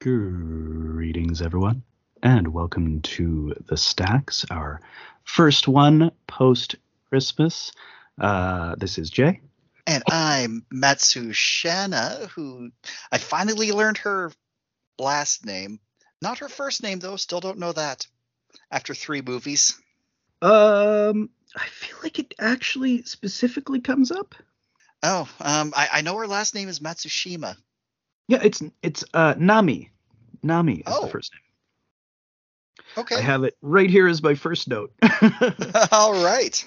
Greetings, everyone, and welcome to the Stacks, our first one post Christmas. Uh, this is Jay. And I'm Matsushana, who I finally learned her last name. Not her first name, though. Still don't know that after three movies. Um, I feel like it actually specifically comes up. Oh, um, I, I know her last name is Matsushima. Yeah, it's it's uh Nami. Nami is Oh. the first name. Okay. I have it right here as my first note. All right.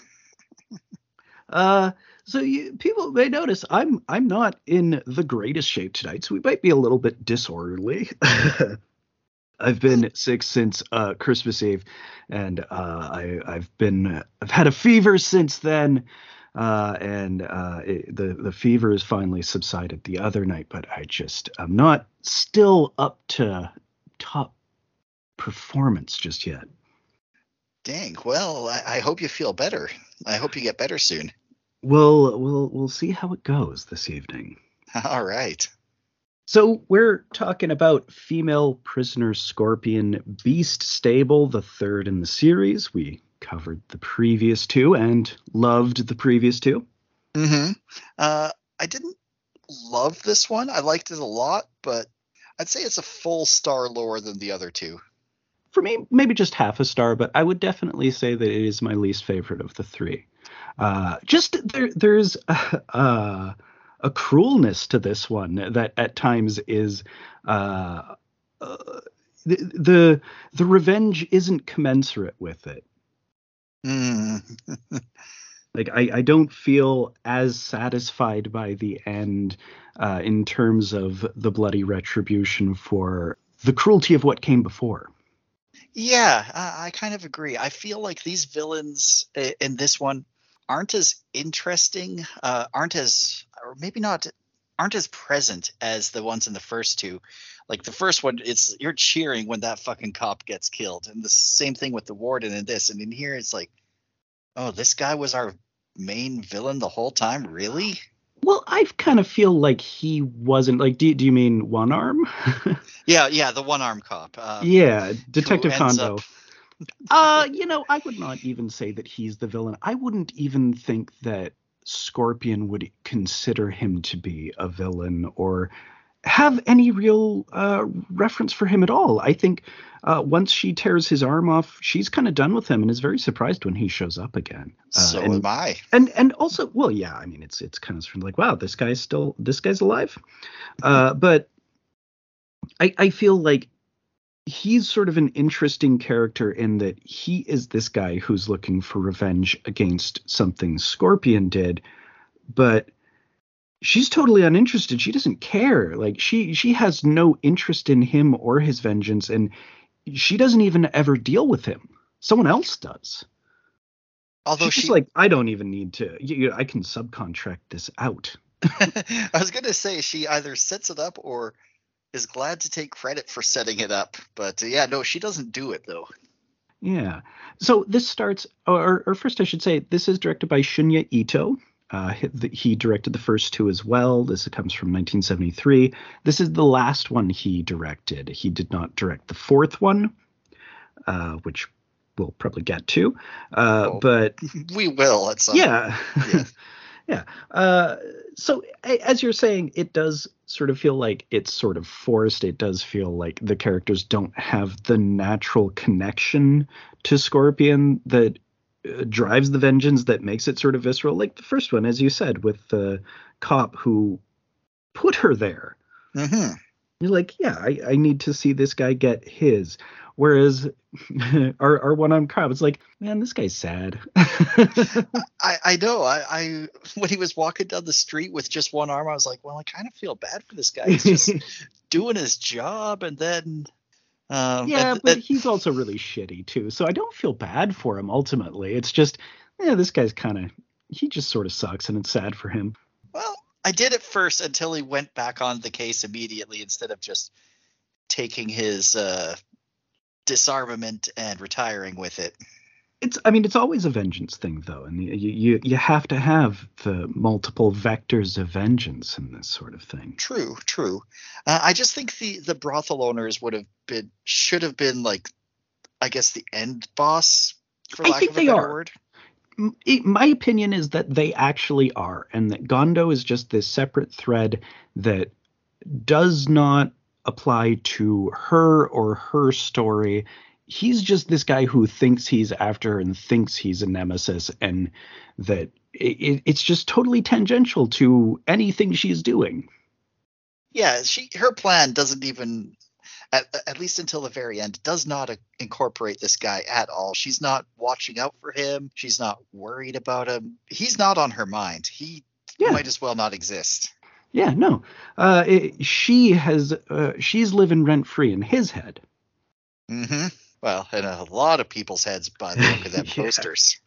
uh so you, people may notice I'm I'm not in the greatest shape tonight, so we might be a little bit disorderly. I've been sick since uh, Christmas Eve, and uh, I, I've been I've had a fever since then, uh, and uh, it, the the fever has finally subsided the other night. But I just I'm not still up to top performance just yet. Dang. Well, I, I hope you feel better. I hope you get better soon. We'll we'll we'll see how it goes this evening. All right. So we're talking about female prisoner scorpion beast stable, the third in the series. We covered the previous two and loved the previous two. Mm-hmm. Uh, I didn't love this one. I liked it a lot, but I'd say it's a full star lower than the other two. For me, maybe just half a star, but I would definitely say that it is my least favorite of the three. Uh, just there, there's a, a, a cruelness to this one that at times is uh, uh, the, the the revenge isn't commensurate with it. Mm. like I, I don't feel as satisfied by the end uh, in terms of the bloody retribution for the cruelty of what came before. Yeah, I, I kind of agree. I feel like these villains in this one aren't as interesting, uh, aren't as, or maybe not, aren't as present as the ones in the first two. Like the first one, it's you're cheering when that fucking cop gets killed, and the same thing with the warden in this. And in here, it's like, oh, this guy was our main villain the whole time, really? Well, I kind of feel like he wasn't like. Do, do you mean one arm? Yeah, yeah, the one arm cop. Um, yeah, Detective Kondo. up- uh, you know, I would not even say that he's the villain. I wouldn't even think that Scorpion would consider him to be a villain or have any real uh, reference for him at all. I think uh, once she tears his arm off, she's kind of done with him and is very surprised when he shows up again. Uh, So and, am I. and and also, well, yeah, I mean, it's it's kind of sort of like, wow, this guy's still this guy's alive. Uh, but I I feel like he's sort of an interesting character in that he is this guy who's looking for revenge against something Scorpion did, but she's totally uninterested. She doesn't care. Like she she has no interest in him or his vengeance, and she doesn't even ever deal with him. Someone else does. Although She's she, like, I don't even need to. You, you- I can subcontract this out. I was gonna say she either sets it up or is glad to take credit for setting it up. But uh, yeah, no, she doesn't do it though. Yeah. So this starts, or, or first I should say, this is directed by Shunya Ito. Uh, he, directed the first two as well. This comes from 1973. This is the last one he directed. He did not direct the fourth one, uh, which we'll probably get to. Uh, Oh. but We will at some. yeah. Yeah. yeah. Uh, so as you're saying, it does sort of feel like it's sort of forced. It does feel like the characters don't have the natural connection to Scorpion that drives the vengeance that makes it sort of visceral. Like the first one, as you said, with the cop who put her there. hmm You're like, yeah, I, I need to see this guy get his. Whereas our our one armed cop is like, man, this guy's sad. I I know. I, I when he was walking down the street with just one arm, I was like, well, I kind of feel bad for this guy. He's just doing his job, and then. Um, yeah, but and- he's also really shitty too. So I don't feel bad for him ultimately. It's just, yeah, this guy's kind of he just sort of sucks, and it's sad for him. Well, I did at first until he went back on the case immediately instead of just taking his uh, disarmament and retiring with it. It's I mean it's always a vengeance thing though, and you you you have to have the multiple vectors of vengeance in this sort of thing. True, true. Uh, I just think the the brothel owners would have been should have been like, I guess the end boss for I lack think of a they better are. word. My opinion is that they actually are, and that Gondo is just this separate thread that does not apply to her or her story. He's just this guy who thinks he's after and thinks he's a nemesis, and that it, it, it's just totally tangential to anything she's doing. Yeah, she her plan doesn't even at, at least until the very end does not uh, incorporate this guy at all. She's not watching out for him. She's not worried about him. He's not on her mind. He Yeah. might as well not exist. Yeah, no. Uh, it, she has, uh, she's living rent free in his head. hmm Well, in a lot of people's heads by the look of them Yeah. posters.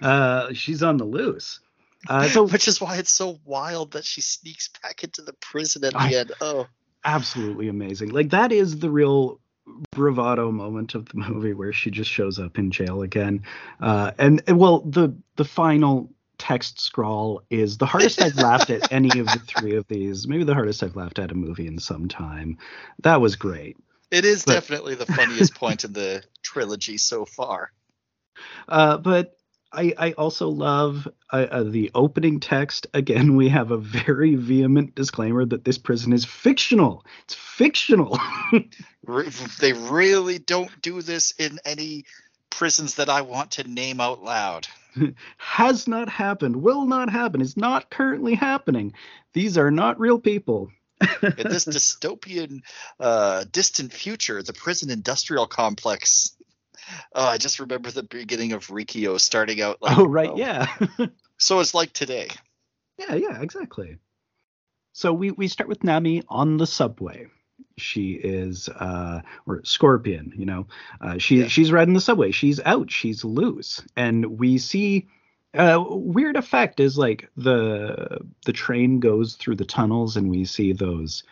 Uh, she's on the loose. Uh, so Which is why it's so wild that she sneaks back into the prison at the I- end. Oh, absolutely amazing. Like that is the real bravado moment of the movie where she just shows up in jail again. Uh, and and, well, the the final text scrawl is the hardest I've laughed at any of the three of these. Maybe the hardest I've laughed at a movie in some time. That was great. It is But- definitely the funniest point in the trilogy so far. Uh, but I, I also love uh, uh, the opening text. Again, we have a very vehement disclaimer that this prison is fictional. It's fictional. They really don't do this in any prisons that I want to name out loud. Has not happened. Will not happen. Is not currently happening. These are not real people. In this dystopian, uh, distant future, the prison industrial complex. Oh, I just remember the beginning of Riki-Oh starting out like. oh right, yeah. So it's like today. Yeah, yeah, exactly. So we we start with Nami on the subway. She is uh or Scorpion, you know. Uh she Yeah. she's riding the subway. She's out, she's loose. And we see uh weird effect is like the the train goes through the tunnels and we see those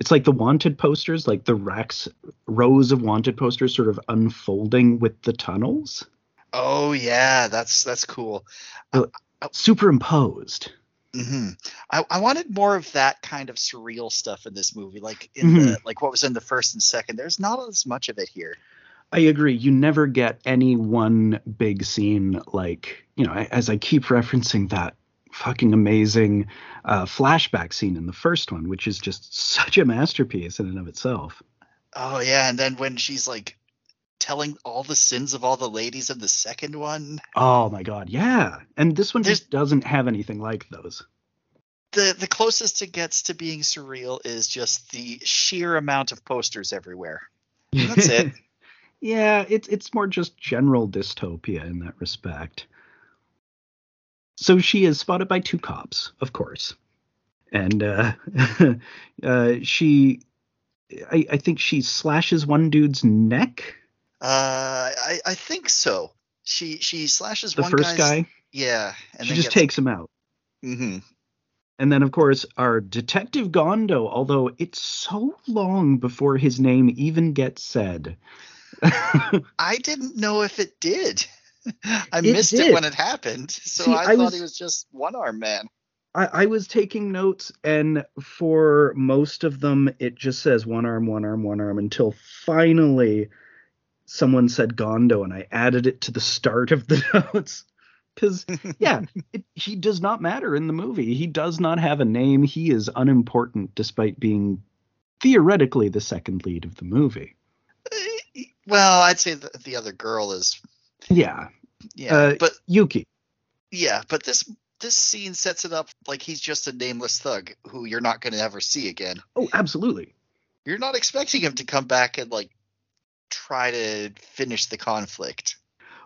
it's like the wanted posters, like the racks rows of wanted posters sort of unfolding with the tunnels, Oh yeah, that's that's cool. superimposed. hmm I, I wanted more of that kind of surreal stuff in this movie, like in Mm-hmm. the like what was in the first and second. There's not as much of it here. I agree. You never get any one big scene like, you know, as I keep referencing that fucking amazing uh, flashback scene in the first one, which is just such a masterpiece in and of itself. Oh yeah, and then when she's like telling all the sins of all the ladies in the second one, Oh my god, yeah. And this one There's- just doesn't have anything like those. the the closest it gets to being surreal is just the sheer amount of posters everywhere. That's it. yeah, it's it's more just general dystopia in that respect. So she is spotted by two cops, of course, and uh, uh, she, I, I think she slashes one dude's neck. Uh, I I think so. She she slashes The one first guy, Yeah, and she just gets, takes him out. Mm-hmm. And then, of course, our Detective Gondo, although it's so long before his name even gets said. I didn't know if it did. I It missed did. it when it happened, so See, I, I thought was- he was just one arm man. I, I was taking notes, and for most of them, it just says one arm, one arm, one arm until finally someone said Gondo, and I added it to the start of the notes. Because, yeah, it, he does not matter in the movie. He does not have a name. He is unimportant despite being theoretically the second lead of the movie. Well, I'd say the, the other girl is Yeah, yeah, Uh, but Yuki. yeah, but this this scene sets it up like he's just a nameless thug who you're not going to ever see again. Oh, absolutely. You're not expecting him to come back and like try to finish the conflict.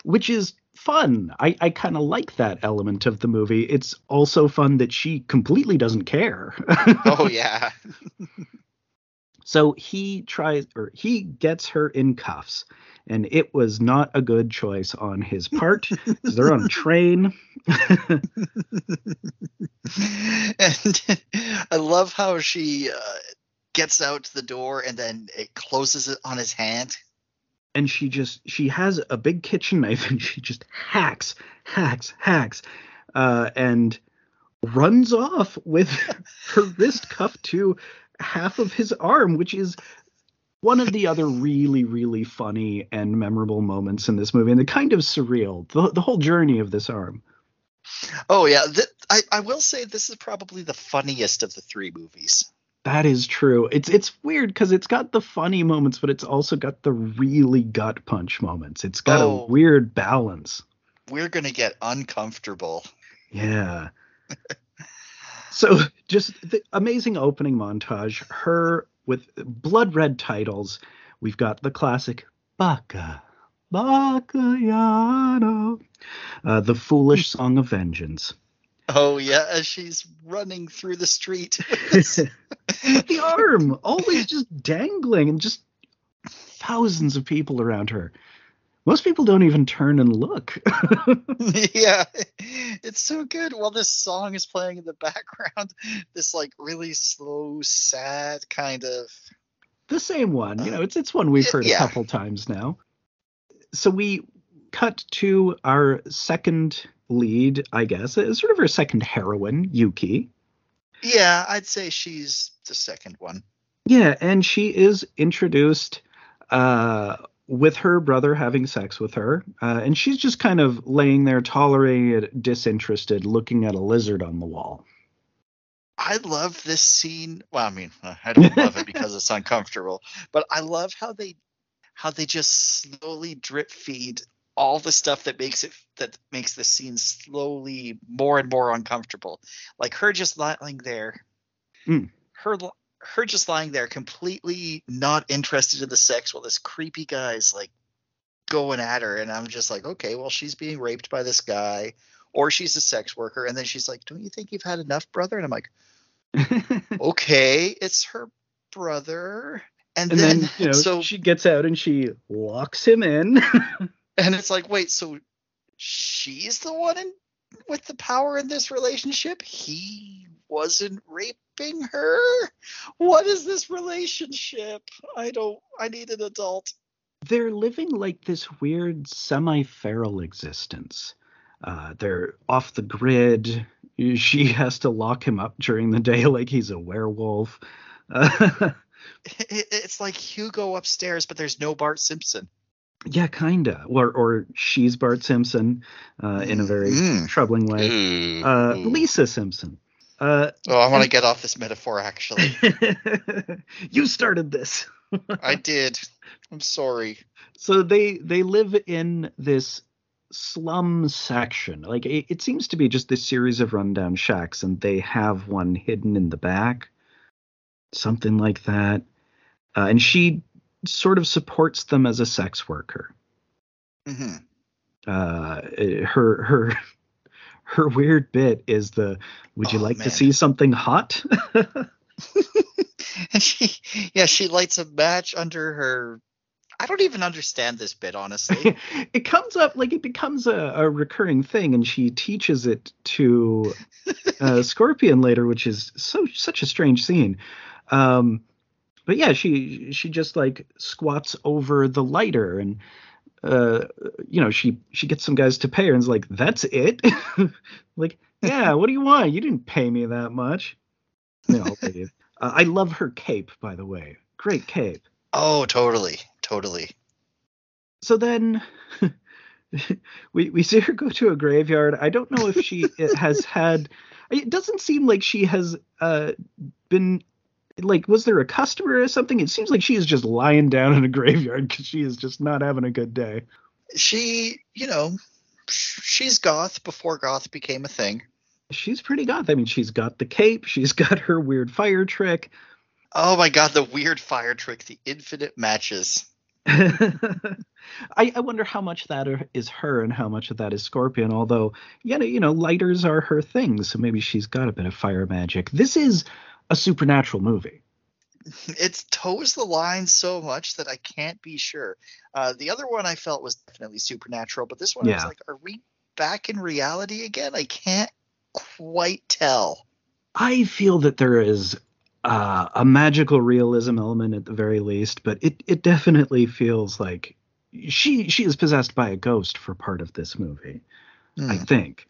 which is fun. I, I kind of like that element of the movie. It's also fun that she completely doesn't care. Oh yeah. so he tries or he gets her in cuffs, and it was not a good choice on his part. they're on a train. and I love how she uh, gets out the door and then it closes it on his hand. and she just she has a big kitchen knife and she just hacks, hacks, hacks, uh, and runs off with her wrist cuffed to half of his arm, which is one of the other really, really funny and memorable moments in this movie, and the kind of surreal, the, the whole journey of this arm. Oh yeah, th- I I will say this is probably the funniest of the three movies. That is true. It's it's weird because it's got the funny moments, but it's also got the really gut punch moments. It's got Oh. a weird balance. We're gonna get uncomfortable. Yeah. So just the amazing opening montage. Her with blood red titles. We've got the classic Baka. Bacayano. Uh, the foolish song of vengeance. Oh yeah, as she's running through the street. the arm always just dangling and just thousands of people around her. Most people don't even turn and look. yeah, it's so good. While this song is playing in the background, this like really slow, sad kind of. the same one, you know, it's it's one we've heard a couple times now. So we cut to our second lead, I guess, uh, sort of our second heroine, Yuki. Yeah, I'd say she's the second one. Yeah, and she is introduced uh, with her brother having sex with her, uh, and she's just kind of laying there, tolerating it, disinterested, looking at a lizard on the wall. I love this scene. Well, I mean, uh, I don't love it because it's uncomfortable, but I love how they how they just slowly drip feed all the stuff that makes it that makes the scene slowly more and more uncomfortable. Like her just lying there, Mm. her her just lying there completely not interested in the sex while this creepy guy's like going at her and I'm just like, okay, well she's being raped by this guy or she's a sex worker and then she's like, "Don't you think you've had enough, brother?" And I'm like, okay, it's her brother. And, and then, then, you know, so she gets out and she locks him in. and it's like, wait, so she's the one in with the power in this relationship? He wasn't raping her? What is this relationship? I don't I need an adult. they're living like this weird semi-feral existence. Uh, they're off the grid. She has to lock him up during the day like he's a werewolf. It's like Hugo upstairs, but there's no Bart Simpson. yeah, kinda. Or or she's Bart Simpson uh, in a very Mm. troubling way. Ooh, Uh. Lisa Simpson. Uh, Oh, I want to get off this metaphor actually. you started this. I did. I'm sorry. so they they live in this slum section like it, it seems to be just this series of rundown shacks and they have one hidden in the back something like that uh, and she sort of supports them as a sex worker hmm uh her her her weird bit is the would you Oh, like man. to see something hot? And she yeah she lights a match under her i don't even understand this bit honestly. It comes up like it becomes a, a recurring thing and she teaches it to uh, scorpion later which is so such a strange scene. Um but yeah she she just like squats over the lighter and uh you know she she gets some guys to pay her and is like that's it like yeah what do you want you didn't pay me that much no I'll pay you. Uh, i love her cape by the way great cape oh totally totally so then we we see her go to a graveyard. I don't know if she has had. It doesn't seem like she has uh, been like. Was there a customer or something? It seems like she is just lying down in a graveyard because she is just not having a good day. she you know she's goth before goth became a thing She's pretty goth. I mean, she's got the cape. She's got her weird fire trick. oh my god the weird fire trick the infinite matches I, I wonder how much that is her and how much of that is Scorpion. Although, yeah, you know, lighters are her thing, so maybe she's got a bit of fire magic. This is a supernatural movie. it toes the line so much that i can't be sure uh, the other one i felt was definitely supernatural but this one i was like are we back in reality again i can't quite tell I feel that there is uh, a magical realism element at the very least, but it it definitely feels like she she is possessed by a ghost for part of this movie. I Hmm. think.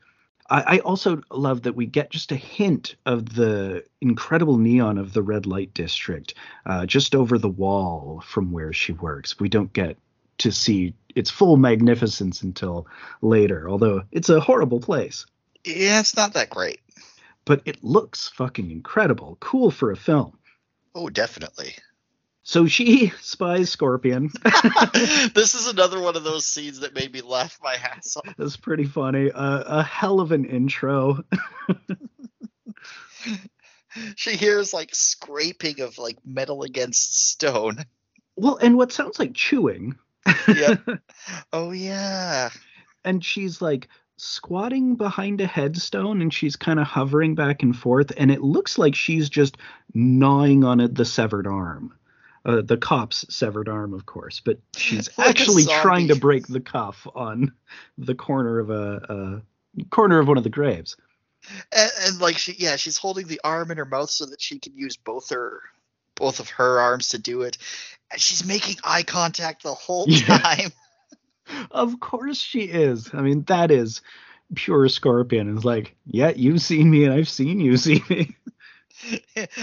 I, I also love that we get just a hint of the incredible neon of the red light district uh, just over the wall from where she works. We don't get to see its full magnificence until later, although it's a horrible place. Yeah, it's not that great. But it looks fucking incredible. Cool for a film. Oh, definitely. So she spies Scorpion. this is another one of those scenes that made me laugh my ass off. That's pretty funny. Uh, a hell of an intro. She hears like scraping of like metal against stone. Well, and what sounds like chewing. Yep. Oh yeah. and she's like squatting behind a headstone and she's kind of hovering back and forth and it looks like she's just gnawing on it, the severed arm uh, the cop's severed arm of course but she's Like actually trying to break the cuff on the corner of a, a corner of one of the graves And, and like she yeah, she's holding the arm in her mouth so that she can use both her both of her arms to do it. And she's making eye contact the whole Yeah. time. of course she is i mean that is pure scorpion it's like yeah you've seen me and i've seen you see me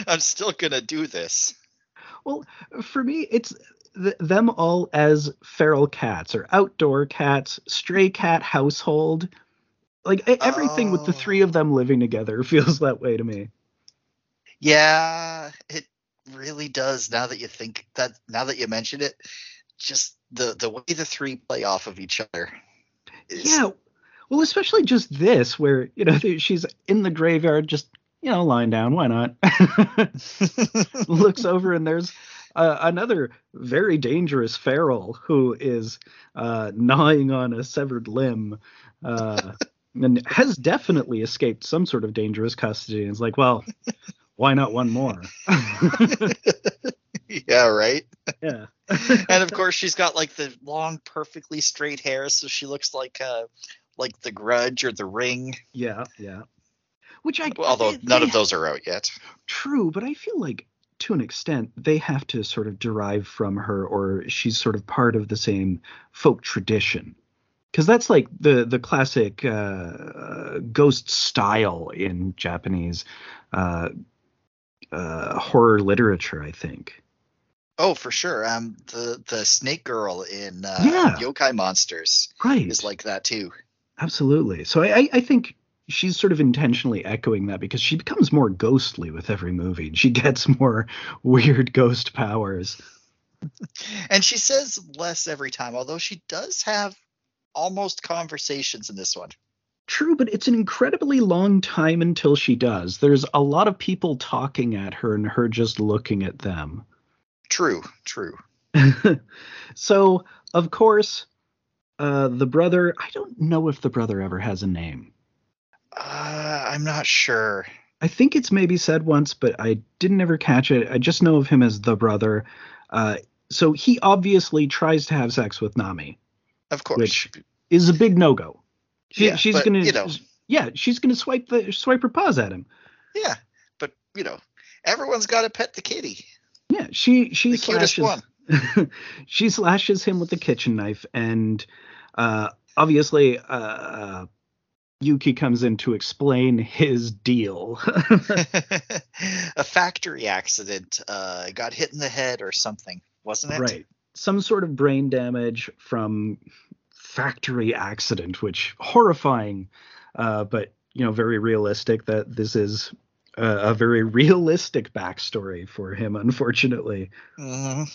I'm still gonna do this. Well, for me, it's th- them all as feral cats or outdoor cats, stray cat household. Like everything with the three of them oh. living together feels that way to me. Yeah, it really does. Now that you think that, now that you mention it, just the the way the three play off of each other. is- Yeah. Well, especially just this, where you know she's in the graveyard, just you know lying down. Why not? Looks over and there's uh, another very dangerous feral who is uh, gnawing on a severed limb. Uh, and has definitely escaped some sort of dangerous custody. And it's like, well, why not one more? yeah, right. yeah. And of course, she's got like the long, perfectly straight hair, so she looks like uh like the Grudge or the Ring. Yeah, yeah. Which I Although they- none they- of those are out yet. true, but I feel like to an extent they have to sort of derive from her, or she's sort of part of the same folk tradition. Because that's like the the classic uh, ghost style in Japanese uh, uh, horror literature, I think. Oh, for sure. Um, the the Snake Girl in uh, Yeah. Yokai Monsters Right. is like that too. Absolutely. So I, I- I think she's sort of intentionally echoing that because she becomes more ghostly with every movie. She gets more weird ghost powers. And she says less every time, although she does have almost conversations in this one. True, but it's an incredibly long time until she does. There's a lot of people talking at her and her just looking at them. True, true. so, of course, uh, the brother, I don't know if the brother ever has a name. Uh, I'm not sure. I think it's maybe said once, but I didn't ever catch it. I just know of him as the brother. Uh, so he obviously tries to have sex with Nami, Of course. which is a big no go. She, Yeah, she's but, gonna, you know. yeah, she's gonna swipe the swipe her paws at him. yeah, but you know, everyone's got to pet the kitty. Yeah, she she The cutest slashes one. she slashes him with the kitchen knife, and uh, obviously uh, uh, Yuki comes in to explain his deal. a factory accident. Uh, got hit in the head or something, wasn't it? right, some sort of brain damage from factory accident, which horrifying, uh, but you know very realistic. That this is. A, a very realistic backstory for him, unfortunately. Mhm.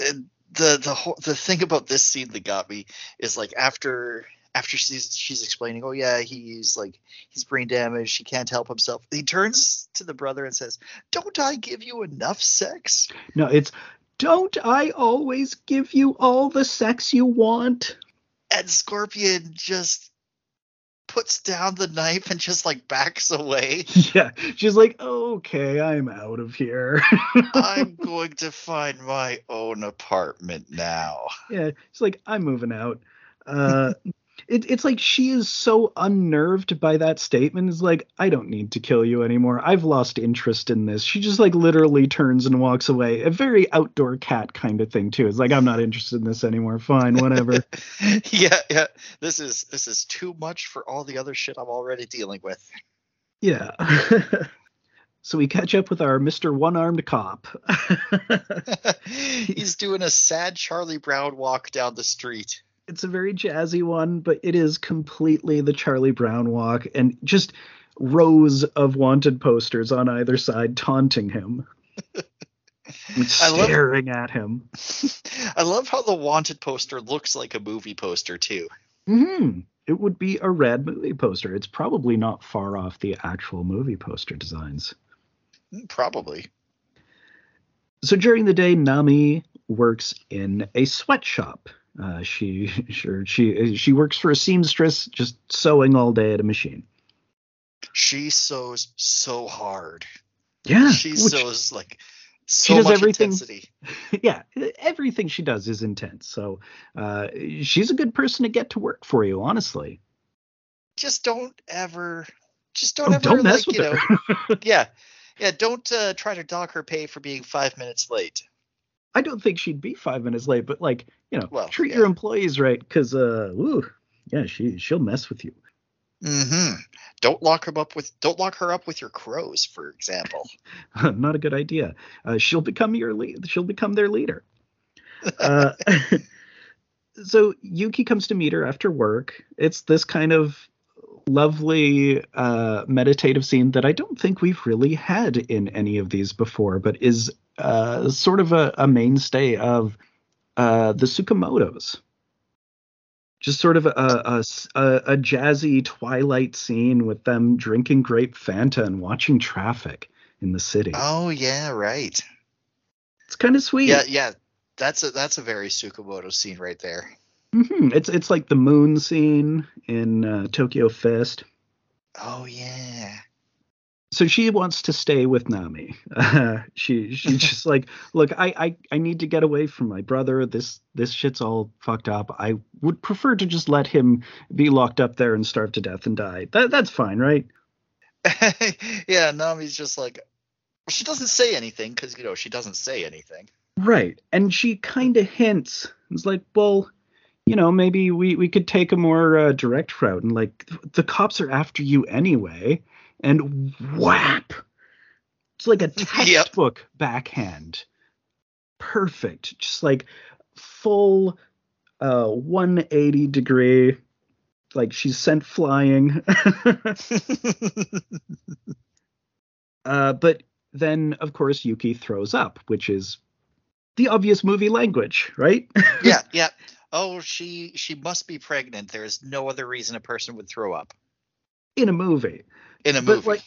And the the whole the thing about this scene that got me is like after after she's she's explaining, oh yeah, he's like he's brain damaged, he can't help himself. He turns to the brother and says, "Don't I give you enough sex?" No, it's don't I always give you all the sex you want? And Scorpion just puts down the knife and just like backs away. Yeah, she's like, okay, I'm out of here. I'm going to find my own apartment now. yeah, she's like, I'm moving out. Uh, it, it's like she is so unnerved by that statement. It's like, I don't need to kill you anymore. I've lost interest in this. She just like literally turns and walks away. A very outdoor cat kind of thing too. It's like I'm not interested in this anymore. Fine, whatever. yeah, yeah. This is this is too much for all the other shit I'm already dealing with. Yeah. so we catch up with our Mr. One Armed Cop. He's doing a sad Charlie Brown walk down the street it's a very jazzy one, but it is completely the Charlie Brown walk and just rows of wanted posters on either side taunting him. staring love, at him. I love how the wanted poster looks like a movie poster too. hmm It would be a red movie poster. It's probably not far off the actual movie poster designs. Probably. So during the day, Nami works in a sweatshop uh, she sure she she works for a seamstress, just sewing all day at a machine. She sews so hard. Yeah, she sews like so she does everything. Intensity. Yeah, everything she does is intense. So uh, she's a good person to get to work for you, honestly. Just don't ever, just don't oh, ever don't mess like, with you her. know, yeah, yeah. Don't uh, try to dock her pay for being five minutes late. I don't think she'd be five minutes late, but like you know, well, treat yeah. your employees right, because uh, woo, yeah, she she'll mess with you. Mm-hmm. Don't lock her up with don't lock her up with your crows, for example. Not a good idea. Uh, she'll become your lead. She'll become their leader. uh, so Yuki comes to meet her after work. It's this kind of lovely uh, meditative scene that I don't think we've really had in any of these before, but is uh, sort of a, a mainstay of uh, the Tsukamotos. Just sort of a, a, a, jazzy twilight scene with them drinking grape Fanta and watching traffic in the city. Oh yeah, right. It's kind of sweet. Yeah, yeah. That's a that's a very Tsukamoto scene right there. Mm-hmm. It's it's like the moon scene in uh, Tokyo Fist. Oh yeah so she wants to stay with Nami. Uh, she she's just like, look, I, I I need to get away from my brother. This this shit's all fucked up. I would prefer to just let him be locked up there and starve to death and die. That that's fine, right? yeah, Nami's just like, she doesn't say anything because you know she doesn't say anything. Right, and she kind of hints. It's like, well, you know, maybe we we could take a more uh, direct route and like the cops are after you anyway and whap. It's like a textbook yep. backhand. Perfect. Just like full uh 180 degree like she's sent flying. uh but then of course Yuki throws up, which is the obvious movie language, right? yeah, yeah. Oh, she she must be pregnant. There is no other reason a person would throw up in a movie in a movie. Like,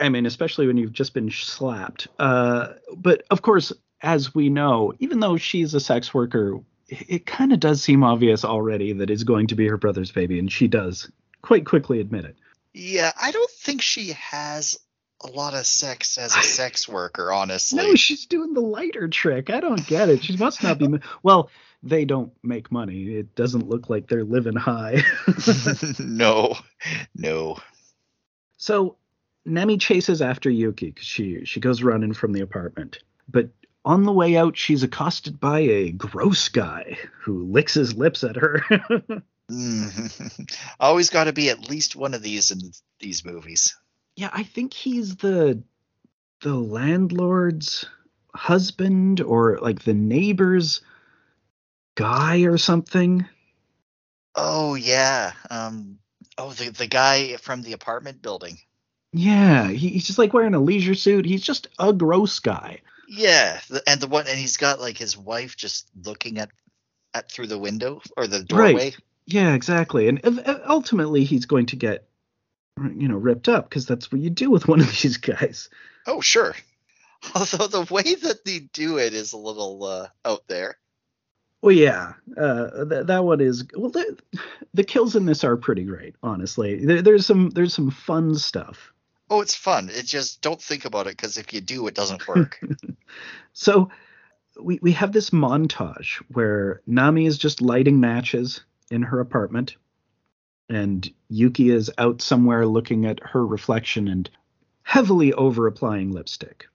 I mean, especially when you've just been slapped. Uh, but of course, as we know, even though she's a sex worker, it kind of does seem obvious already that it's going to be her brother's baby, and she does quite quickly admit it. Yeah, I don't think she has a lot of sex as a sex worker, honestly. No, she's doing the lighter trick. I don't get it. She must not be. Well, they don't make money. It doesn't look like they're living high. no, no. So Nami chases after Yuki because she she goes running from the apartment. But on the way out, she's accosted by a gross guy who licks his lips at her. Always got to be at least one of these in these movies. Yeah, I think he's the the landlord's husband or like the neighbor's guy or something. Oh yeah. Um Oh, the the guy from the apartment building. Yeah, he, he's just like wearing a leisure suit. He's just a gross guy. Yeah, and the one and he's got like his wife just looking at at through the window or the doorway. Right. Yeah, exactly. And ultimately, he's going to get you know ripped up because that's what you do with one of these guys. Oh sure. Although the way that they do it is a little uh, out there. Well, yeah, uh, th- that one is well. The, the, kills in this are pretty great, honestly. There, there's some there's some fun stuff. Oh, it's fun. It just don't think about it because if you do, it doesn't work. so we we have this montage where Nami is just lighting matches in her apartment, and Yuki is out somewhere looking at her reflection and heavily over applying lipstick.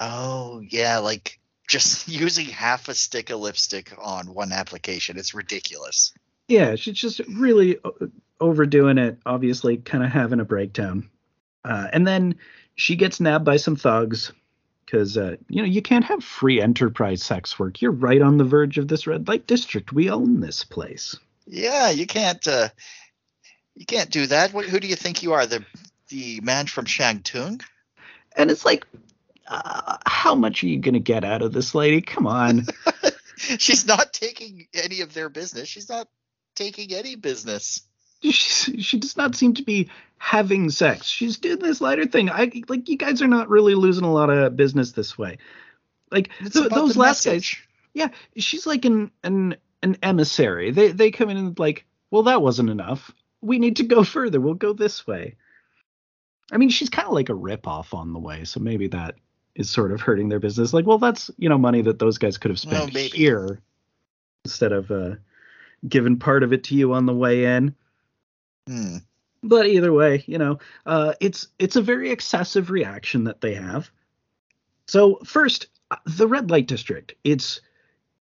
Oh yeah, like just using half a stick of lipstick on one application. It's ridiculous. Yeah, she's just really overdoing it. Obviously, kind of having a breakdown. Uh, and then she gets nabbed by some thugs because uh, you know you can't have free enterprise sex work. You're right on the verge of this red light district. We own this place. Yeah, you can't. Uh, you can't do that. What, who do you think you are? The the man from Shangtung? And it's like, uh, how much are you gonna get out of this lady? Come on. She's not taking any of their business. She's not taking any business. She, she does not seem to be having sex. She's doing this lighter thing. I like you guys are not really losing a lot of business this way. Like th- those last message. guys. Yeah, she's like an an an emissary. They they come in and like, well, that wasn't enough. We need to go further. We'll go this way. I mean, she's kind of like a ripoff on the way, so maybe that is sort of hurting their business. Like, well, that's you know money that those guys could have spent well, here instead of uh, giving part of it to you on the way in. Hmm. But either way, you know, uh, it's it's a very excessive reaction that they have. So first, uh, the red light district. It's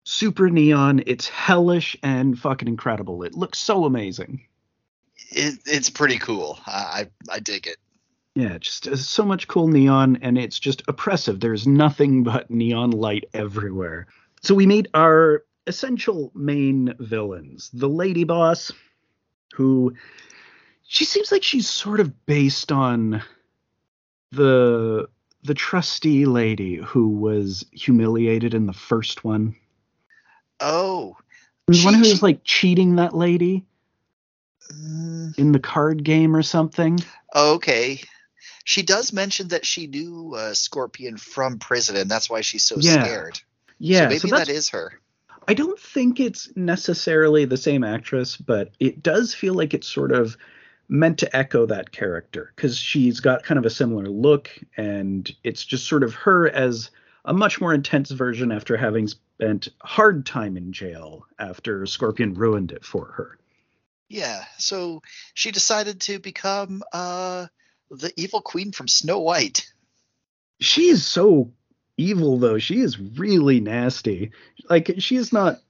super neon. It's hellish and fucking incredible. It looks so amazing. It, it's pretty cool. I I dig it. Yeah, just uh, so much cool neon, and it's just oppressive. There's nothing but neon light everywhere. So we meet our essential main villains: the lady boss, who she seems like she's sort of based on the the trustee lady who was humiliated in the first one. Oh, the one who was like cheating that lady mm. in the card game or something. Okay, she does mention that she knew uh, Scorpion from prison, and that's why she's so yeah. scared. Yeah, so maybe so that is her. I don't think it's necessarily the same actress, but it does feel like it's sort of meant to echo that character because she's got kind of a similar look, and it's just sort of her as a much more intense version after having spent hard time in jail after Scorpion ruined it for her. Yeah, so she decided to become uh, the evil queen from Snow White. She is so evil though. She is really nasty. Like she is not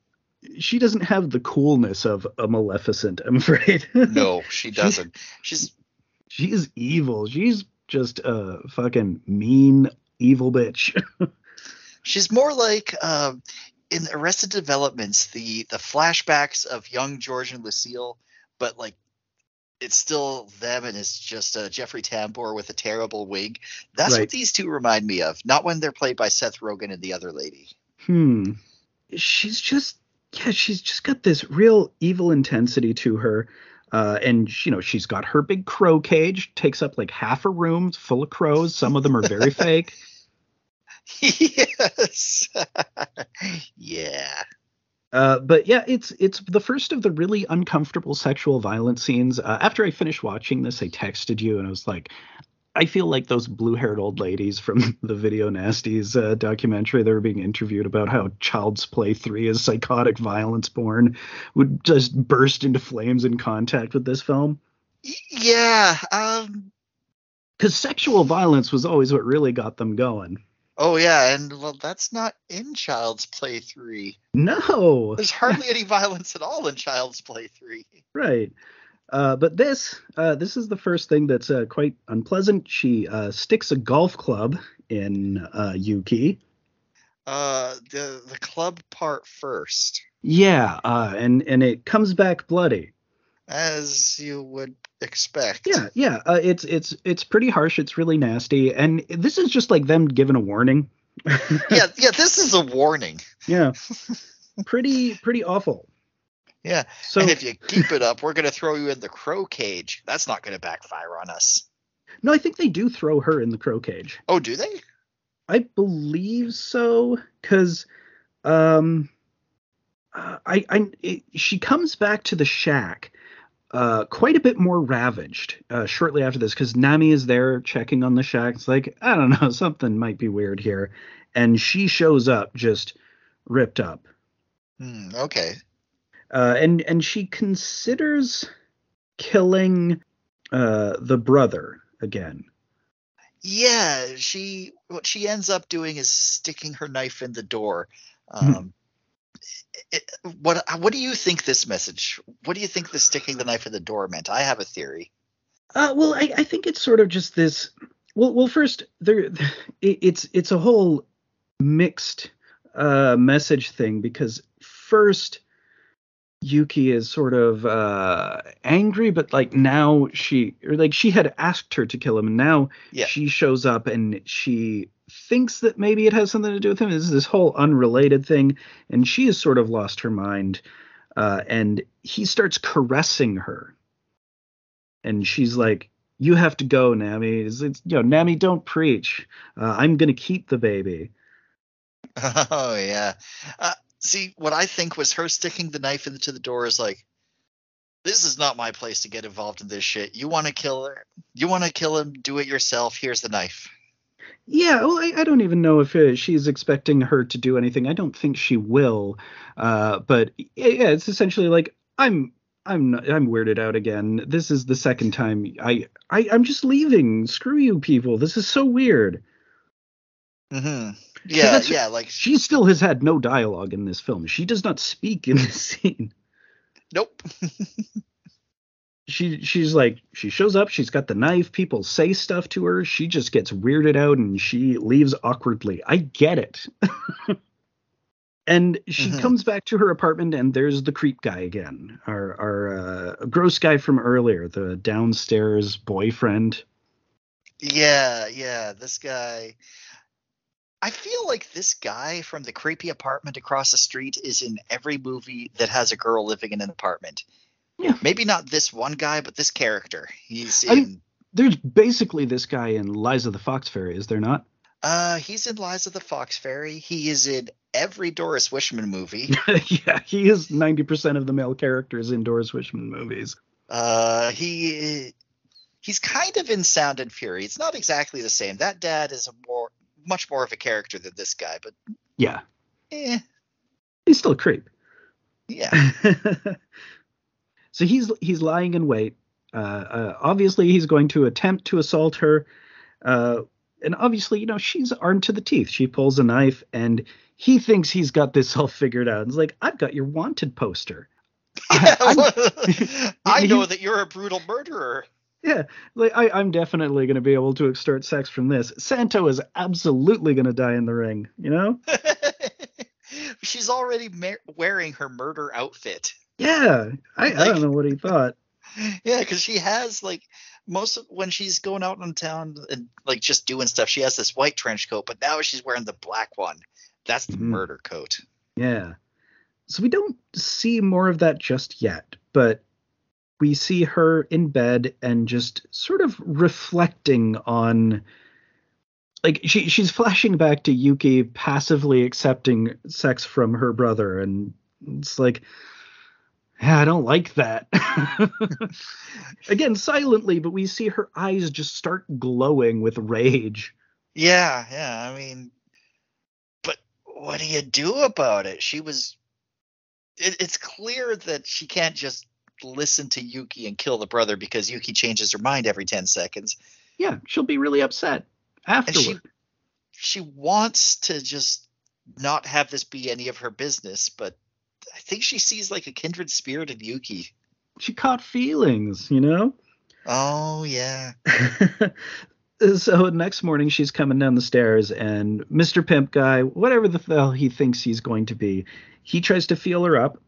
she doesn't have the coolness of a Maleficent, I'm afraid. no, she doesn't. She's she's evil. She's just a fucking mean evil bitch. she's more like uh, in Arrested Developments, the the flashbacks of young George and Lucille, but like it's still them and it's just uh, Jeffrey Tambor with a terrible wig. That's right. what these two remind me of. Not when they're played by Seth Rogen and the other lady. Hmm. She's just yeah, she's just got this real evil intensity to her. Uh, and you know she's got her big crow cage takes up like half a room full of crows some of them are very fake yes yeah uh, but yeah, it's it's the first of the really uncomfortable sexual violence scenes. Uh, after I finished watching this, I texted you and I was like, I feel like those blue-haired old ladies from the Video Nasties uh, documentary. They were being interviewed about how Child's Play 3 is psychotic violence porn would just burst into flames in contact with this film. Yeah, um, because sexual violence was always what really got them going. Oh yeah, and well, that's not in Child's Play three. No, there's hardly any violence at all in Child's Play three. Right. Uh, but this, uh, this is the first thing that's uh, quite unpleasant. She uh, sticks a golf club in uh, Yuki. Uh, the the club part first. Yeah, and and it comes back bloody. As you would expect. Yeah, yeah. Uh, it's it's it's pretty harsh. It's really nasty, and this is just like them giving a warning. yeah, yeah. This is a warning. Yeah, pretty pretty awful. Yeah. So and if you keep it up, we're gonna throw you in the crow cage. That's not gonna backfire on us. No, I think they do throw her in the crow cage. Oh, do they? I believe so, because um, uh, I I it, she comes back to the shack uh, quite a bit more ravaged uh, shortly after this because Nami is there checking on the shack. It's like, I don't know, something might be weird here. And she shows up just ripped up. Hmm, okay. Uh, and and she considers killing uh, the brother again. Yeah, she what she ends up doing is sticking her knife in the door. Hmm. Um, what what do you think this message? What do you think the sticking the knife in the door meant? I have a theory. Uh, well, I, I think it's sort of just this. Well, well, first there, it's it's a whole mixed uh, message thing because first Yuki is sort of uh, angry, but like now she or like she had asked her to kill him, and now Yeah. she shows up and she thinks that maybe it has something to do with him. This is this whole unrelated thing, and she has sort of lost her mind. Uh, and he starts caressing her, and she's like, "You have to go, Nami. It's, it's, you know, Nami, don't preach. Uh, I'm gonna keep the baby." Oh yeah. Uh, see, what I think was her sticking the knife into the door is like, this is not my place to get involved in this shit. You want to kill her? You want to kill him? Do it yourself. Here's the knife. Yeah, well, I, I don't even know if uh, she's expecting her to do anything. I don't think she will. Uh, but yeah, it's essentially like I'm I'm not, I'm weirded out again. This is the second time I, I I'm just leaving. Screw you, people. This is so weird. Mm-hmm. Yeah, yeah. Like, She still has had no dialogue in this film. She does not speak in this scene. nope. She she's like she shows up. She's got the knife. People say stuff to her. She just gets weirded out and she leaves awkwardly. I get it. and she Mhm. comes back to her apartment and there's the creep guy again. Our our uh, gross guy from earlier, the downstairs boyfriend. Yeah, yeah. This guy. I feel like this guy from the creepy apartment across the street is in every movie that has a girl living in an apartment. Yeah. Maybe not this one guy, but this character. He's in. I mean- There's basically this guy in Liza the Fox Fairy, is there not? uh, he's in Liza the Fox Fairy. He is in every Doris Wishman movie. yeah, he is 90% of the male characters in Doris Wishman movies. Uh, he he's kind of in Sound and Fury. It's not exactly the same. That dad is a more much more of a character than this guy, but Yeah, eh, he's still a creep. yeah. so he's he's lying in wait. Uh, uh, obviously, he's going to attempt to assault her. Uh, and obviously, you know, she's armed to the teeth. She pulls a knife, and he thinks he's got this all figured out. He's like, "I've got your wanted poster." I- I'm- I know that you're a brutal murderer. Yeah, like I, I'm definitely going to be able to extort sex from this. Santo is absolutely going to die in the ring. You know? She's already ma- wearing her murder outfit. Yeah, I, I don't know what he thought. Yeah, because she has like most of when she's going out in town and like just doing stuff, she has this white trench coat, but now she's wearing the black one. That's the Mhm. murder coat. Yeah. So we don't see more of that just yet, but we see her in bed and just sort of reflecting on like she she's flashing back to Yuki passively accepting sex from her brother and it's like yeah, I don't like that. Again, silently, but we see her eyes just start glowing with rage. Yeah, yeah. I mean, but what do you do about it? She was. It, it's clear that she can't just listen to Yuki and kill the brother because Yuki changes her mind every 10 seconds. Yeah, she'll be really upset afterward. she she wants to just not have this be any of her business, but I think she sees like a kindred spirit in Yuki. she caught feelings, you know? Oh yeah. so next morning she's coming down the stairs and Mr. Pimp guy, whatever the hell he thinks he's going to be, he tries to feel her up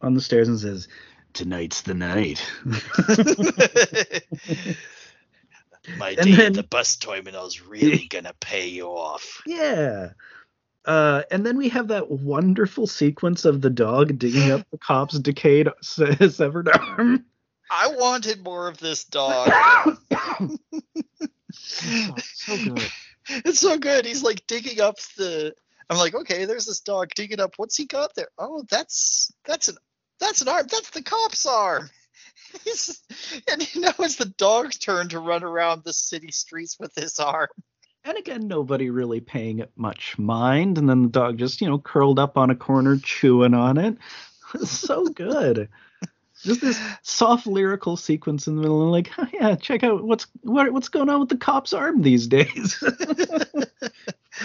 on the stairs and says, "Tonight's the night." My And day then- at the bus terminal's really gonna pay you off. yeah. Uh, and then we have that wonderful sequence of the dog digging up the cop's decayed severed arm. I wanted more of this dog. so, so good. It's so good. He's like digging up the. I'm like, okay, there's this dog digging up. What's he got there? Oh, that's that's an that's an arm. That's the cop's arm. He's, and know it's the dog's turn to run around the city streets with his arm. And again, nobody really paying it much mind. And then the dog just, you know, curled up on a corner chewing on it. so good. Just this soft lyrical sequence in the middle, and like, oh, yeah, check out what's what, what's going on with the cop's arm these days.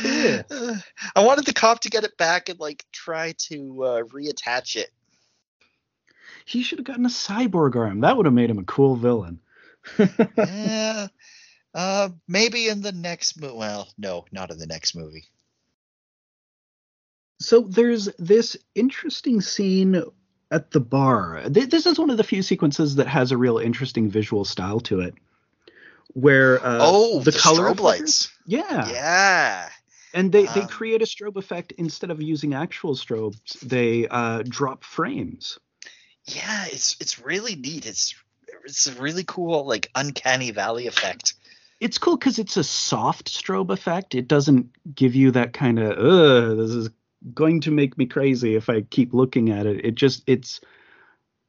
yeah. I wanted the cop to get it back and like try to uh, reattach it. He should have gotten a cyborg arm. That would have made him a cool villain. yeah. Uh, maybe in the next movie. Well, no, not in the next movie. So there's this interesting scene at the bar. This is one of the few sequences that has a real interesting visual style to it. Where uh, oh, the, the color strobe lights. Yeah. Yeah. And they, um, they create a strobe effect instead of using actual strobes. They uh, drop frames. Yeah, it's it's really neat. It's it's a really cool like uncanny valley effect. It's cool because it's a soft strobe effect. It doesn't give you that kind of uh this is going to make me crazy if I keep looking at it. It just it's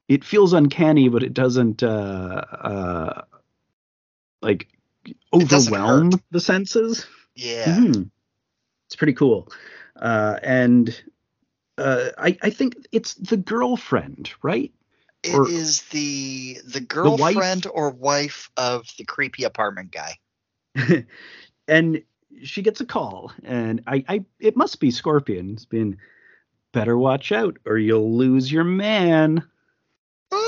it feels uncanny, but it doesn't uh, uh, like overwhelm the senses. Yeah, mm-hmm. it's pretty cool. Uh, and uh, I I think it's the girlfriend, right? It or, is the the girlfriend the wife? or wife of the creepy apartment guy. and she gets a call, and I, I it must be Scorpion. It's been better watch out, or you'll lose your man. Wipe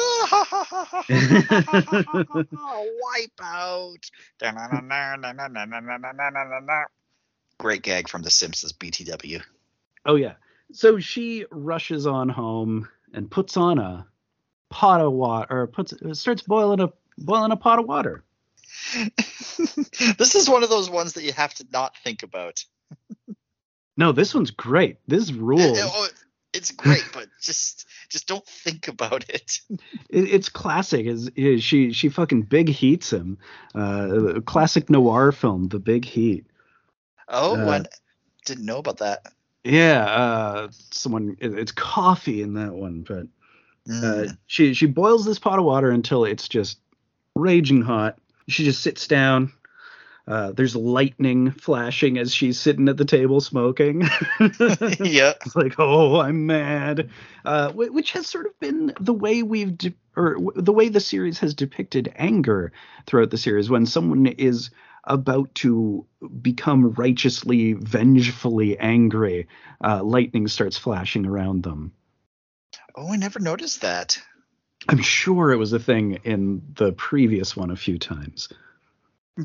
out. Great gag from The Simpsons BTW. Oh yeah. So she rushes on home and puts on a pot of water, or puts starts boiling a boiling a pot of water. this is one of those ones that you have to not think about. no, this one's great. This rules. Oh, it's great, but just just don't think about it. it it's classic. Is, she she fucking big heats him? Uh, classic noir film, The Big Heat. Oh, uh, I didn't know about that. Yeah, uh, someone it, it's coffee in that one, but uh, mm. she she boils this pot of water until it's just raging hot she just sits down. Uh, there's lightning flashing as she's sitting at the table smoking. yeah, it's like, oh, I'm mad. Uh, which has sort of been the way we've, de- or the way the series has depicted anger throughout the series. When someone is about to become righteously, vengefully angry, uh, lightning starts flashing around them. Oh, I never noticed that. I'm sure it was a thing in the previous one a few times.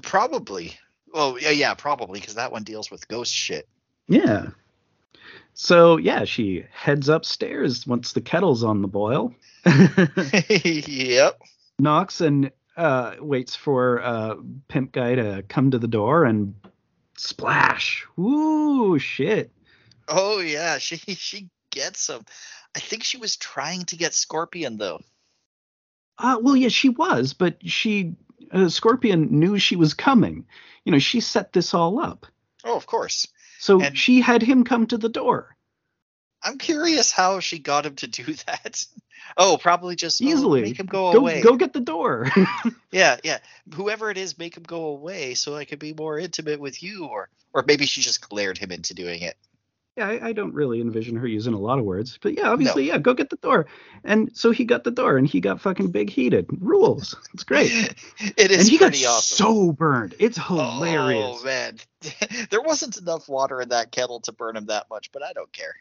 Probably. Well, yeah, yeah, probably because that one deals with ghost shit. Yeah. So yeah, she heads upstairs once the kettle's on the boil. yep. Knocks and uh, waits for uh, pimp guy to come to the door and splash. Ooh, shit. Oh yeah, she she gets him. I think she was trying to get Scorpion though. Uh, well, yeah, she was, but she uh, Scorpion knew she was coming. You know, she set this all up. Oh, of course. So and she had him come to the door. I'm curious how she got him to do that. Oh, probably just oh, easily oh, make him go, go, away. Go get the door. yeah, yeah. Whoever it is, make him go away so I could be more intimate with you, or or maybe she just glared him into doing it yeah, I, I, don't really envision her using a lot of words, but yeah, obviously, no. yeah, go get the door. And so he got the door, and he got fucking big heated. Rules. It's great. it is. And he got awesome. so burned. It's hilarious. Oh man, there wasn't enough water in that kettle to burn him that much, but I don't care.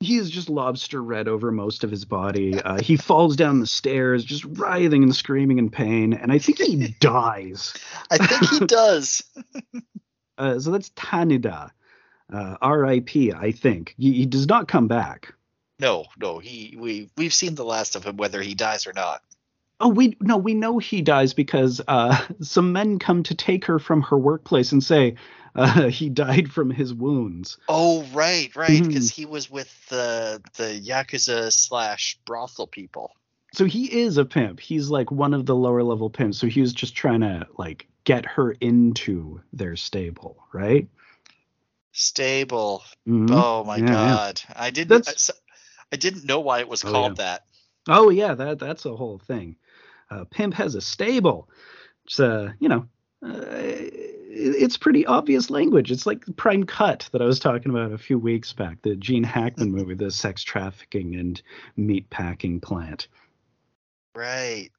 He's just lobster red over most of his body. Uh, he falls down the stairs, just writhing and screaming in pain, and I think he dies. I think he does. uh, so that's Tanida uh, R.I.P. I think he, he, does not come back. No, no, he we we've seen the last of him, whether he dies or not. Oh, we no, we know he dies because uh, some men come to take her from her workplace and say uh, he died from his wounds. Oh, right, right, because mm-hmm. he was with the the yakuza slash brothel people. So he is a pimp. He's like one of the lower level pimps. So he was just trying to like get her into their stable, right? Stable. Mm-hmm. Oh my yeah, god. Yeah. I didn't I, I, didn't know why it was oh, called yeah. that. Oh yeah, that that's a whole thing. Uh, Pimp has a stable. It's uh, you know, uh, it's pretty obvious language. It's like Prime Cut that I was talking about a few weeks back, the Gene Hackman movie, the sex trafficking and meat packing plant. Right.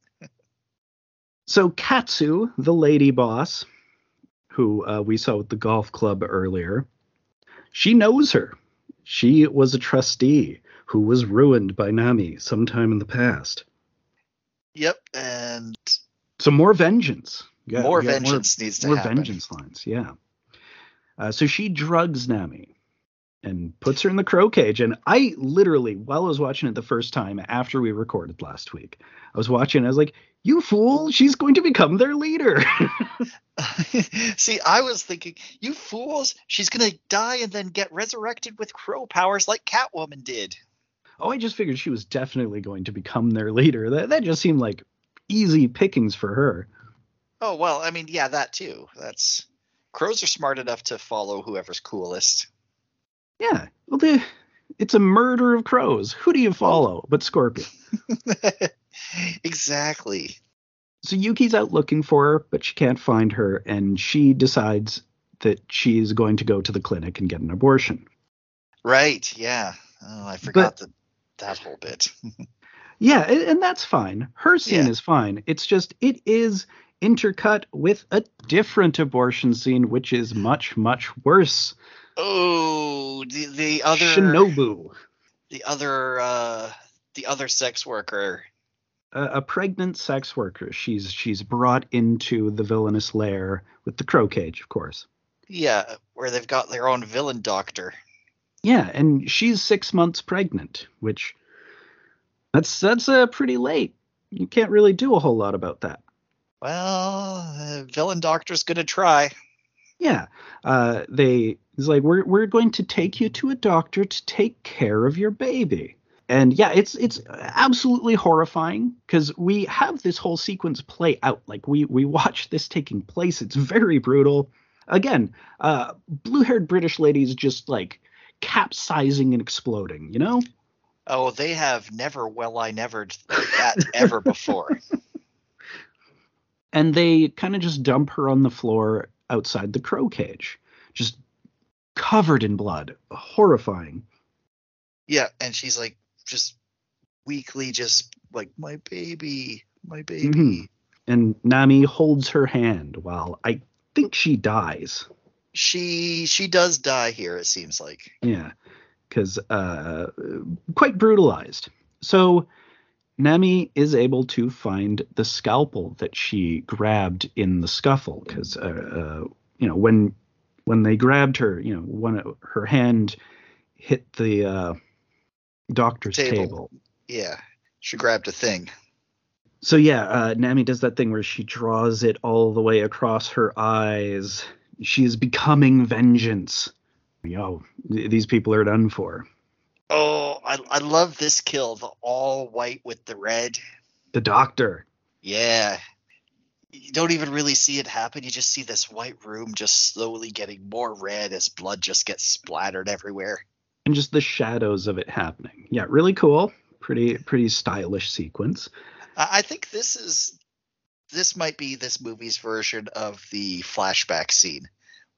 So Katsu, the lady boss, who uh, we saw at the golf club earlier, she knows her. She was a trustee who was ruined by Nami sometime in the past. Yep, and So more vengeance. Yeah, more vengeance needs to happen. more happen. vengeance lines. Yeah. Uh, so she drugs Nami and puts her in the crow cage. And I literally, while I was watching it the first time after we recorded last week, I was watching. I was like, "You fool! She's going to become their leader." See, I was thinking, you fools, she's gonna die and then get resurrected with crow powers like Catwoman did. Oh, I just figured she was definitely going to become their leader. That that just seemed like easy pickings for her. Oh well, I mean, yeah, that too. That's crows are smart enough to follow whoever's coolest. Yeah. Well, the, it's a murder of crows. Who do you follow but Scorpion? exactly. So Yuki's out looking for her, but she can't find her, and she decides that she's going to go to the clinic and get an abortion. Right. Yeah. Oh, I forgot that that whole bit. Yeah, and, that's fine. Her scene Yeah. is fine. It's just it is intercut with a different abortion scene, which is much much worse. oh, the the other Shinobu, the other uh the other sex worker. a, a pregnant sex worker. She's she's brought into the villainous lair with the crow cage, of course. Yeah, where they've got their own villain doctor. Yeah, and she's six months pregnant, which that's that's uh, pretty late. You can't really do a whole lot about that. Well, the villain doctor's gonna try. Yeah, uh, they it's like we're we're going to take you to a doctor to take care of your baby. And yeah, it's it's absolutely horrifying because we have this whole sequence play out. Like we we watch this taking place. It's very brutal. Again, uh, blue-haired British ladies just like capsizing and exploding. You know? Oh, they have never well I never that ever before. and they kind of just dump her on the floor outside the crow cage, just covered in blood. Horrifying. Yeah, and she's like just weakly just like my baby, my baby. Mhm. And Nami holds her hand while I think she dies. She she does die here, it seems like. Yeah, because uh, quite brutalized. So Nami is able to find the scalpel that she grabbed in the scuffle. Because uh, uh, you know when when they grabbed her, you know, one her hand hit the uh, doctor's Table. table. Yeah. She grabbed a thing. So yeah, uh, Nami does that thing where she draws it all the way across her eyes. She is becoming vengeance. Yo, th- these people are done for. Oh, I I love this kill, the all white with the red. The doctor. Yeah. You don't even really see it happen. You just see this white room just slowly getting more red as blood just gets splattered everywhere. and just the shadows of it happening. Yeah, really cool. Pretty pretty stylish sequence. I, I think this is this might be this movie's version of the flashback scene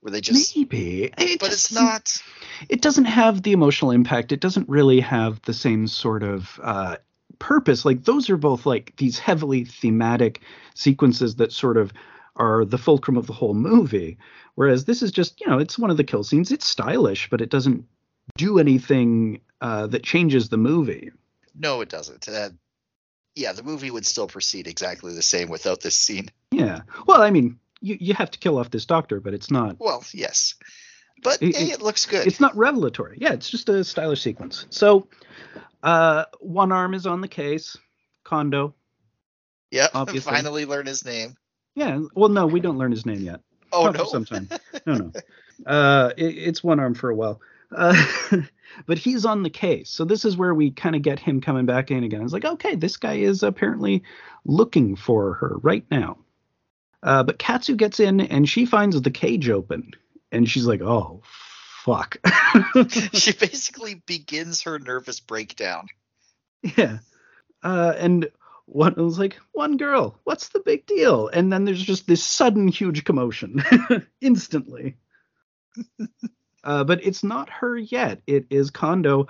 where they just Maybe, It but it's not It doesn't have the emotional impact. It doesn't really have the same sort of uh, purpose. Like those are both like these heavily thematic sequences that sort of are the fulcrum of the whole movie. Whereas this is just you know it's one of the kill scenes. It's stylish, but it doesn't do anything uh, that changes the movie. no it doesn't. Uh, yeah, the movie would still proceed exactly the same without this scene. Yeah. Well, I mean, you you have to kill off this doctor, but it's not Well, yes. But It- hey, it- looks good. it's not revelatory. Yeah, it's just a stylish sequence. So, uh, one arm is on the case. Kondo. Yep, obviously. finally learn his name. Yeah. Well, no, we don't learn his name yet. Oh Not no. some time. No, no. Uh, it, it's one arm for a while. Uh, but he's on the case. So this is where we kind of get him coming back in again. It's like, okay, this guy is apparently looking for her right now. Uh, but Katsu gets in and she finds the cage open. And she's like, oh, fuck. she basically begins her nervous breakdown. Yeah. Uh, and one was like, one girl, what's the big deal? And then there's just this sudden huge commotion instantly. Uh, but it's not her yet. It is Kondo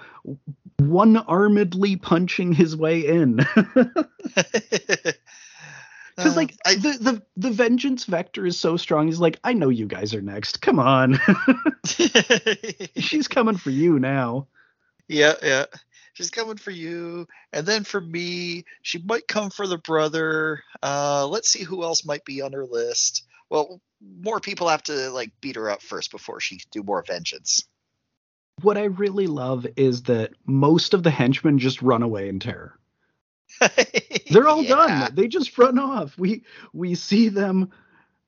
one armedly punching his way in. Because like Uh, I- the, the the vengeance vector is so strong. He's like, I know you guys are next. Come on, she's coming for you now. yeah, yeah. She's coming for you, and then for me, she might come for the brother. Uh, let's see who else might be on her list. Well, more people have to like beat her up first before she can do more vengeance. What I really love is that most of the henchmen just run away in terror. They're all Yeah. done. They just run off. We we see them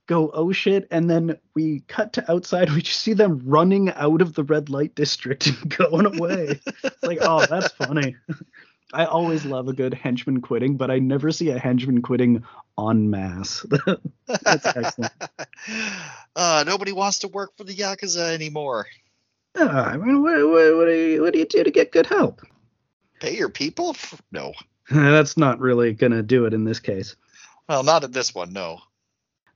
go oh shit, and then we cut to outside. We just see them running out of the red light district and going away. it's like oh that's funny. I always love a good henchman quitting, but I never see a henchman quitting en masse. That's excellent. Uh, nobody wants to work for the Yakuza anymore. Yeah, I mean, what, what, what, do you, what do you do to get good help? Pay your people? No. That's not really going to do it in this case. Well, not in this one, no.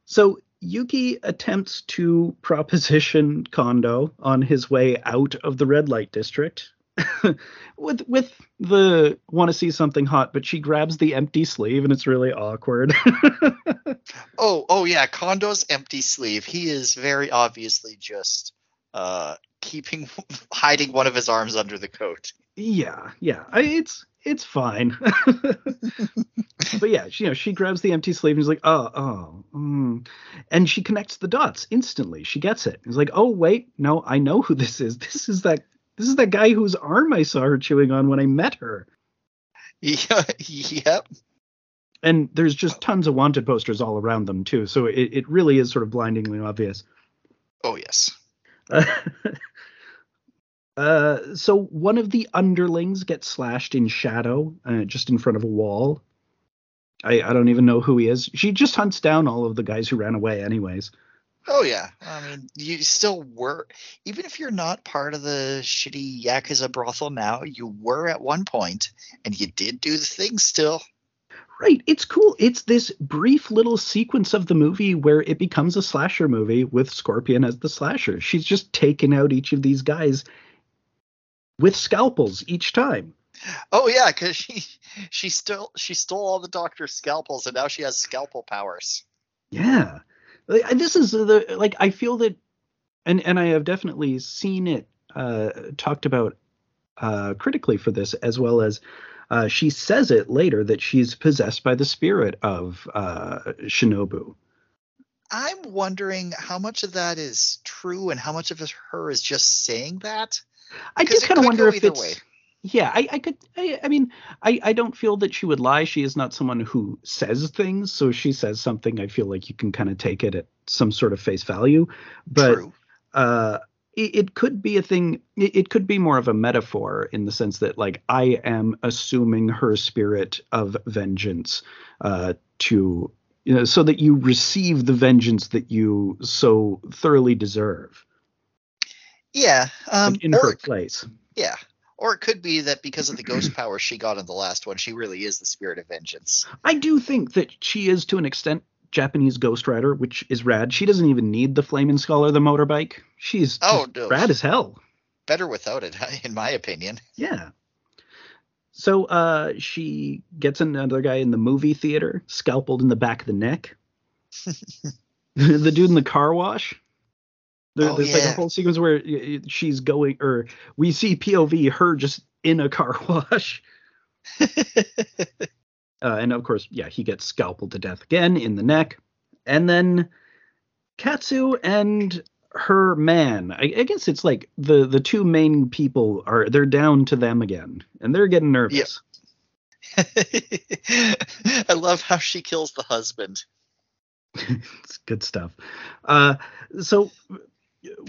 So Yuki attempts to proposition Kondo on his way out of the red light district. with with the want to see something hot, but she grabs the empty sleeve and it's really awkward. Oh, oh yeah, Kondo's empty sleeve. He is very obviously just uh keeping hiding one of his arms under the coat. yeah, yeah, I, it's it's fine. but yeah, she, you know, she grabs the empty sleeve and is like, oh, oh, mm. and she connects the dots instantly. She gets it. It's like, oh wait, no, I know who this is. This is that this is that guy whose arm I saw her chewing on when I met her. Yeah, yep. And there's just tons of wanted posters all around them too, so it, it really is sort of blindingly obvious. Oh yes. Uh, so one of the underlings gets slashed in shadow, uh, just in front of a wall. I, I don't even know who he is. She just hunts down all of the guys who ran away, anyways. Oh yeah. I mean, you still were even if you're not part of the shitty Yakuza brothel now, you were at one point and you did do the thing still. Right. It's cool. It's this brief little sequence of the movie where it becomes a slasher movie with Scorpion as the slasher. She's just taken out each of these guys with scalpels each time. Oh yeah, because she she still she stole all the doctor's scalpels and now she has scalpel powers. Yeah. This is the like I feel that and and I have definitely seen it uh talked about uh critically for this as well as uh she says it later that she's possessed by the spirit of uh Shinobu. I'm wondering how much of that is true and how much of her is just saying that. I do kind of wonder if it's way. Yeah I, I could I, I mean I, I don't feel that she would lie she is not someone who says things so if she says something i feel like you can kind of take it at some sort of face value but True. uh it, it could be a thing it, it could be more of a metaphor in the sense that like i am assuming her spirit of vengeance uh to you know so that you receive the vengeance that you so thoroughly deserve Yeah. Um, like, in or her place yeah. Or it could be that because of the ghost power she got in the last one, she really is the spirit of vengeance. I do think that she is to an extent Japanese Ghost Rider, which is rad. She doesn't even need the flaming skull or the motorbike. She's Oh, no. rad as hell. Better without it, in my opinion. Yeah. So uh, she gets another guy in the movie theater, scalpeled in the back of the neck. the dude in the car wash. There, Oh, there's like a whole sequence where she's going, or we see POV her just in a car wash. Uh, and of course, yeah, he gets scalpeled to death again in the neck. And then Katsu and her man. I, I guess it's like the the two main people are they're down to them again, and they're getting nervous. I love how she kills the husband. it's good stuff. Uh, so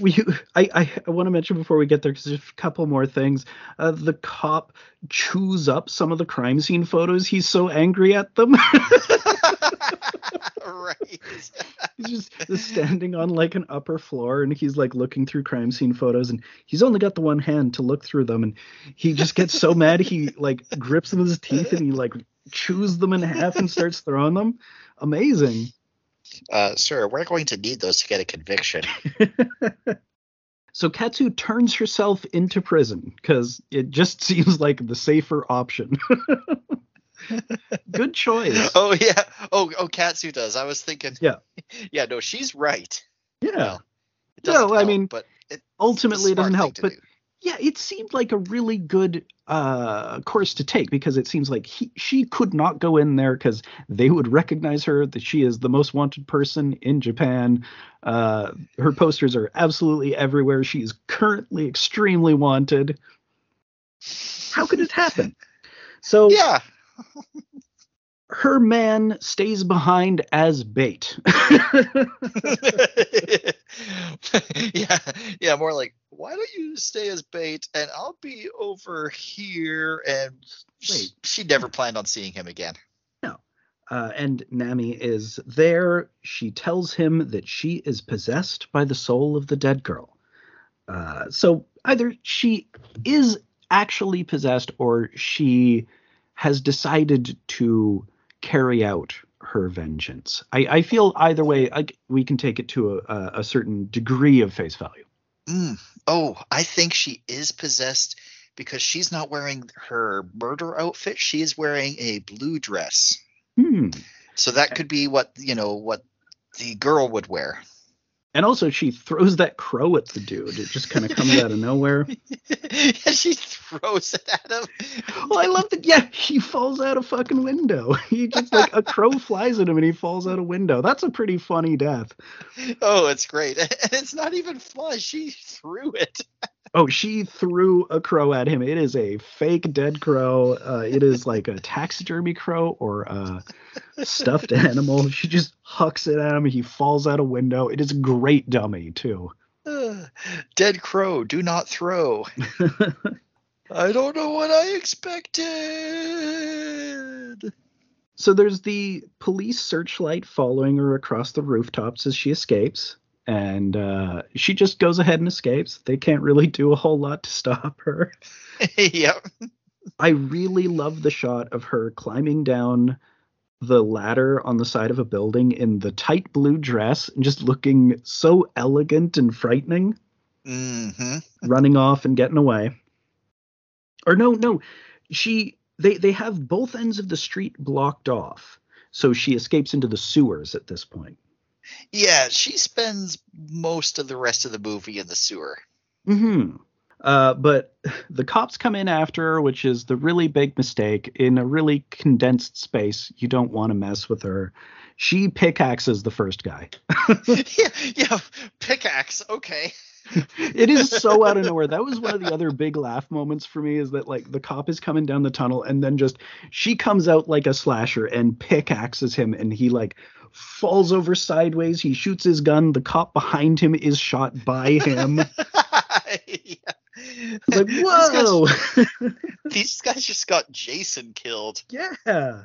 we I I, I want to mention before we get there because there's a couple more things. Uh, the cop chews up some of the crime scene photos. He's so angry at them. right. he's just standing on like an upper floor and he's like looking through crime scene photos and he's only got the one hand to look through them and he just gets so mad he like grips them with his teeth and he like chews them in half and starts throwing them amazing Uh, sir, we're going to need those to get a conviction. So Katsu turns herself into prison because it just seems like the safer option. Good choice. Oh yeah. Oh oh Katsu does. I was thinking. Yeah. Yeah. No, she's right. Yeah. Well, it doesn't Well, I help, mean, but it, Ultimately, it doesn't help, but do. Yeah, it seemed like a really good uh, course to take because it seems like he, she could not go in there because they would recognize her that she is the most wanted person in Japan. Uh, her posters are absolutely everywhere. She is currently extremely wanted. How could it happen? So yeah. her man stays behind as bait. yeah, yeah, more like why don't you stay as bait and I'll be over here and Wait. she never planned on seeing him again. uh, and Nami is there. She tells him that she is possessed by the soul of the dead girl. Uh, so either she is actually possessed or she has decided to carry out her vengeance. I, I feel either way, I, we can take it to a, a certain degree of face value. Mm. Oh, I think she is possessed because she's not wearing her murder outfit. She is wearing a blue dress. Hmm. So that could be what, you know, what the girl would wear. And also, she throws that crow at the dude. It just kind of comes out of nowhere. and she throws it at him. Well, I love that. Yeah, he falls out a fucking window. He just like a crow flies at him and he falls out a window. That's a pretty funny death. Oh, it's great. And it's not even fly. She threw it. Oh, she threw a crow at him. It is a fake dead crow. Uh, it is like a taxidermy crow or a stuffed animal. She just hucks it at him. He falls out a window. It is a great dummy too. Uh, dead crow, do not throw. I don't know what I expected. So there's the police searchlight following her across the rooftops as she escapes. And uh, she just goes ahead and escapes. They can't really do a whole lot to stop her. yep. I really love the shot of her climbing down the ladder on the side of a building in the tight blue dress and just looking so elegant and frightening, hmm running off and getting away. Or no, no, she they they have both ends of the street blocked off. So she escapes into the sewers at this point. Yeah, she spends most of the rest of the movie in the sewer. Mm-hmm. Uh, but the cops come in after her, which is the really big mistake. In a really condensed space, you don't want to mess with her. She pickaxes the first guy. yeah, yeah, pickaxe. Okay. It is so out of nowhere. That was one of the other big laugh moments for me is that like the cop is coming down the tunnel and then just she comes out like a slasher and pickaxes him and he like falls over sideways. He shoots his gun. The cop behind him is shot by him. yeah. like, These guys- whoa. These guys just got Jason killed. Yeah.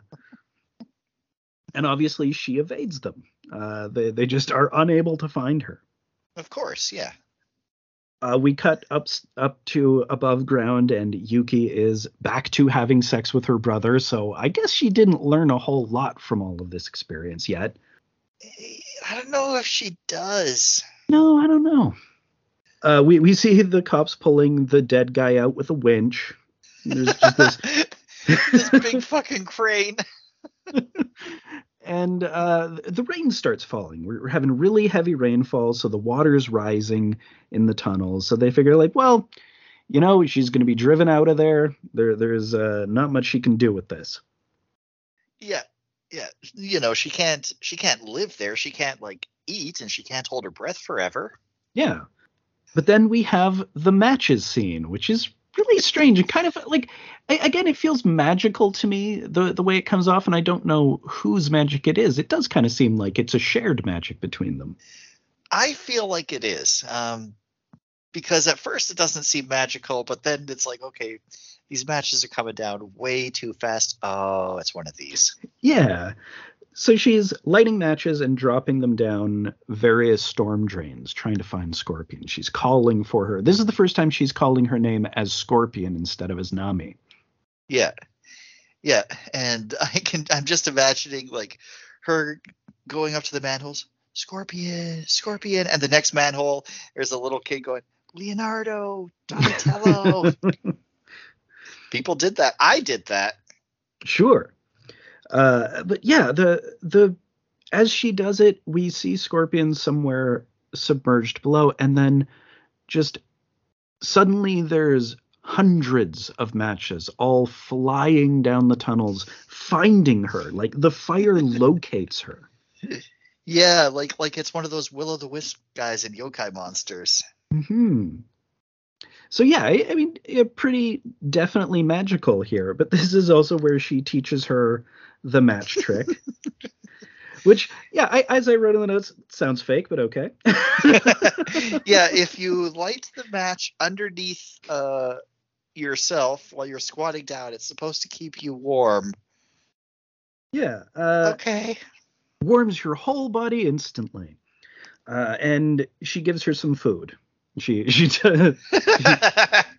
And obviously she evades them. Uh, they they just are unable to find her. Of course, yeah. Uh, we cut up up to above ground, and Yuki is back to having sex with her brother. So I guess she didn't learn a whole lot from all of this experience yet. I don't know if she does. No, I don't know. Uh, we we see the cops pulling the dead guy out with a winch. There's just this this big fucking crane. and uh, the rain starts falling. We're, we're having really heavy rainfall, so the water's rising in the tunnels. So they figure, like, well, you know, she's going to be driven out of there. There, there's uh, not much she can do with this. Yeah, yeah. You know, she can't. She can't live there. She can't like eat, and she can't hold her breath forever. Yeah, but then we have the matches scene, which is really strange and kind of like again it feels magical to me the the way it comes off and I don't know whose magic it is. It does kind of seem like it's a shared magic between them. I feel like it is. Um, because at first it doesn't seem magical, but then it's like, okay, these matches are coming down way too fast. Oh, it's one of these. Yeah. So she's lighting matches and dropping them down various storm drains, trying to find Scorpion. She's calling for her. This is the first time she's calling her name as Scorpion instead of as Nami. Yeah. Yeah. And I can I'm just imagining like her going up to the manholes, Scorpion, Scorpion, and the next manhole, there's a little kid going, Leonardo, Donatello. People did that. I did that. Sure. Uh, but yeah, the the as she does it, we see Scorpion somewhere submerged below, and then just suddenly there's hundreds of matches all flying down the tunnels, finding her. Like the fire locates her. Yeah, like like it's one of those will o' the wisp guys in yokai monsters. Hmm. So yeah, I, I mean, yeah, pretty definitely magical here. But this is also where she teaches her the match trick. Which, yeah, I, as I wrote in the notes, sounds fake, but okay. yeah, if you light the match underneath uh, yourself while you're squatting down, it's supposed to keep you warm. Yeah. Uh, okay. Warms your whole body instantly. Uh, and she gives her some food. She she. T-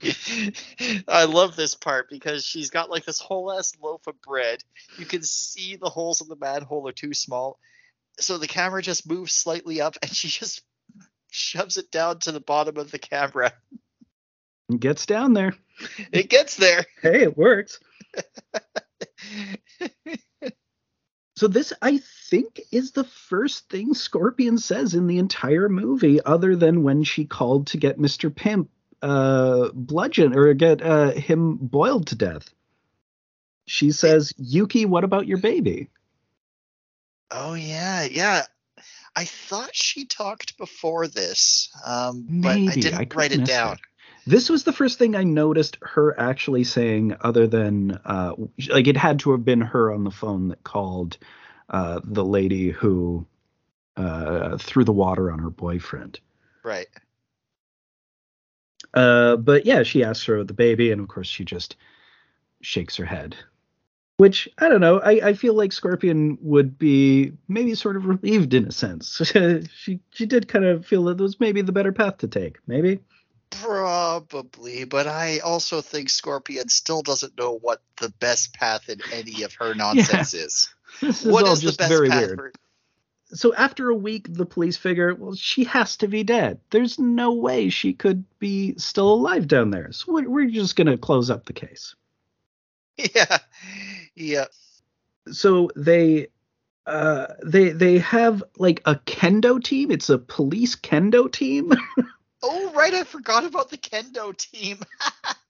I love this part because she's got like this whole ass loaf of bread. You can see the holes in the manhole are too small, so the camera just moves slightly up, and she just shoves it down to the bottom of the camera. Gets down there. It gets there. Hey, it works. So this, I think, is the first thing Scorpion says in the entire movie, other than when she called to get Mister Pimp uh, bludgeon or get uh, him boiled to death. She says, "Yuki, what about your baby?" Oh yeah, yeah. I thought she talked before this, um, Maybe. but I didn't I write it down. it. This was the first thing I noticed her actually saying, other than uh, like it had to have been her on the phone that called uh, the lady who uh, threw the water on her boyfriend. Right. Uh, but yeah, she asks her about the baby, and of course she just shakes her head. Which I don't know. I, I feel like Scorpion would be maybe sort of relieved in a sense. she she did kind of feel that was maybe the better path to take. Maybe. Probably, but I also think Scorpion still doesn't know what the best path in any of her nonsense is. This is What is the best very path weird. for So after a week, the police figure, well, she has to be dead. There's no way she could be still alive down there. So we're, just gonna close up the case. Yeah. Yeah. so they uh they they have like a kendo team it's a police kendo team Oh right, I forgot about the kendo team.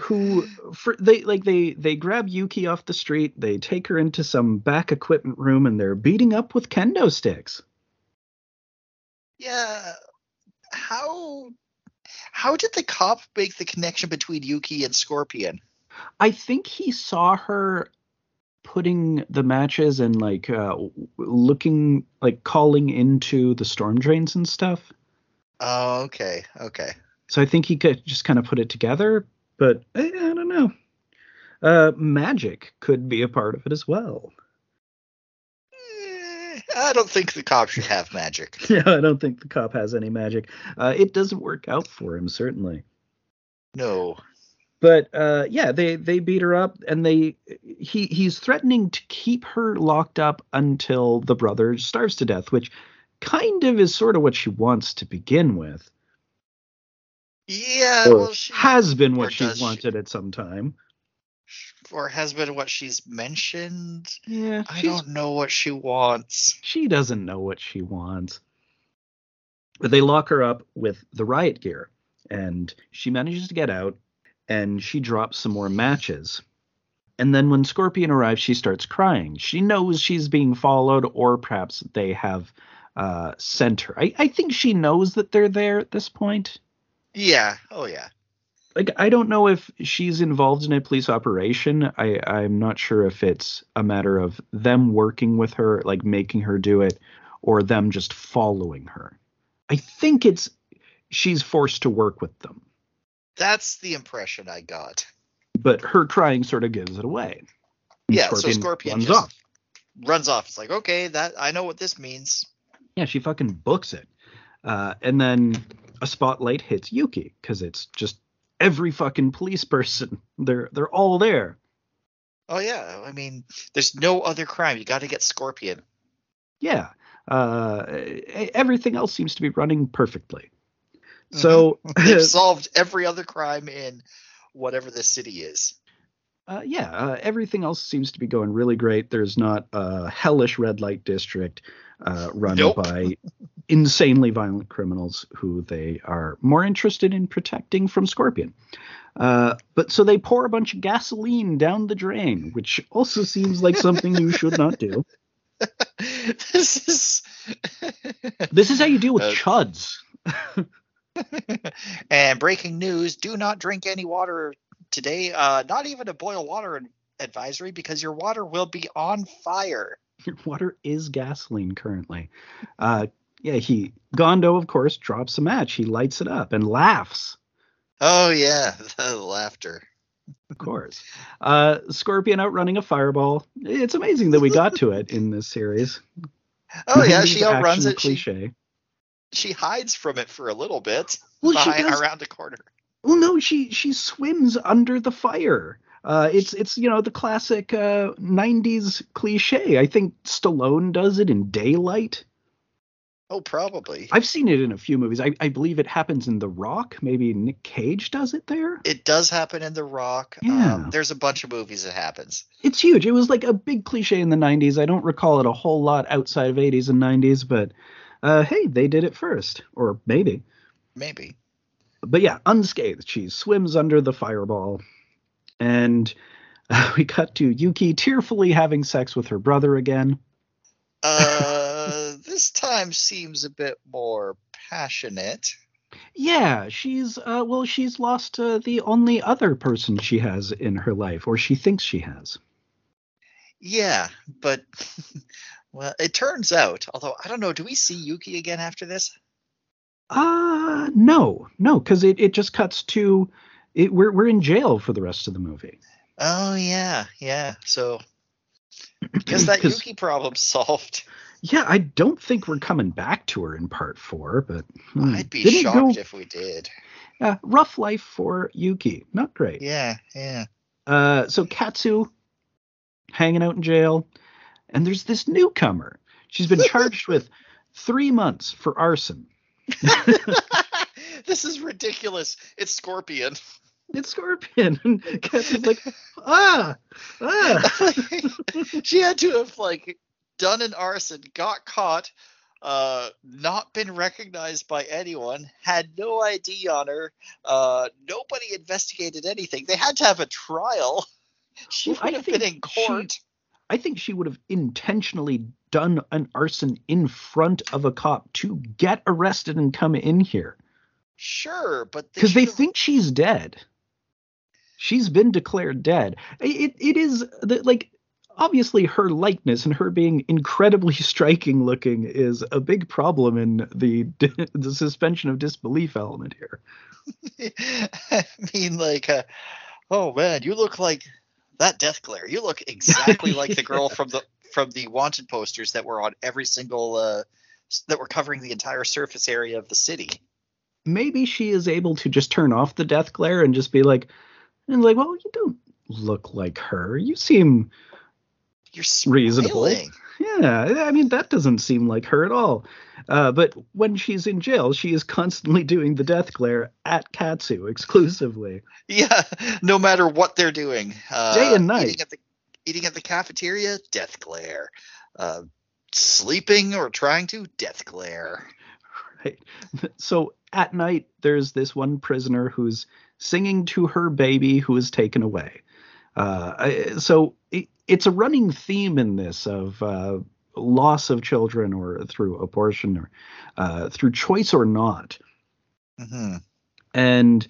who for they like they they grab yuki off the street they take her into some back equipment room and they're beating up with kendo sticks yeah. How how did the cop make the connection between Yuki and Scorpion? i think he saw her putting the matches and like uh looking like calling into the storm drains and stuff Oh, okay. Okay. So I think he could just kind of put it together, but I, I don't know. Uh, magic could be a part of it as well. Eh, I don't think the cop should have magic. Yeah, I don't think the cop has any magic. Uh, it doesn't work out for him, certainly. No. But uh, yeah, they they beat her up, and they he he's threatening to keep her locked up until the brother starves to death, which kind of is sort of what she wants to begin with, Yeah, or well, she has been what she? wanted at some time. or has been what she's mentioned. Yeah, I don't know what she wants. She doesn't know what she wants. But they lock her up with the riot gear, and she manages to get out, and she drops some more matches. And then when Scorpion arrives, she starts crying. She knows she's being followed, or perhaps they have uh, sent her. I, I think she knows that they're there at this point. Yeah. Oh yeah. Like I don't know if she's involved in a police operation. I, I'm not sure if it's a matter of them working with her, like making her do it, or them just following her. I think it's she's forced to work with them, That's the impression I got. but her crying sort of gives it away. And Yeah, so Scorpion runs just- off. Runs off. It's like, okay, that I know what this means. Yeah, she fucking books it. Uh, and then a spotlight hits Yuki because it's just every fucking police person. They're they're all there. Oh yeah. I mean, there's no other crime. You got to get Scorpion. Yeah. Uh, everything else seems to be running perfectly. So They've solved every other crime in whatever the city is. Uh, yeah, uh, everything else seems to be going really great. There's not a hellish red light district uh, run Nope. by insanely violent criminals who they are more interested in protecting from Scorpion. Uh, but so they pour a bunch of gasoline down the drain, which also seems like something you should not do. this is This is how you deal with Uh, chuds. and breaking news do not drink any water today uh not even a boil water advisory because your water will be on fire water is gasoline currently. Uh, yeah, he Gondo, of course, drops a match. He lights it up and laughs. oh yeah the laughter Of course. Uh, Scorpion outrunning a fireball. It's amazing that we got to it in this series. oh yeah she outruns it she, Cliche. she hides from it for a little bit Well, she behind, around a corner Well, no, she she swims under the fire. Uh, it's it's you know the classic uh, '90s cliche. I think Stallone does it in Daylight. oh probably I've seen it in a few movies. I, I believe it happens in The Rock. Maybe Nick Cage does it there. it does happen in the rock Yeah. um, there's a bunch of movies it happens It's huge. It was like a big cliche in the '90s. I don't recall it a whole lot outside of '80s and '90s, but uh, hey, they did it first, or maybe. maybe but yeah, unscathed. She swims under the fireball, and uh, we cut to Yuki tearfully having sex with her brother again. uh this time seems a bit more passionate Yeah, she's uh, well, she's lost uh, the only other person she has in her life, or she thinks she has. Yeah, but well, it turns out, although I don't know, do we see Yuki again after this? Uh no, no, because it, it just cuts to it. We're we're in jail for the rest of the movie. Oh yeah, yeah. So guess that Yuki problem solved. Yeah, I don't think we're coming back to her in part four, but hmm, I'd be didn't shocked go- if we did. uh, rough life for Yuki, not great. Yeah, yeah. Uh, so Katsu hanging out in jail, and there's this newcomer. She's been charged with three months for arson. this is ridiculous. It's Scorpion. It's Scorpion, and Katsu's like, ah, ah. she had to have like done an arson, got caught, uh, not been recognized by anyone, had no ID on her, uh, nobody investigated anything. They had to have a trial. She Well, I would have been in she- court. I think she would have intentionally done an arson in front of a cop to get arrested and come in here Sure, but because they should've- think she's dead. She's been declared dead. It it is the, like obviously her likeness and her being incredibly striking looking is a big problem in the the suspension of disbelief element here. I mean, like, uh, oh man, you look like that Death Glare. You look exactly like the girl from the from the wanted posters that were on every single uh, that were covering the entire surface area of the city. Maybe she is able to just turn off the death glare and just be like, and like, well, you don't look like her. You seem You're Reasonable. Yeah, I mean that doesn't seem like her at all. Uh, but when she's in jail, she is constantly doing the death glare at Katsu exclusively. Yeah, no matter what they're doing, uh, Day and night. Eating at the eating at the cafeteria, Death Glare. Uh, sleeping or trying to, Death Glare. Right. So at night, there's this one prisoner who's singing to her baby who is taken away. Uh, so it, it's a running theme in this of uh, loss of children or through abortion or uh, through choice or not. hmm and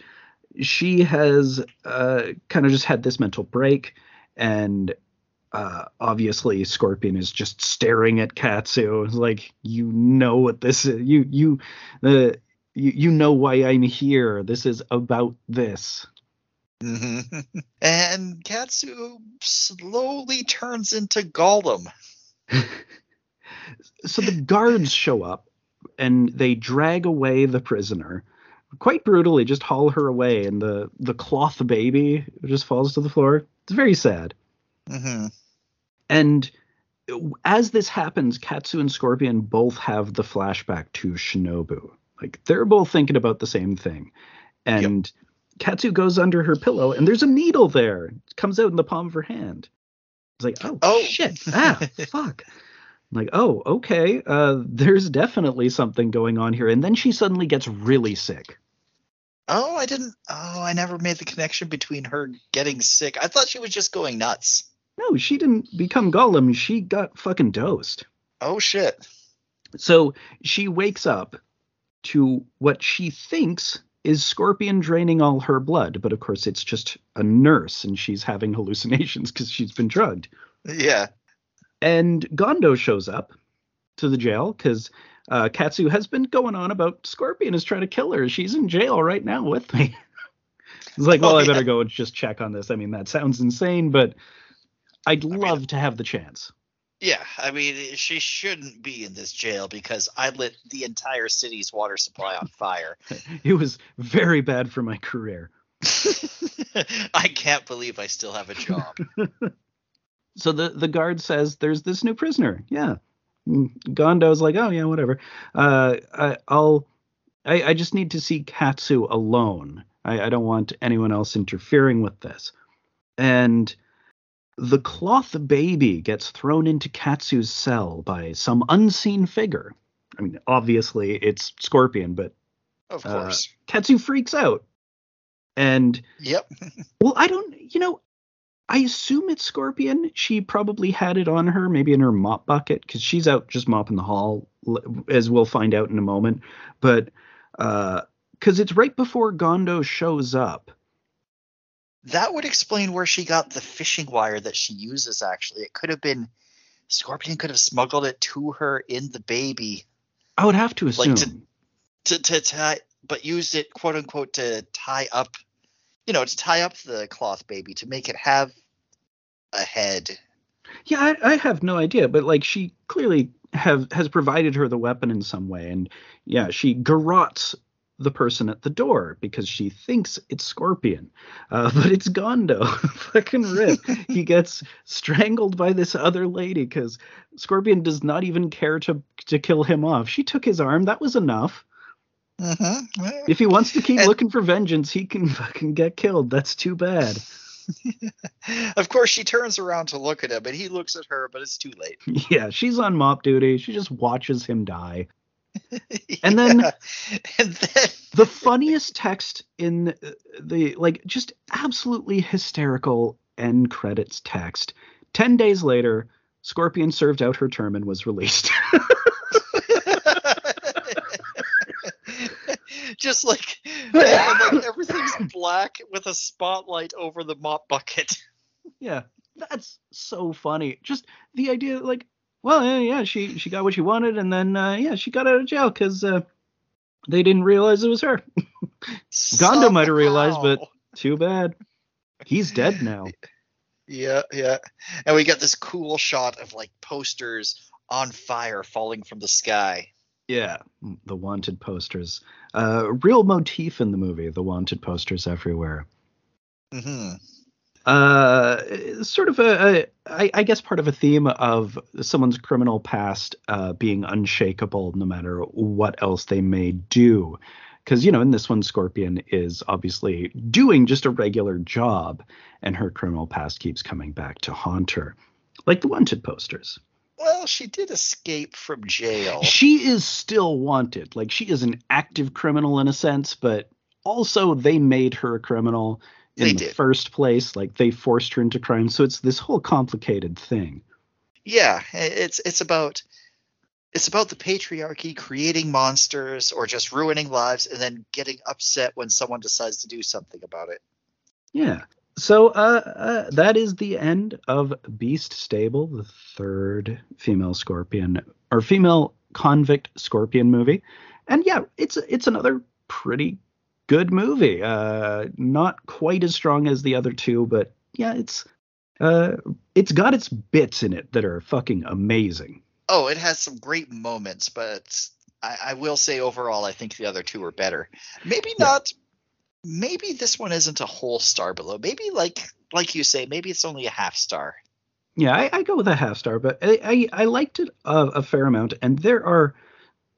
she has uh, kind of just had this mental break and uh, obviously scorpion is just staring at katsu like you know what this is you you uh, you, you know why i'm here. This is about this. Hmm And Katsu slowly turns into Gollum. so the guards show up and they drag away the prisoner. Quite brutally just haul her away and the the cloth baby just falls to the floor. It's very sad. Hmm And as this happens, Katsu and Scorpion both have the flashback to Shinobu. Like they're both thinking about the same thing. And Katsu goes under her pillow and there's a needle there. It comes out in the palm of her hand. It's like, oh, Oh. shit. Ah, fuck. I'm like, oh, okay. Uh, there's definitely something going on here. And then she suddenly gets really sick. Oh, I didn't. Oh, I never made the connection between her getting sick. I thought she was just going nuts. No, she didn't become Gollum. She got fucking dosed. Oh shit. So she wakes up to what she thinks is Scorpion draining all her blood, but of course it's just a nurse and she's having hallucinations because she's been drugged. Yeah. And Gondo shows up to the jail because uh, Katsu has been going on about Scorpion is trying to kill her. She's in jail right now with me. It's like, well, Oh, I better yeah. go and just check on this. I mean, that sounds insane, but I'd love to have the chance. Yeah. I mean, she shouldn't be in this jail because I lit the entire city's water supply on fire. It was very bad for my career. I can't believe I still have a job. so the the guard says there's this new prisoner. Yeah. Mm, Gondo's like, oh yeah, whatever. Uh, I, I'll. I, I just need to see Katsu alone. I, I don't want anyone else interfering with this. And the cloth baby gets thrown into Katsu's cell by some unseen figure. I mean, obviously it's Scorpion, but Of Uh, course. Katsu freaks out. And yep. well, I don't, you know, I assume it's Scorpion. She probably had it on her, maybe in her mop bucket, because she's out just mopping the hall, as we'll find out in a moment. But because it's right before Gondo shows up. That would explain where she got the fishing wire that she uses, actually. It could have been Scorpion could have smuggled it to her in the baby I would have to assume. Like to, to tie, but used it, quote unquote, to tie up, you know, to tie up the cloth baby to make it have a head. yeah, I, I have no idea, but like she clearly have has provided her the weapon in some way, and yeah, she garrots the person at the door because she thinks it's Scorpion, uh, but it's Gondo. Fucking rip. he gets strangled by this other lady because Scorpion does not even care to to kill him off. She took his arm. That was enough. Mm-hmm. If he wants to keep And- looking for vengeance, he can fucking get killed. That's too bad. Of course, she turns around to look at him, and he looks at her, but it's too late. Yeah, she's on mop duty. She just watches him die. And then- Yeah. and then, the funniest text in the like just absolutely hysterical end credits text 10 days later scorpion served out her term and was released just like, like everything's black with a spotlight over the mop bucket. yeah that's so funny just the idea like well yeah, yeah she she got what she wanted and then uh, yeah she got out of jail because uh, they didn't realize it was her Gondo might have realized, but- too bad he's dead now Yeah, yeah. And we got this cool shot of like posters on fire falling from the sky. Yeah, the wanted posters. Uh, real motif in the movie, the wanted posters everywhere. hmm Uh, sort of a, a I, I guess part of a theme of someone's criminal past uh, being unshakable no matter what else they may do. Because, you know, in this one, Scorpion is obviously doing just a regular job, and her criminal past keeps coming back to haunt her. Like the wanted posters. Well, she did escape from jail. She is still wanted. Like she is an active criminal in a sense, but also they made her a criminal in They the did. first place. Like they forced her into crime. So it's this whole complicated thing. Yeah, it's it's about it's about the patriarchy creating monsters or just ruining lives and then getting upset when someone decides to do something about it. Yeah. So uh, uh, that is the end of Beast Stable, the third female scorpion or female convict scorpion movie. And yeah, it's it's another pretty good movie. Uh, not quite as strong as the other two, but yeah, it's uh, it's got its bits in it that are fucking amazing. Oh, it has some great moments, but I, I will say overall, I think the other two are better. Maybe Yeah. not. Maybe this one isn't a whole star below. Maybe like like you say, maybe it's only a half star. Yeah, I, I go with a half star, but I I, I liked it a, a fair amount, and there are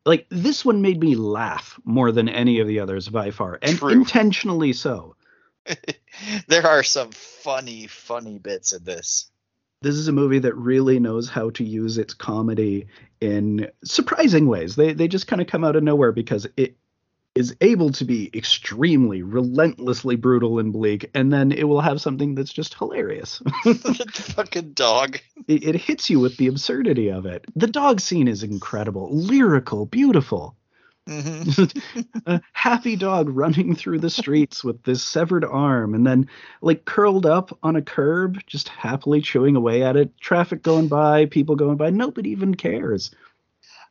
like this one made me laugh more than any of the others by far, and True. intentionally so. there are some funny, funny bits in this. This is a movie that really knows how to use its comedy in surprising ways. They they just kind of come out of nowhere because it is able to be extremely relentlessly brutal and bleak and then it will have something that's just hilarious. the fucking dog. it, it hits you with the absurdity of it. The dog scene is incredible, lyrical, beautiful. hmm a happy dog running through the streets with this severed arm and then like curled up on a curb just happily chewing away at it traffic going by people going by nobody even cares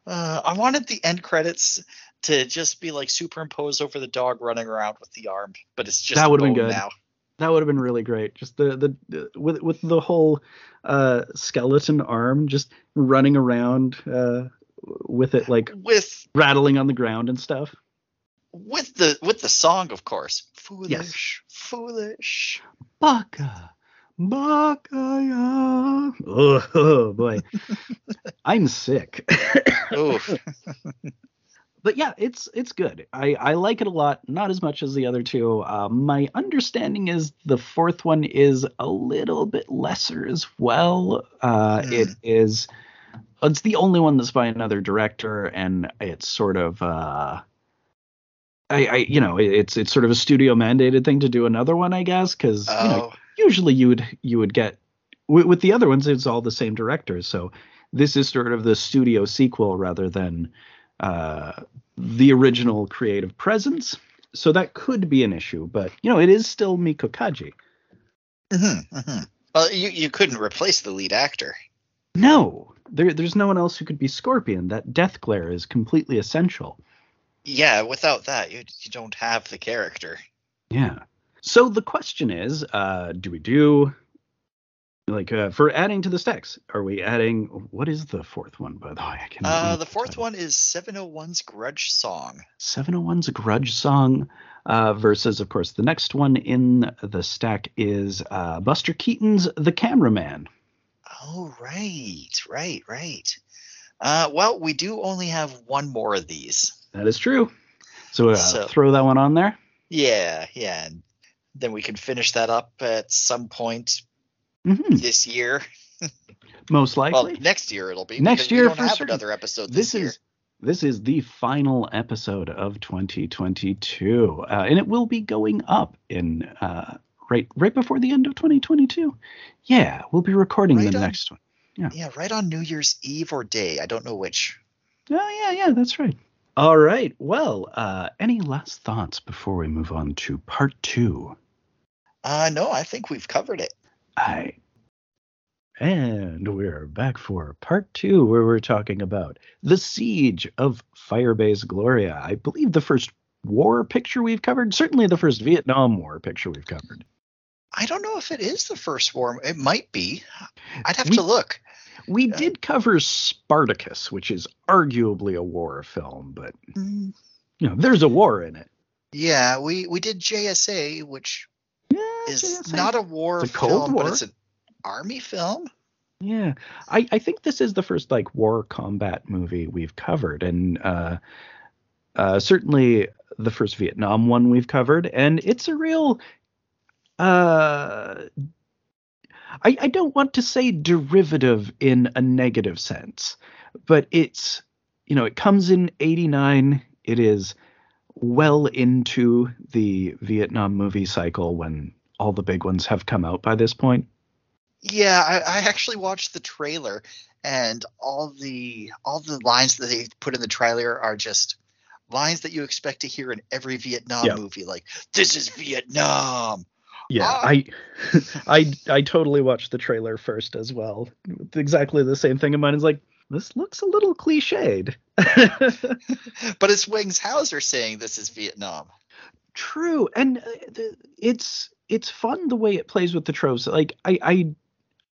Uh, I wanted the end credits to just be like superimposed over the dog running around with the arm, but it's just That would've been good. now. that would have been really great just the the, the with with the whole uh skeleton arm just running around uh with it like With rattling on the ground and stuff with the with the song, of course. Foolish, foolish. Baka. Baka. yeah. Oh, oh boy. I'm sick. Oof. but yeah, it's it's good. I I like it a lot. Not as much as the other two. Uh, my understanding is the fourth one is a little bit lesser as well. Uh, Hmm. It is. It's the only one that's by another director, and it's sort of. Uh, I, I, you know, it's it's sort of a studio mandated thing to do another one, I guess, because you know, Oh, usually you would you would get with, with the other ones it's all the same directors so this is sort of the studio sequel rather than uh, the original creative presence so that could be an issue but you know it is still Meiko Kaji mhm, mhm. Well, you you couldn't replace the lead actor. no there, there's no one else who could be scorpion that death glare is completely essential Yeah, without that, you you don't have the character. Yeah. So the question is, uh, do we do like uh, for adding to the stacks? Are we adding what is the fourth one by the way? I can Uh, the fourth one is 701's Grudge Song. 701's a grudge song uh, versus, of course, the next one in the stack is uh, Buster Keaton's The Cameraman. Oh, right, right, right. Uh, well, we do only have one more of these. That is true. So, uh, So- throw that one on there. Yeah, yeah. Then we can finish that up at some point hmm this year. Most Well, likely. next year it'll be. Next because we year don't for have certain. another episode this this, year. is this is the final episode of 2022 uh, and it will be going up in uh, right right before the end of 2022 yeah we'll be recording Right the on. next one Yeah, right on New Year's Eve or day. I don't know which. oh yeah yeah that's right all right well uh, any last thoughts before we move on to part two Uh, no, I think we've covered it. I and we're back for part two where we're talking about the siege of firebase gloria i believe the first war picture we've covered certainly the first vietnam war picture we've covered I don't know if it is the first war. It might be. I'd have We- to look. We Yeah. did cover Spartacus, which is arguably a war film, but Mm, you know, there's a war in it. Yeah, we we did JSA, which Yeah, is not a war It's a Cold film, War. but it's an army film. Yeah, I, I think this is the first like war combat movie we've covered, and uh, uh, certainly the first Vietnam one we've covered, and it's a real. Uh, I I don't want to say derivative in a negative sense, but it's you know it comes in '89. It is well into the Vietnam movie cycle when all the big ones have come out by this point. Yeah, I, I actually watched the trailer, and all the all the lines that they put in the trailer are just lines that you expect to hear in every Vietnam Yeah. movie. Like, "This is Vietnam." Yeah, Ah. I, I, I totally watched the trailer first as well. Exactly the same thing in mind. It's like this looks a little cliched. But it's Wings Hauser saying this is Vietnam. True, and uh, it's it's fun the way it plays with the tropes. Like I, I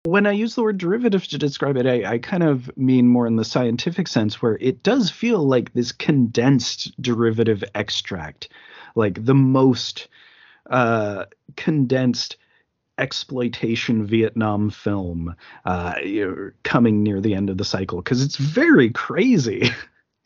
when I use the word derivative to describe it, I, I kind of mean more in the scientific sense, where it does feel like this condensed derivative extract, like the most uh, condensed exploitation Vietnam film uh, coming near the end of the cycle because it's very crazy.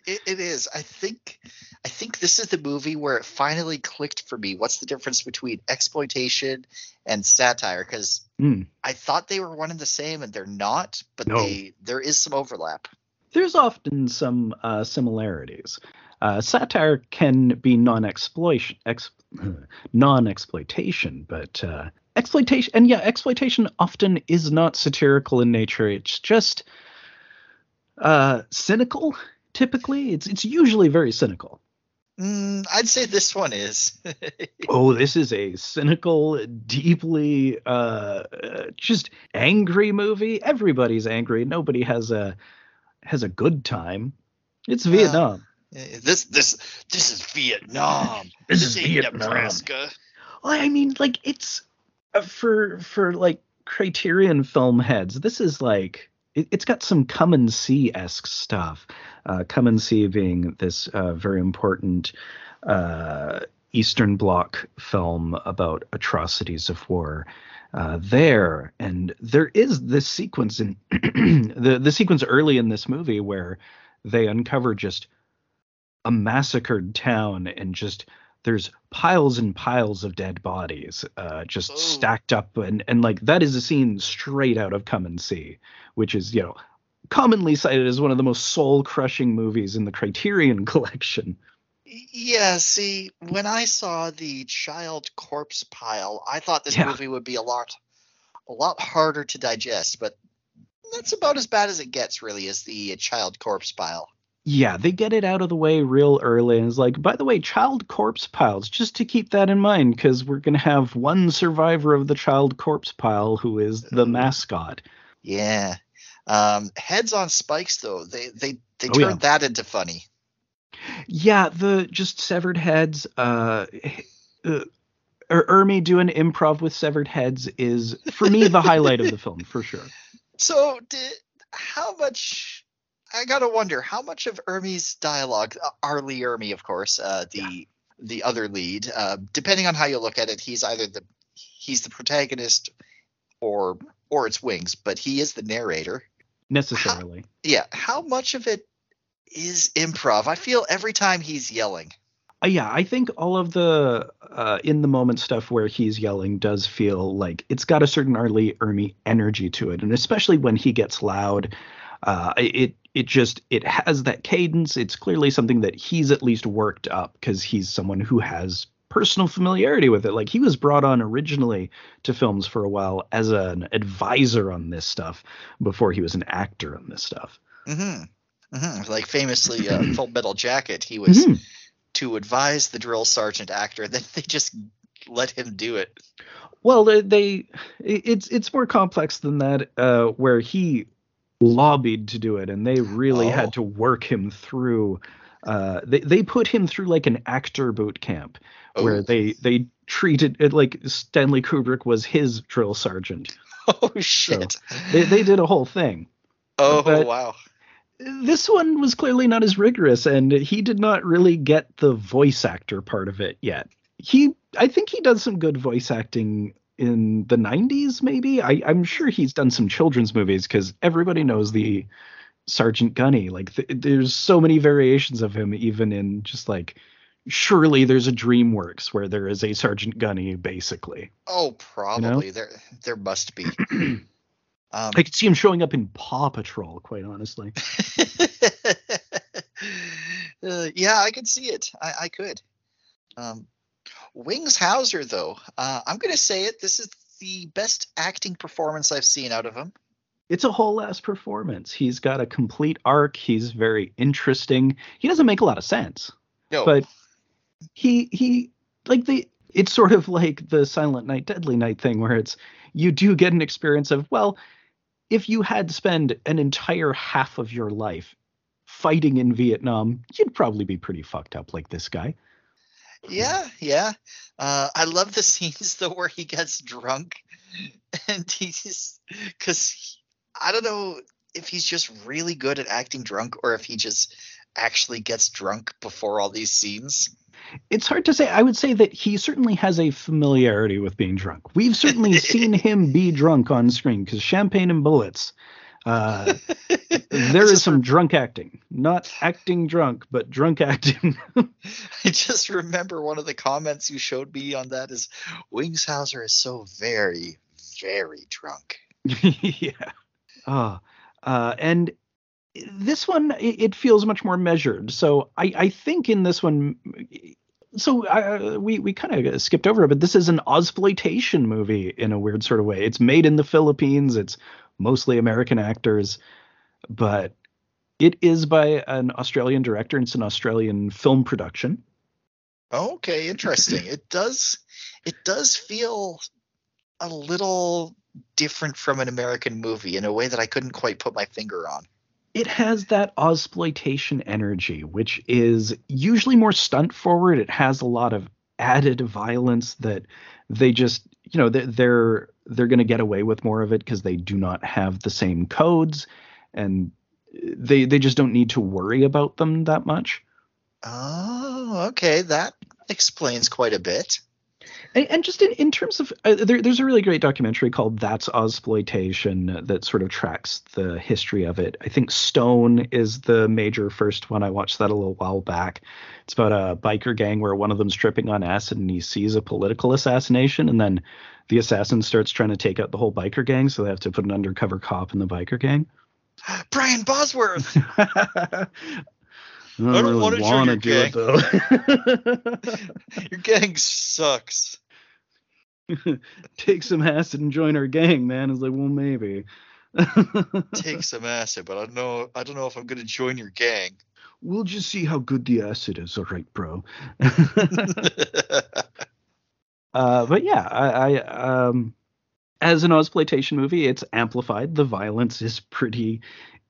It, it is. I think. I think this is the movie where it finally clicked for me. What's the difference between exploitation and satire? Because Mm. I thought they were one and the same, and they're not. But No. they there is some overlap. There's often some uh, similarities. Uh, satire can be non-exploitation, ex- non-exploitation, but uh, exploitation, and yeah, exploitation often is not satirical in nature. It's just uh, cynical. Typically, it's it's usually very cynical. Mm, I'd say this one is. oh, this is a cynical, deeply uh, uh, just angry movie. Everybody's angry. Nobody has a has a good time. It's Vietnam. this this this is Vietnam. This is ain't Vietnam. Nebraska. I mean, like it's uh, for for like Criterion film heads. This is like it, it's got some come and see esque stuff. Uh, come and see being this uh, very important uh, Eastern Bloc film about atrocities of war. Uh, there and there is this sequence in the the sequence early in this movie where they uncover just a massacred town and just there's piles and piles of dead bodies uh, just Oh. stacked up and and like that is a scene straight out of Come and See, which is you know commonly cited as one of the most soul crushing movies in the Criterion collection. Yeah, see, when I saw the child corpse pile, I thought this Yeah. movie would be a lot a lot harder to digest, but that's about as bad as it gets really is the child corpse pile. Yeah, they get it out of the way real early and it's like, by the way, child corpse piles, just to keep that in mind, because we're gonna have one survivor of the child corpse pile who is the mascot. Yeah. Um, heads on spikes though, they they they Oh, turned yeah. that into funny. Yeah, the just severed heads. Uh, uh Er- Ermey doing improv with severed heads is for me the highlight of the film for sure. So, did how much? I gotta wonder how much of Ermey's dialogue, uh, R. Lee Ermey, of course, uh, the the other lead. Uh, depending on how you look at it, he's either the he's the protagonist or or it's Wings, but he is the narrator. Necessarily. Yeah, how much of it is improv? I feel every time he's yelling. Uh, yeah, I think all of the uh, in the moment stuff where he's yelling does feel like it's got a certain R. Lee Ermey energy to it, and especially when he gets loud, uh, it it just it has that cadence. It's clearly something that he's at least worked up because he's someone who has personal familiarity with it. Like he was brought on originally to films for a while as an advisor on this stuff before he was an actor on this stuff. hmm hmm Like famously, uh, Full Metal Jacket, he was Mhm. to advise the drill sergeant actor. Then they just let him do it. Well, they, they it's it's more complex than that. Uh, where he lobbied to do it, and they really Oh. had to work him through. Uh, they they put him through like an actor boot camp where Oh. they they treated it like Stanley Kubrick was his drill sergeant. Oh shit! They they did a whole thing. oh but- wow! This one was clearly not as rigorous, and he did not really get the voice actor part of it yet. He, I think he does some good voice acting in the 90s, maybe. I, I'm sure he's done some children's movies because everybody knows the Sergeant Gunny. Like, th- there's so many variations of him, even in just like, surely there's a DreamWorks where there is a Sergeant Gunny, basically. Oh, probably there. There must be. um, I could see him showing up in Paw Patrol, quite honestly. uh, yeah, I could see it. I, I could. Um, Wings Hauser, though, uh, I'm gonna say it. This is the best acting performance I've seen out of him. it's a whole ass performance. He's got a complete arc. He's very interesting. He doesn't make a lot of sense, No, but he he like the it's sort of like the Silent Night Deadly Night thing where it's you do get an experience of well, if you had to spend an entire half of your life fighting in Vietnam, you'd probably be pretty fucked up like this guy. Yeah, yeah. Uh, I love the scenes though where he gets drunk and he's because I don't know if he's just really good at acting drunk or if he just actually gets drunk before all these scenes. It's hard to say. I would say that he certainly has a familiarity with being drunk. We've certainly seen him be drunk on screen because Champagne and Bullets Uh, there is some drunk acting, not acting drunk, but drunk acting. I just remember one of the comments you showed me on that is Wings Hauser is so very, very drunk. yeah. Oh, uh, and this one it, it, feels much more measured. So I, I think in this one, so uh, we we kind of skipped over it, but this is an ozploitation movie in a weird sort of way. It's made in the Philippines. It's mostly American actors, but it is by an Australian director. It's an Australian film production. Okay, interesting. it does it does feel a little different from an American movie in a way that I couldn't quite put my finger on. It has that exploitation energy, which is usually more stunt forward. It has a lot of added violence that they just, you know, they're they're, they're going to get away with more of it because they do not have the same codes, and they they just don't need to worry about them that much. Oh, okay, that explains quite a bit. And, and just in, in terms of, uh, there, there's a really great documentary called That's Ozploitation that sort of tracks the history of it. I think Stone is the major first one. I watched that a little while back. It's about a biker gang where one of them's tripping on acid and he sees a political assassination, and then the assassin starts trying to take out the whole biker gang, so they have to put an undercover cop in the biker gang. Brian Bosworth. I don't, I don't really want to join your gang. It, your gang sucks. Take some acid and join our gang, man. It's like, well, maybe. Take some acid, but I don't know. I don't know if I'm going to join your gang. We'll just see how good the acid is. All right, bro. uh, but yeah, I, I um, as an exploitation movie, it's amplified. The violence is pretty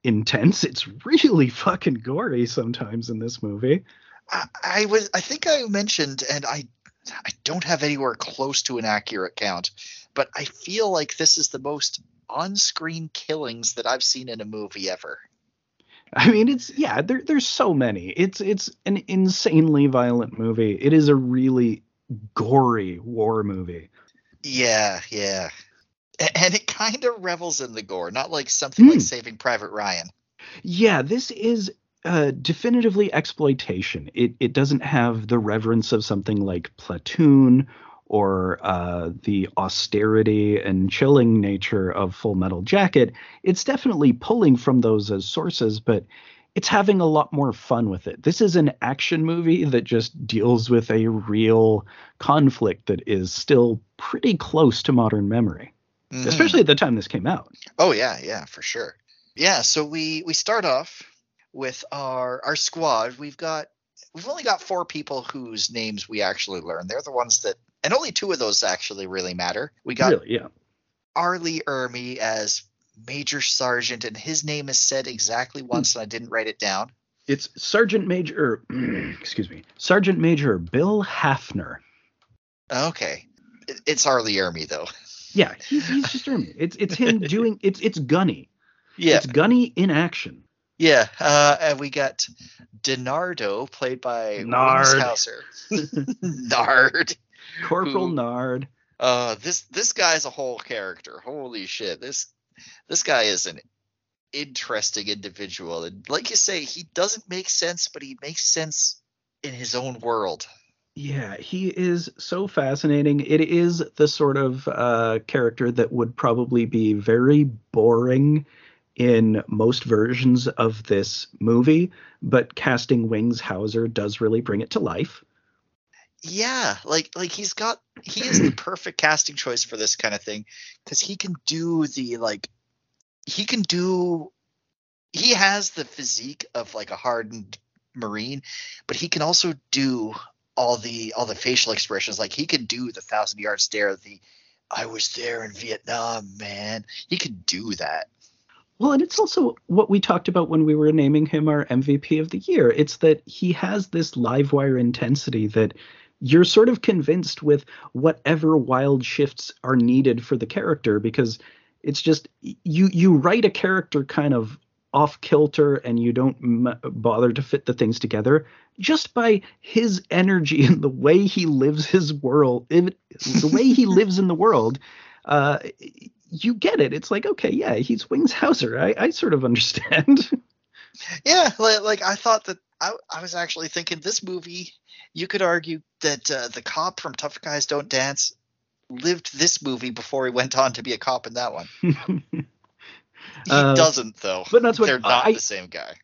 intense. It's really fucking gory sometimes in this movie. I, I was I think I mentioned and I I don't have anywhere close to an accurate count, but I feel like this is the most on-screen killings that I've seen in a movie ever. I mean, it's yeah, there, there's so many. It's it's an insanely violent movie. It is a really gory war movie. Yeah, yeah and it kind of revels in the gore, not like something mm. like hmm. Saving Private Ryan. Yeah, this is uh, definitively exploitation. It it doesn't have the reverence of something like Platoon or uh, the austerity and chilling nature of Full Metal Jacket. It's definitely pulling from those as sources, but it's having a lot more fun with it. This is an action movie that just deals with a real conflict that is still pretty close to modern memory mm-hmm. especially at the time this came out. Oh yeah, yeah, for sure. Yeah, so we we start off with our our squad. We've got we've only got four people whose names we actually learn. They're the ones that, and only two of those actually really matter. We got really, yeah. R. Lee Ermey as Major Sergeant, and his name is said exactly hmm. once, and I didn't write it down. It's Sergeant Major, excuse me, Sergeant Major Bill Hafner. Okay, it's R. Lee Ermey though. Yeah, he's, he's just Ermey. It's it's him doing it's it's Gunny. Yeah, it's Gunny in action. Yeah, uh, and we got Denardo played by Nard Hauser. Nard. Corporal who, Nard. Uh, this this guy's a whole character. Holy shit! This this guy is an interesting individual, and like you say, he doesn't make sense, but he makes sense in his own world. Yeah, he is so fascinating. It is the sort of uh, character that would probably be very boring in most versions of this movie, but casting Wings Hauser does really bring it to life. Yeah, like like he's got he is the perfect casting choice for this kind of thing because he can do the like he can do he has the physique of like a hardened marine, but he can also do all the all the facial expressions. Like he can do the thousand yard stare, the I was there in Vietnam, man. He can do that. Well, and it's also what we talked about when we were naming him our MVP of the year. It's that he has this live wire intensity that you're sort of convinced with whatever wild shifts are needed for the character because it's just you you write a character kind of off kilter and you don't m- bother to fit the things together just by his energy and the way he lives his world the way he lives in the world uh, you get it. It's like, okay, yeah, he's Wings Hauser. I, I sort of understand. Yeah, like, like I thought that I, I was actually thinking this movie. You could argue that uh, the cop from Tough Guys Don't Dance lived this movie before he went on to be a cop in that one. he Uh, doesn't though. but that's what They're not I- the same guy.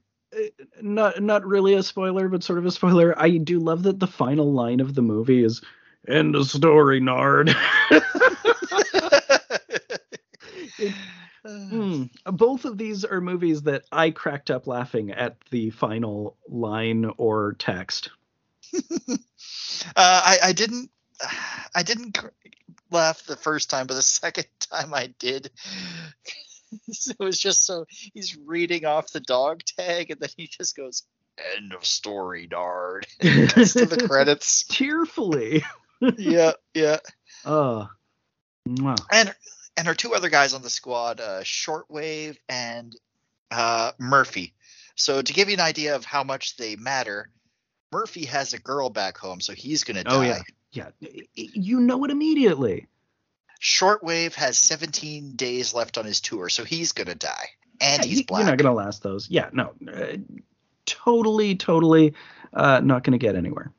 not not really a spoiler, but sort of a spoiler. I do love that the final line of the movie is "End of story, Nard." Hmm. Both of these are movies that I cracked up laughing at the final line or text. Uh, I, I didn't I didn't cr- laugh the first time, but the second time I did. it was just so he's reading off the dog tag and then he just goes end of story Nard." Cuts to the credits Tearfully. yeah yeah Uh, mwah. and and our two other guys on the squad uh shortwave and uh murphy so to give you an idea of how much they matter murphy has a girl back home so he's gonna die Oh, yeah. yeah, y- y- you know it immediately. Shortwave has 17 days left on his tour, so he's gonna die, and Yeah, he's black. You're not gonna last those. Yeah, no, uh, totally, totally, uh, not gonna get anywhere.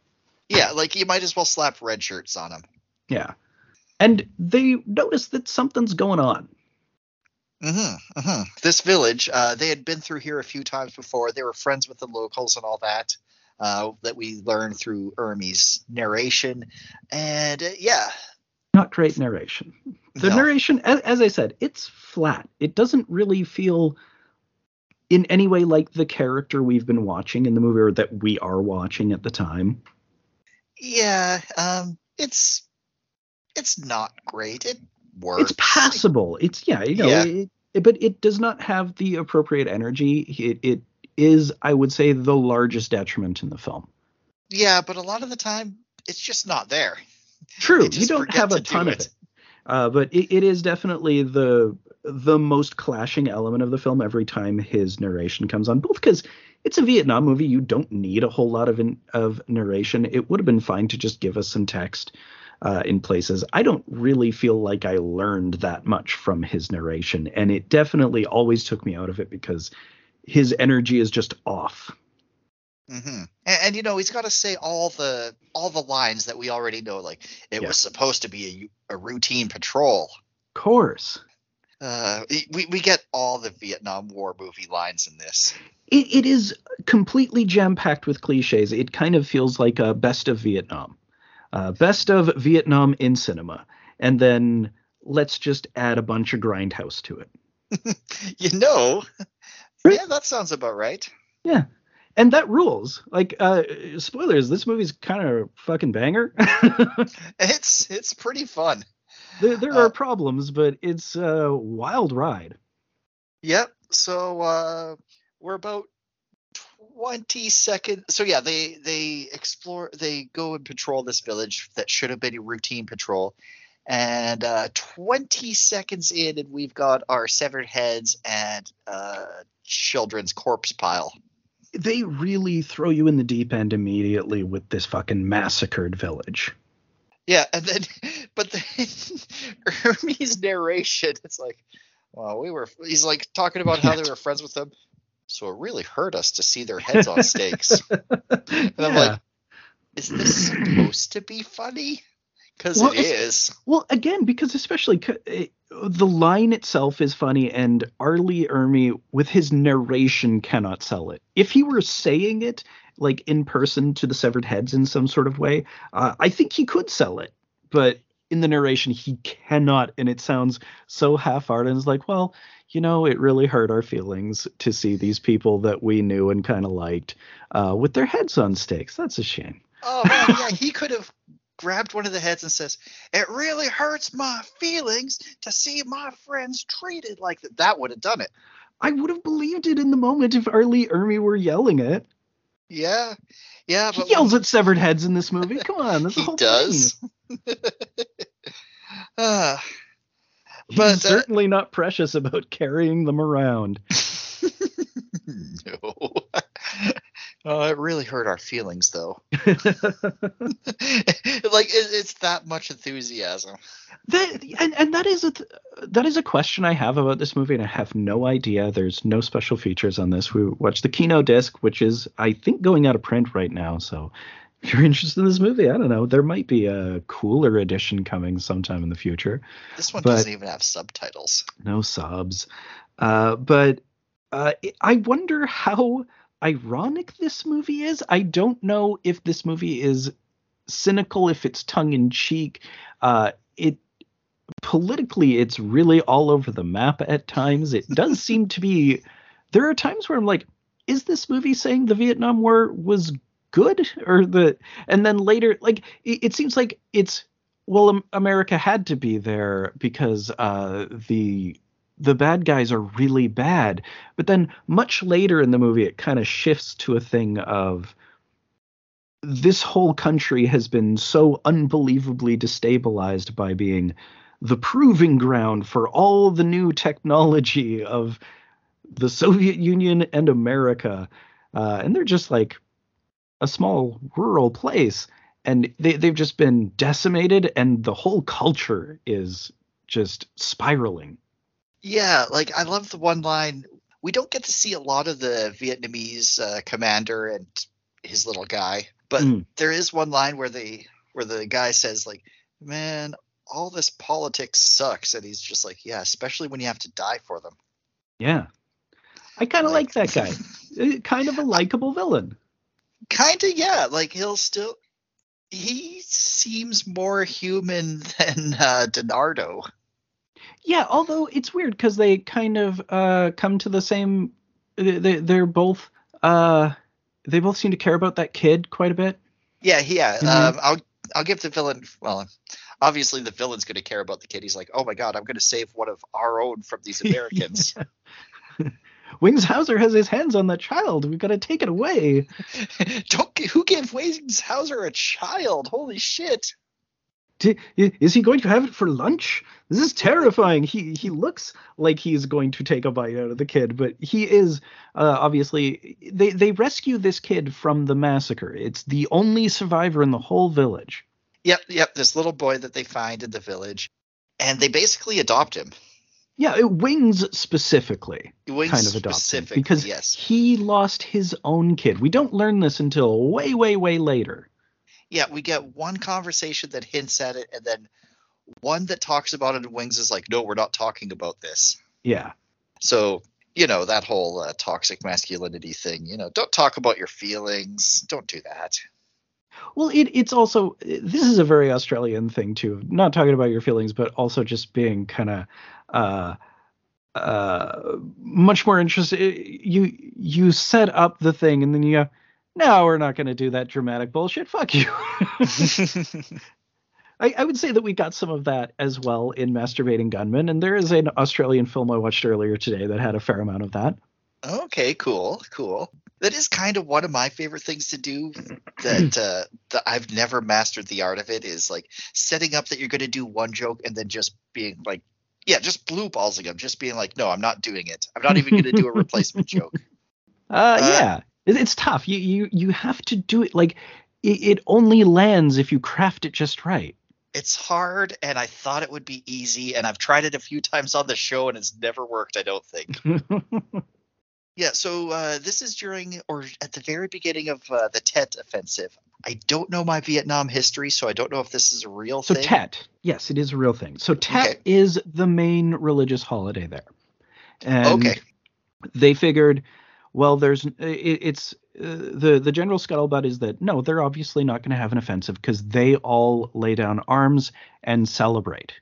Yeah, like you might as well slap red shirts on him. Yeah, and they notice that something's going on. Mm-hmm, hmm This village, uh, they had been through here a few times before. They were friends with the locals and all that. Uh, that we learned through Ermey's narration, and uh, yeah, Not great narration. The no. narration, as, as I said, it's flat. It doesn't really feel in any way like the character we've been watching in the movie or that we are watching at the time. yeah, um, it's it's not great. It works. It's passable. It's yeah, you know, Yeah. It, it- but it does not have the appropriate energy. It, it is, I would say, the largest detriment in the film. Yeah, but a lot of the time, it's just not there. True, you don't have a to do ton of it. it, uh, but it, it is definitely the the most clashing element of the film every time his narration comes on. Both because it's a Vietnam movie, you don't need a whole lot of in, of narration. It would have been fine to just give us some text uh, in places. I don't really feel like I learned that much from his narration, and it definitely always took me out of it because his energy is just off. hmm And, and you know he's got to say all the all the lines that we already know. Like it Yeah. was supposed to be a, a routine patrol. Of course. Uh, we we get all the Vietnam War movie lines in this. it, it is completely jam packed with cliches. It kind of feels like a best of Vietnam, uh, best of Vietnam in cinema, and then let's just add a bunch of grindhouse to it. You know, Right. yeah, that sounds about right. Yeah, and that rules. Like uh, spoilers, this movie's kind of a fucking banger. It's it's pretty fun. there there Uh, are problems, but it's a wild ride. Yep. So uh, we're about twenty seconds. So yeah, they they explore. They go and patrol this village that should have been a routine patrol. And uh, twenty seconds in, and we've got our severed heads and uh, children's corpse pile. They really throw you in the deep end immediately with this fucking massacred village. Yeah, and then, but then Ermey's narration, it's like, well, we were. He's like talking about how they were friends with them, so it really hurt us to see their heads on stakes. And I'm Yeah. like, is this supposed to be funny? Because Well, it's- Well, again, because especially c- eh, the line itself is funny, and R. Lee Ermey with his narration cannot sell it. If he were saying it like in person to the severed heads in some sort of way, uh, I think he could sell it. But in the narration, he cannot, and it sounds so half-hearted. And it's like, well, you know, it really hurt our feelings to see these people that we knew and kind of liked uh, with their heads on stakes. That's a shame. Oh man, yeah, he could have grabbed one of the heads and says, "It really hurts my feelings to see my friends treated like that." That would have done it. I would have believed it in the moment if R. Lee Ermey were yelling it. Yeah, yeah, He but yells at severed heads in this movie. Come on, the he whole does. Ah. thing. He's But, uh, certainly not precious about carrying them around. no. Oh, it really hurt our feelings, though. like it, it's that much enthusiasm. That and, and that is a th- that is a question I have about this movie, and I have no idea. There's no special features on this. We watched the Kino disc, which is I think going out of print right now. So if you're interested in this movie, I don't know. There might be a cooler edition coming sometime in the future. This one doesn't even have subtitles. No subs. Uh, but uh, I wonder how ironic this movie is. I don't know if this movie is cynical, if it's tongue in cheek. Uh, it politically, it's really all over the map at times. It does seem to be. There are times where I'm like, is this movie saying the Vietnam War was good or the? And then later, like, it, it seems like it's well, Am- America had to be there because uh, the the bad guys are really bad. But then much later in the movie, it kind of shifts to a thing of this whole country has been so unbelievably destabilized by being the proving ground for all the new technology of the Soviet Union and America. Uh, and they're just like a small rural place. And they, they've just been decimated, and the whole culture is just spiraling. Yeah, like I love the one line. We don't get to see a lot of the Vietnamese uh, commander and his little guy, but Mm. there is one line where the where the guy says like, "Man, all this politics sucks," and he's just like, "Yeah, especially when you have to die for them." Yeah. I kind of like, Like- that guy. Uh, kind of a likable villain. Kind of, yeah. Like he'll still. He seems more human than uh, DiNardo. Yeah, although it's weird because they kind of uh, come to the same. They, they're both. Uh, they both seem to care about that kid quite a bit. Yeah, yeah. Mhm. Um, I'll I'll give the villain. Well, obviously the villain's going to care about the kid. He's like, oh my god, I'm going to save one of our own from these Americans. Wings Hauser has his hands on that child. We've got to take it away. Don't who gave Wings Hauser a child? Holy shit! D- is he going to have it for lunch? This is terrifying. He he looks like he's going to take a bite out of the kid, but he is uh, obviously they they rescue this kid from the massacre. It's the only survivor in the whole village. Yep, yep. This little boy that they find in the village, and they basically adopt him. Yeah, it, Wings specifically Wings kind of adopts him because yes, he lost his own kid. We don't learn this until way way way later. yeah. We get one conversation that hints at it, and then one that talks about it. And Wings is like, "No, we're not talking about this." Yeah. So you know that whole uh, toxic masculinity thing. You know, don't talk about your feelings. Don't do that. Well, it, it's also this is a very Australian thing too. Not talking about your feelings, but also just being kind of uh, uh, much more interesting. You you set up the thing, and then you go, "No, we're not going to do that dramatic bullshit. Fuck you." I, I would say that we got some of that as well in Masturbating Gunman, and there is an Australian film I watched earlier today that had a fair amount of that. Okay, cool, cool. That is kind of one of my favorite things to do. That uh, that I've never mastered the art of it is like setting up that you're going to do one joke and then just being like, yeah, just blue ballsing them, just being like, no, I'm not doing it. I'm not even going to do a replacement joke. Uh, Uh, yeah, it, it's tough. You you you have to do it like it, it only lands if you craft it just right. It's hard, and I thought it would be easy, and I've tried it a few times on the show, and it's never worked. I don't think. Yeah, so uh, this is during or at the very beginning of uh, the Tet Offensive. I don't know my Vietnam history, so I don't know if this is a real so thing. So Tet, yes, it is a real thing. So Tet Okay. is the main religious holiday there, and Okay. they figured, well, there's it, it's uh, the the general scuttlebutt is that no, they're obviously not going to have an offensive because they all lay down arms and celebrate.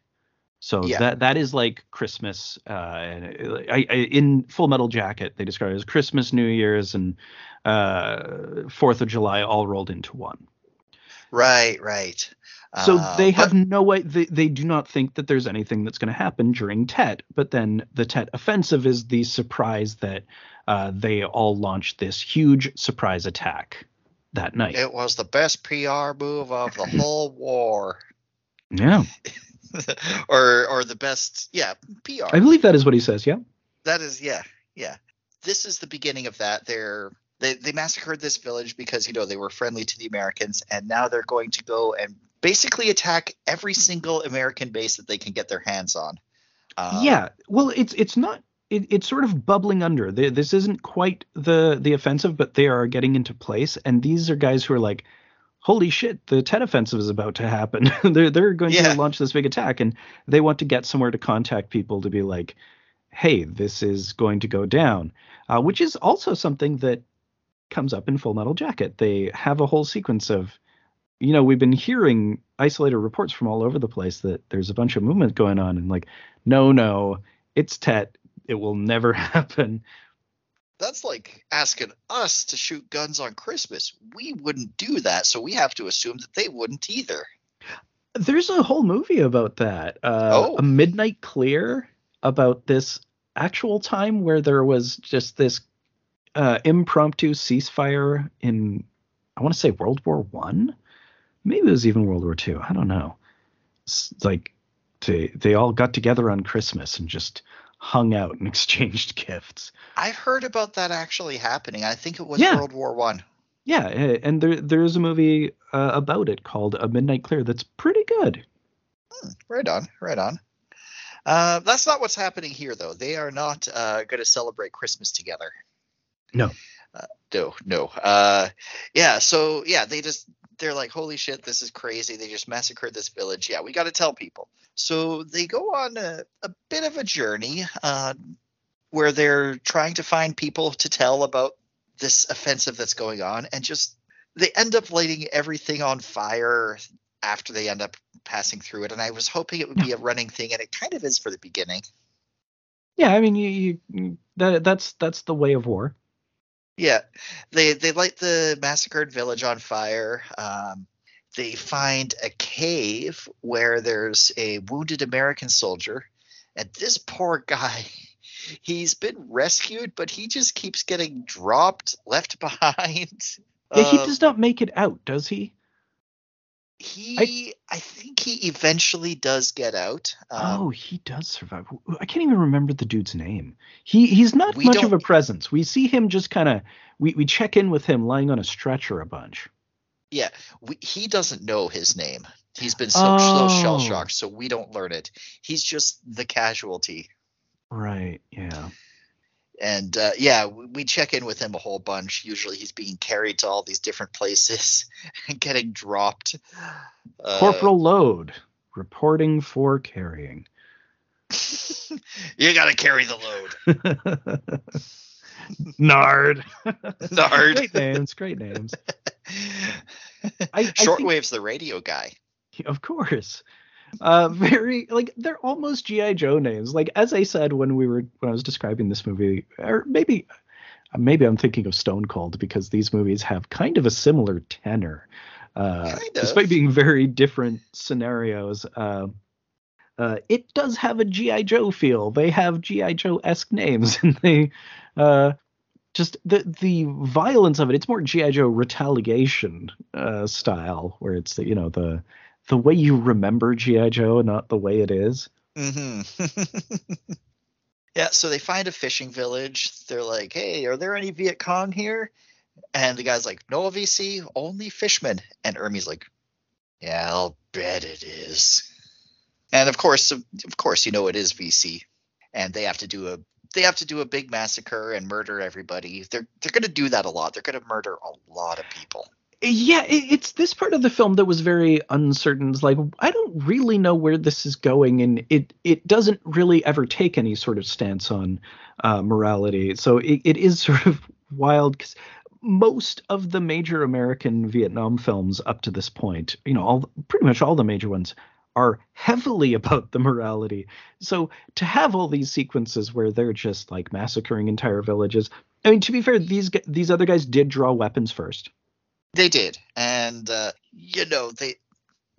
So Yeah. that that is like Christmas. Uh, and I, I, in Full Metal Jacket, they describe it as Christmas, New Year's, and uh, Fourth of July all rolled into one. Right, right. So Uh, they have but- no way. They, they do not think that there's anything that's going to happen during Tet. But then the Tet offensive is the surprise that uh, they all launched this huge surprise attack that night. It was the best PR move of the whole war, yeah, or or the best, yeah, PR. I believe that is what he says. Yeah. that is, yeah, yeah. This is the beginning of that. They're they they massacred this village because you know they were friendly to the Americans, and now they're going to go and basically attack every single American base that they can get their hands on. Um, yeah, well, it's it's not. It, it's sort of bubbling under. This isn't quite the the offensive, but they are getting into place. And these are guys who are like, "Holy shit, the Tet Offensive is about to happen. they're they're going yeah. to launch this big attack, and they want to get somewhere to contact people to be like, hey, this is going to go down." Uh, which is also something that comes up in Full Metal Jacket. They have a whole sequence of you know, we've been hearing isolated reports from all over the place that there's a bunch of movement going on, and like, no, no, it's Tet. It will never happen. That's like asking us to shoot guns on Christmas. We wouldn't do that, so we have to assume that they wouldn't either. There's a whole movie about that. Uh, oh. A Midnight Clear about this actual time where there was just this uh, impromptu ceasefire in, I want to say World War One maybe it was even World War Two. I don't know. It's like they they all got together on Christmas and just hung out and exchanged gifts. I've heard about that actually happening. I think it was yeah. World War One. Yeah, and there there is a movie uh, about it called A Midnight Clear that's pretty good. Hmm, right on, right on. Uh, that's not what's happening here, though. They are not uh, going to celebrate Christmas together. No. Uh, no, no. Uh, yeah, so yeah, they just they're like, holy shit, this is crazy. They just massacred this village. Yeah, we got to tell people. So they go on a, a bit of a journey uh, where they're trying to find people to tell about this offensive that's going on and just they end up lighting everything on fire after they end up passing through it and i was hoping it would be a running thing and it kind of is for the beginning yeah i mean you, you that that's that's the way of war yeah, they they light the massacred village on fire. Um, they find a cave where there's a wounded American soldier, and this poor guy, he's been rescued, but he just keeps getting dropped, left behind. Yeah, he um, does not make it out, does he? He, I, I, think he eventually does get out. Um, oh, he does survive. I can't even remember the dude's name. He he's not much of a presence. We see him just kind of we we check in with him lying on a stretcher a bunch. Yeah, we, he doesn't know his name. He's been so, oh. so shell shocked, so we don't learn it. He's just the casualty. Right. Yeah and uh, yeah, we check in with him a whole bunch. Usually, he's being carried to all these different places and getting dropped. Uh, Corporal Load reporting for carrying. you got to carry the load. Nard. Nard. great names. Great names. I, Shortwave's I the radio guy. Of course uh very like they're almost gi joe names like as i said when we were when i was describing this movie or maybe maybe i'm thinking of stone cold because these movies have kind of a similar tenor uh kind of. despite being very different scenarios uh uh, it does have a GI Joe feel. They have GI Joe esque names, and they uh, just the the violence of it. It's more GI Joe retaliation uh, style, where it's the you know the the way you remember GI Joe, not the way it is. Mm-hmm. yeah, so they find a fishing village. They're like, "Hey, are there any Viet Cong here?" And the guy's like, "No VC, only fishmen." And Ermey's like, "Yeah, I'll bet it is." And of course, of, course, you know it is VC, and they have to do a they have to do a big massacre and murder everybody. They're they're going to do that a lot. They're going to murder a lot of people yeah it's this part of the film that was very uncertain. It's like i don't really know where this is going and it it doesn't really ever take any sort of stance on uh, morality. So it, it is sort of wild because most of the major american vietnam films up to this point you know all pretty much all the major ones are heavily about the morality. So to have all these sequences where they're just like massacring entire villages i mean to be fair these these other guys did draw weapons first they did, and uh, you know they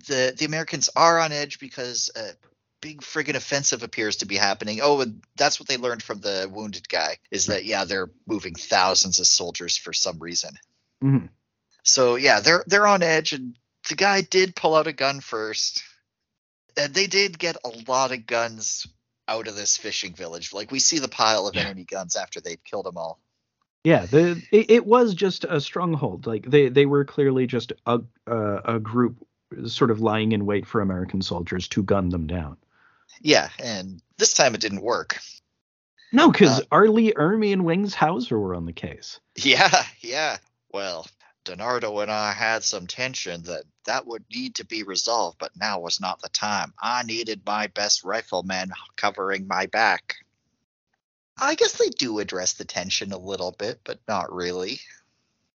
the the Americans are on edge because a big friggin' offensive appears to be happening. Oh, and that's what they learned from the wounded guy is that yeah they're moving thousands of soldiers for some reason. Mm-hmm. So yeah, they're they're on edge, and the guy did pull out a gun first, and they did get a lot of guns out of this fishing village. Like we see the pile of yeah. enemy guns after they'd killed them all. Yeah, the it, it was just a stronghold. Like they they were clearly just a uh, a group sort of lying in wait for American soldiers to gun them down. Yeah, and this time it didn't work. No, because uh, R. Lee Ermey and Wings Hauser were on the case. Yeah, yeah. Well, DiNardo and I had some tension that that would need to be resolved, but now was not the time. I needed my best rifleman covering my back. I guess they do address the tension a little bit, but not really.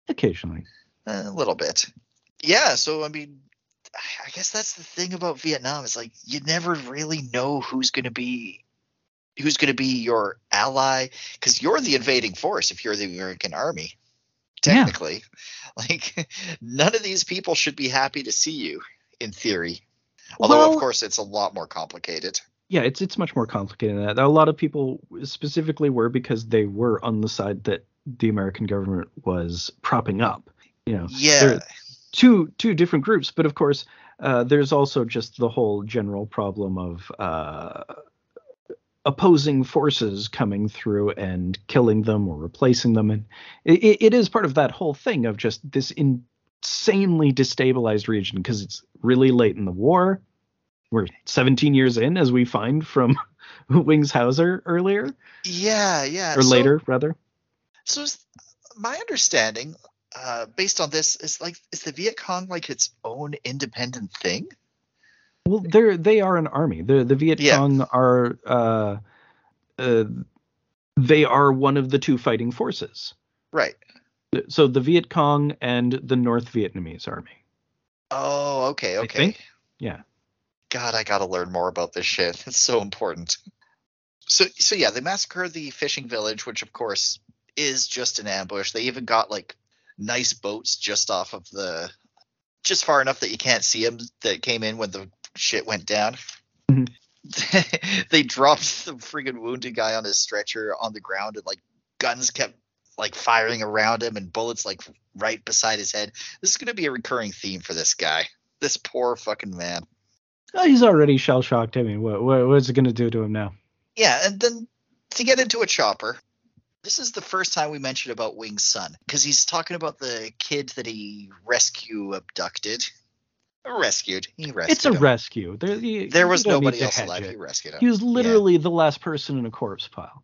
Occasionally. A little bit. Yeah, so I mean, I guess that's the thing about Vietnam is like you never really know who's going to be who's going to be your ally because you're the invading force if you're the American army. Technically, yeah. like none of these people should be happy to see you in theory. Although well, of course it's a lot more complicated. Yeah, it's it's much more complicated than that. A lot of people specifically were because they were on the side that the American government was propping up. You know, yeah, two two different groups, but of course, uh, there's also just the whole general problem of uh, opposing forces coming through and killing them or replacing them, and it, it is part of that whole thing of just this insanely destabilized region because it's really late in the war. We're 17 years in, as we find from Wings Hauser earlier. Yeah, yeah. Or so, later, rather. So, my understanding uh, based on this is like is the Viet Cong like its own independent thing? Well, they're they are an army. The the Viet yeah. Cong are uh, uh, they are one of the two fighting forces. Right. So the Viet Cong and the North Vietnamese army. Oh, okay, okay. Yeah. God, I gotta learn more about this shit. It's so important. So, so yeah, they massacre the fishing village, which of course is just an ambush. They even got like nice boats just off of the just far enough that you can't see them that came in when the shit went down. Mm-hmm. they dropped the freaking wounded guy on his stretcher on the ground and like guns kept like firing around him and bullets like right beside his head. This is going to be a recurring theme for this guy. This poor fucking man. Oh, he's already shell shocked. I mean, what, what what's it going to do to him now? Yeah, and then to get into a chopper, this is the first time we mentioned about Wing's son because he's talking about the kid that he rescue abducted. Rescued. He rescued. It's a him. rescue. There, you, there was nobody else alive. It. He rescued him. He was literally yeah. the last person in a corpse pile.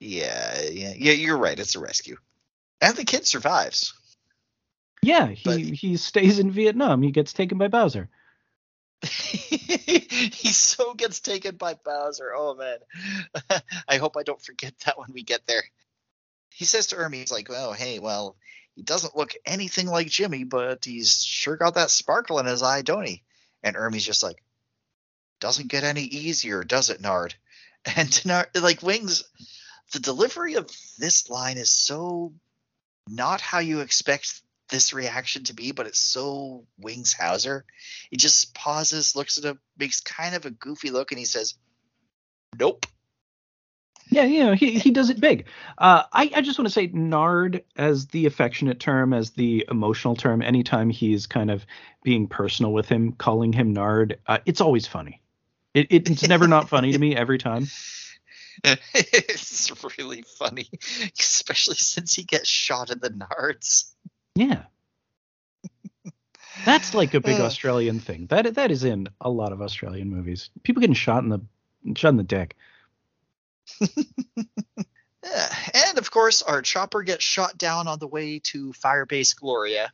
Yeah, yeah, yeah. You're right. It's a rescue, and the kid survives. Yeah, he but, he stays in Vietnam. He gets taken by Bowser. he so gets taken by Bowser. Oh man, I hope I don't forget that when we get there he says to Ermey, he's like, "Oh, hey, well, he doesn't look anything like Jimmy, but he's sure got that sparkle in his eye, don't he?" And Ermey's just like, "Doesn't get any easier, does it, Nard?" And Nard, like Wings, the delivery of this line is so not how you expect this reaction to be, but it's so Wings Hauser. He just pauses, looks at him, makes kind of a goofy look, and he says, "Nope." Yeah, you know, he, he does it big. Uh, I, I just want to say Nard as the affectionate term, as the emotional term, anytime he's kind of being personal with him, calling him Nard, uh, it's always funny. It, it, it's never not funny to me every time. it's really funny, especially since he gets shot in the nards. Yeah. That's like a big uh, Australian thing. That that is in a lot of Australian movies. People getting shot in the shot in the dick. yeah. And of course, our chopper gets shot down on the way to Firebase Gloria.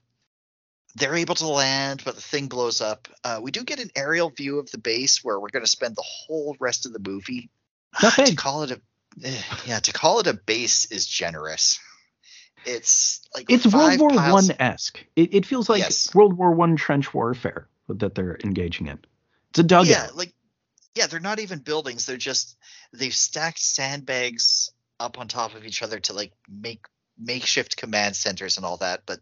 They're able to land, but the thing blows up. Uh, we do get an aerial view of the base where we're going to spend the whole rest of the movie. to call it a yeah, to call it a base is generous. It's like it's World War One esque. It, it feels like yes. World War One trench warfare that they're engaging in. It's a dugout. Yeah, like yeah, they're not even buildings. They're just they've stacked sandbags up on top of each other to like make makeshift command centers and all that. But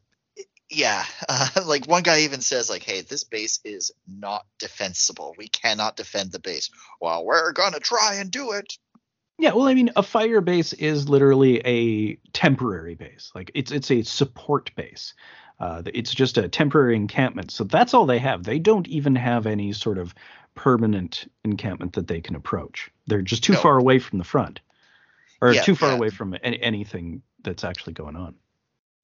yeah, uh, like one guy even says like, "Hey, this base is not defensible. We cannot defend the base." Well, we're gonna try and do it. Yeah, well, I mean, a fire base is literally a temporary base. Like it's it's a support base. Uh, it's just a temporary encampment. So that's all they have. They don't even have any sort of permanent encampment that they can approach. They're just too no. far away from the front. or Yeah, too far yeah. away from any, anything that's actually going on.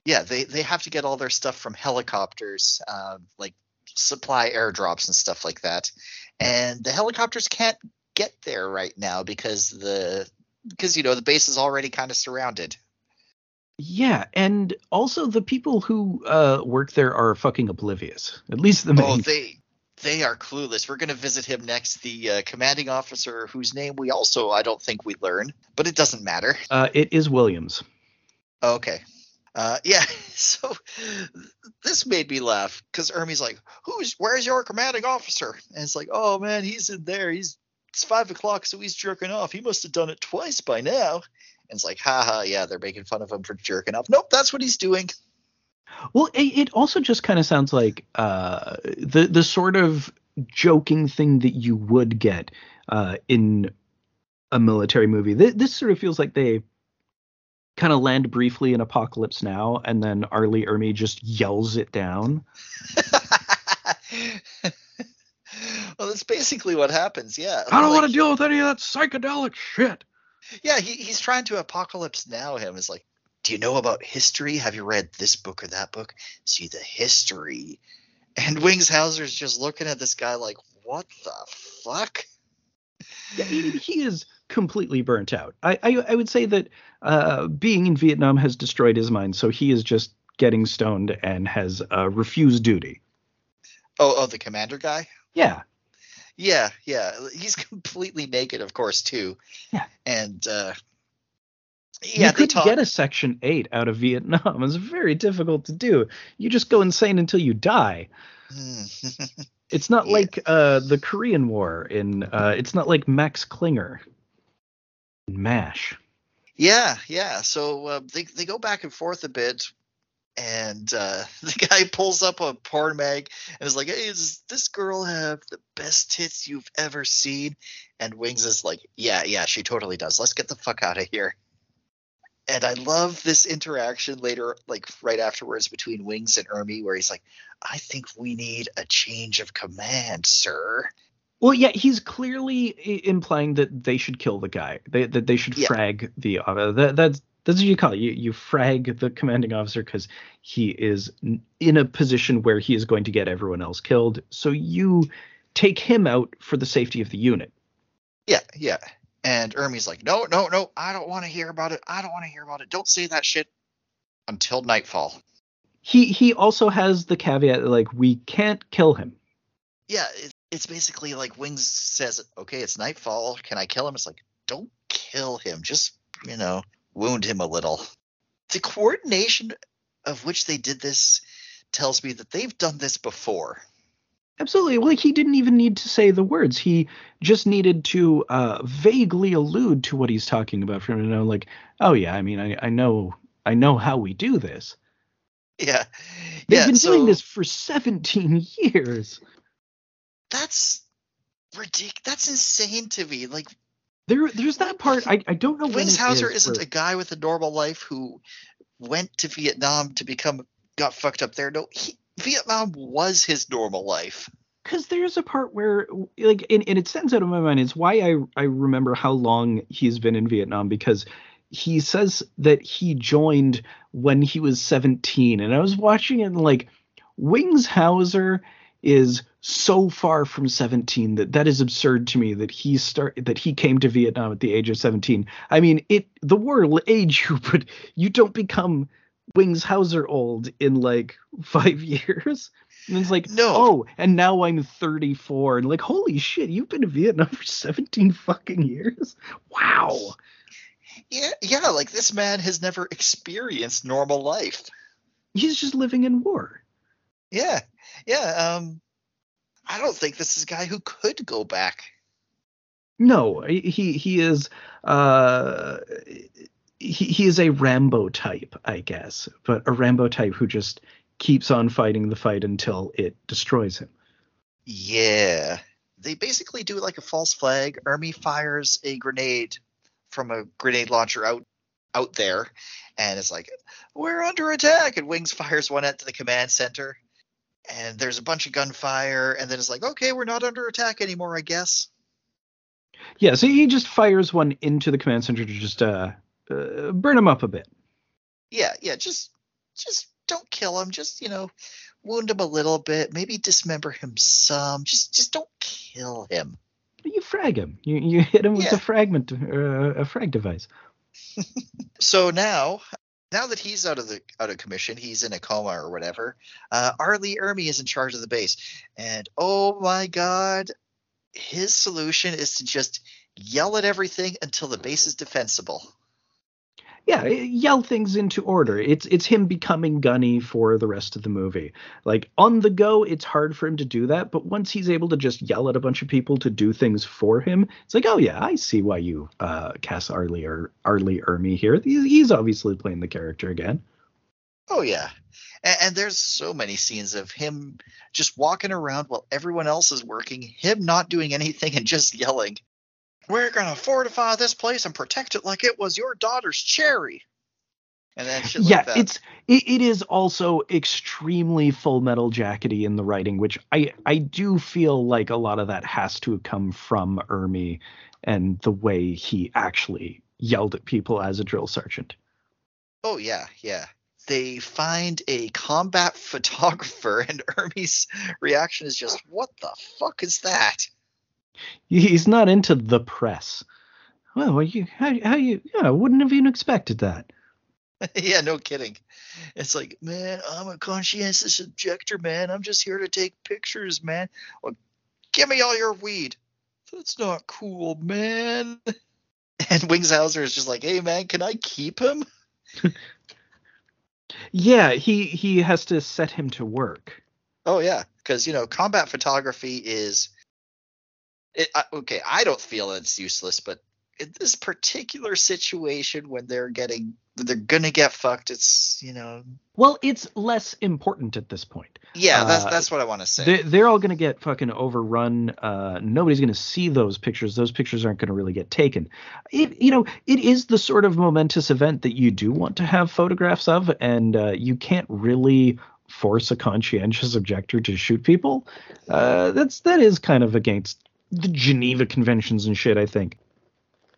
Yeah, they they have to get all their stuff from helicopters, uh, like supply airdrops and stuff like that. And the helicopters can't get there right now because the because you know the base is already kind of surrounded. Yeah, and also the people who uh, work there are fucking oblivious. At least the main. Oh, they they are clueless. We're going to visit him next. The uh, commanding officer, whose name we also I don't think we learn, but it doesn't matter. uh, it is Williams. Okay. Uh, yeah. So this made me laugh because Ermey's like, "Who's? Where's your commanding officer?" And it's like, "Oh man, he's in there. He's it's five o'clock, so he's jerking off. He must have done it twice by now." And it's like, haha, yeah, they're making fun of him for jerking off. Nope, that's what he's doing. Well, it, it also just kind of sounds like uh, the the sort of joking thing that you would get uh, in a military movie. Th- this sort of feels like they kind of land briefly in Apocalypse Now, and then R. Lee Ermey just yells it down. well, that's basically what happens. Yeah. I don't Like, want to deal with any of that psychedelic shit. Yeah, he, he's trying to apocalypse now him. Is like, do you know about history? Have you read this book or that book? See the history. And Wings Hauser's just looking at this guy like, what the fuck? Yeah, he, he is completely burnt out. I, I I would say that uh, being in Vietnam has destroyed his mind, so he is just getting stoned and has uh, refused duty. Oh, oh, the commander guy? Yeah, Yeah, yeah. He's completely naked, of course, too. Yeah. And uh yeah, you couldn't talk. get a Section Eight out of Vietnam. It's very difficult to do. You just go insane until you die. Hmm. It's not Yeah. like uh, the Korean War. In uh, it's not like Max Klinger. in Mash. Yeah, yeah. So uh, they they go back and forth a bit, and uh, the guy pulls up a porn mag and is like, "Hey, does this girl have the best tits you've ever seen?" And Wings is like, "Yeah, yeah, she totally does. Let's get the fuck out of here." And I love this interaction later, like right afterwards between Wings and Ermey, where he's like, "I think we need a change of command, sir." Well, yeah, he's clearly implying that they should kill the guy. They, that they should Yeah. frag the uh, that, that's that's what you call it. You you frag the commanding officer because he is in a position where he is going to get everyone else killed. So you take him out for the safety of the unit. Yeah, yeah. And Ermey's like, no, no, no, I don't want to hear about it. I don't want to hear about it. Don't say that shit until nightfall. He he also has the caveat that, like we can't kill him. Yeah, it, it's basically like Wings says, okay, it's nightfall. Can I kill him? It's like, don't kill him. Just, you know, wound him a little. The coordination of which they did this tells me that they've done this before. Absolutely. Like he didn't even need to say the words. He just needed to uh, vaguely allude to what he's talking about for him to know, like, oh yeah, I mean, I, I know, I know how we do this. Yeah. They've yeah, been so doing this for 17 years. That's ridiculous. That's insane to me. Like, There, there's that part. I, I don't know Wings Hauser is isn't a guy with a normal life who went to Vietnam to become got fucked up there. No, he, Vietnam was his normal life. because there's a part where like and, and it stands out of my mind it's why i i remember how long he's been in vietnam because he says that he joined when he was 17 and i was watching it and like wings hauser is so far from 17 that that is absurd to me that he start that he came to vietnam at the age of 17 i mean it the war will age you but you don't become wings hauser old in like five years and it's like, No. oh, and now I'm 34, and like, holy shit, you've been to Vietnam for 17 fucking years? Wow. Yeah, yeah, like this man has never experienced normal life. He's just living in war. Yeah, yeah. Um, I don't think this is a guy who could go back. No, he he is uh he, he is a Rambo type, I guess, but a Rambo type who just keeps on fighting the fight until it destroys him. Yeah, they basically do like a false flag. Ermey fires a grenade from a grenade launcher out out there, and it's like we're under attack. And Wings fires one at the command center, and there's a bunch of gunfire. And then it's like, okay, we're not under attack anymore, I guess. Yeah, so he just fires one into the command center to just uh, uh burn him up a bit. Yeah, yeah, just just don't kill him. Just you know, wound him a little bit. Maybe dismember him some. Just just don't kill him. You frag him. You you hit him with a fragment, uh, a frag device. So now, now that he's out of the out of commission, he's in a coma or whatever. Uh, R. Lee Ermey is in charge of the base, and oh my god, his solution is to just yell at everything until the base is defensible. Yeah, yell things into order. It's it's him becoming Gunny for the rest of the movie. Like on the go, it's hard for him to do that, but once he's able to just yell at a bunch of people to do things for him, it's like, oh yeah, I see why you uh, cast R. Lee or R. Lee Ermey here. He's, he's obviously playing the character again. Oh yeah, and, and there's so many scenes of him just walking around while everyone else is working, him not doing anything and just yelling. We're gonna fortify this place and protect it like it was your daughter's cherry. And then shit like yeah, that. it's it, it is also extremely Full Metal Jackety in the writing, which I I do feel like a lot of that has to come from Ermey and the way he actually yelled at people as a drill sergeant. Oh yeah, yeah. They find a combat photographer, and Ermey's reaction is just, "What the fuck is that?" He's not into the press. Well, you how, how you yeah, I wouldn't have even expected that. yeah, no kidding. It's like, man, I'm a conscientious objector, man. I'm just here to take pictures, man. Well, give me all your weed. That's not cool, man. And Wings Hauser is just like, hey, man, can I keep him? Yeah, he he has to set him to work. Oh yeah, because you know, combat photography is. It, okay, I don't feel it's useless, but in this particular situation, when they're getting, they're gonna get fucked, it's you know, Well, it's less important at this point. yeah, that's Uh, that's what I want to say. They, they're all going to get fucking overrun. Uh, nobody's going to see those pictures. Those pictures aren't going to really get taken. It, you know, it is the sort of momentous event that you do want to have photographs of, and uh, you can't really force a conscientious objector to shoot people. Uh, that's that is kind of against the Geneva Conventions and shit. I think.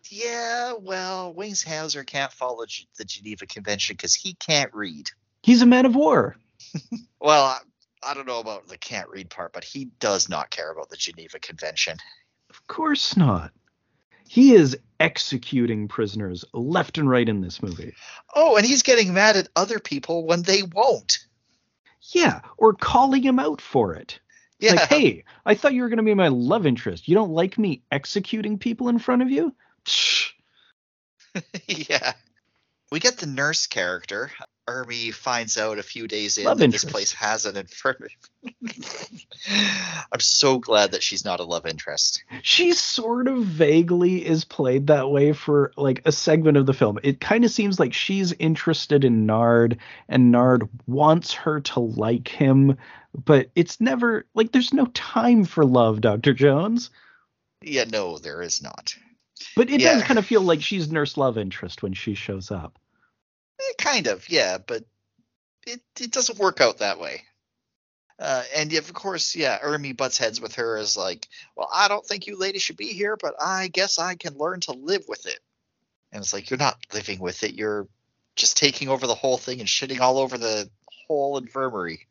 Yeah, well, Wings Hauser can't follow G- the Geneva Convention because he can't read. He's a man of war. Well, I, I don't know about the can't read part, but he does not care about the Geneva Convention. Of course not. He is executing prisoners left and right in this movie. Oh, and he's getting mad at other people when they won't. Yeah, or calling him out for it. Yeah, Like, hey, I thought you were going to be my love interest. You don't like me executing people in front of you? Yeah. We get the nurse character. Ermey finds out a few days in Love that interest. this place has an infirmary. I'm so glad that she's not a love interest. She sort of vaguely is played that way for like a segment of the film. It kind of seems like she's interested in Nard and Nard wants her to like him, but it's never like there's no time for love, Dr. Jones. Yeah, no, there is not. But it does kind of feel like she's nurse love interest when she shows up. Eh, kind of, yeah, but it, it doesn't work out that way. Uh, and of course, yeah, Ermey butts heads with her as like, well, I don't think you ladies should be here, but I guess I can learn to live with it. And it's like, you're not living with it. You're just taking over the whole thing and shitting all over the whole infirmary.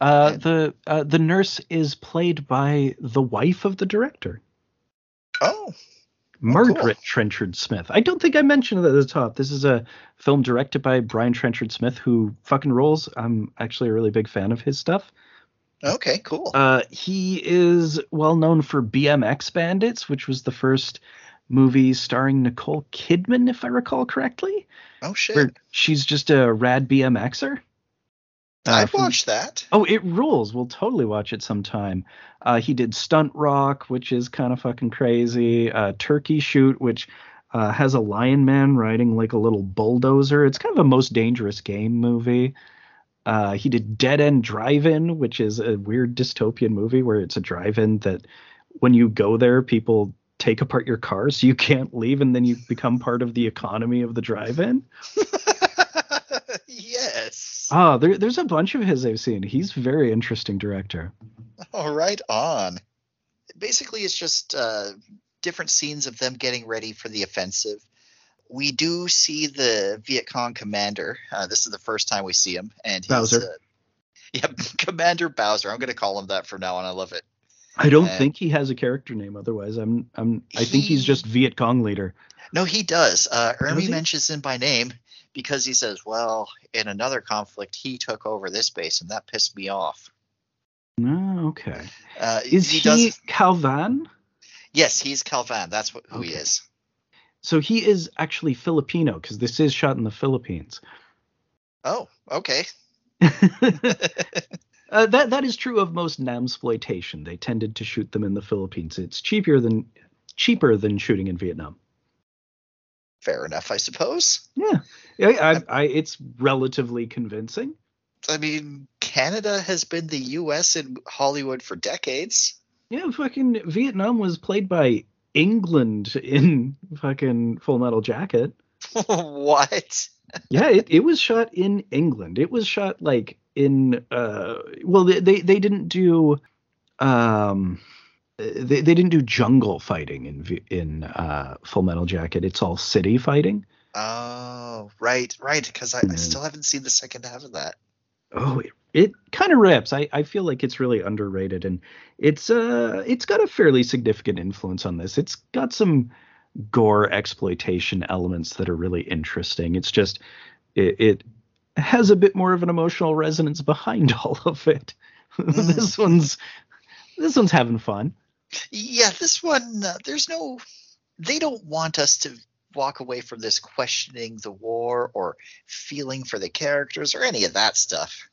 Uh, the uh, the nurse is played by the wife of the director. Oh, Margaret Trenchard Smith. I don't think I mentioned it at the top. This is a film directed by Brian Trenchard Smith, who fucking rolls. I'm actually a really big fan of his stuff. okay, cool. Uh, he is well known for BMX Bandits, which was the first movie starring Nicole Kidman, if I recall correctly, oh shit, where she's just a rad BMXer. Uh, I've from- watched that. Oh, it rules. We'll totally watch it sometime. Uh, he did Stunt Rock, which is kind of fucking crazy. Uh, Turkey Shoot, which uh, has a lion man riding like a little bulldozer. It's kind of a most dangerous game movie. Uh, he did Dead End Drive-In, which is a weird dystopian movie where it's a drive-in that when you go there, people take apart your car so you can't leave, and then you become part of the economy of the drive-in. yes. Ah, there, there's a bunch of his I've seen. He's a very interesting director. All right, on. Basically, it's just uh, different scenes of them getting ready for the offensive. We do see the Viet Cong commander. Uh, this is the first time we see him, and he's Bowser. Uh, yeah, Commander Bowser. I'm going to call him that from now on. I love it. I don't And- think he has a character name. Otherwise, I'm I'm I think he's just Viet Cong leader. No, he does. Uh, Ermey mentions him by name because he says, "Well, in another conflict, he took over this base, and that pissed me off." Okay. Uh, Is he, does? Cao Van? Yes, he's Cao Van. That's what, who he is. So he is actually Filipino because this is shot in the Philippines. Oh, okay. uh, that that is true of most Namsploitation. They tended to shoot them in the Philippines. It's cheaper than cheaper than shooting in Vietnam. Fair enough, I suppose. Yeah, I, I, I, it's relatively convincing. I mean, Canada has been the U.S. in Hollywood for decades. Yeah, fucking Vietnam was played by England in fucking Full Metal Jacket. what? yeah, it, it was shot in England. It was shot like in uh well they they, they didn't do um they, they didn't do jungle fighting in in uh Full Metal Jacket. It's all city fighting. Oh, right, right. Because I, I Mm. still haven't seen the second half of that. Oh, it, it kind of rips. I, I feel like it's really underrated and it's uh it's got a fairly significant influence on this. It's got some gore exploitation elements that are really interesting. It's just it, it has a bit more of an emotional resonance behind all of it. this one's this one's having fun. Yeah, this one, uh, there's no, they don't want us to walk away from this questioning the war or feeling for the characters or any of that stuff.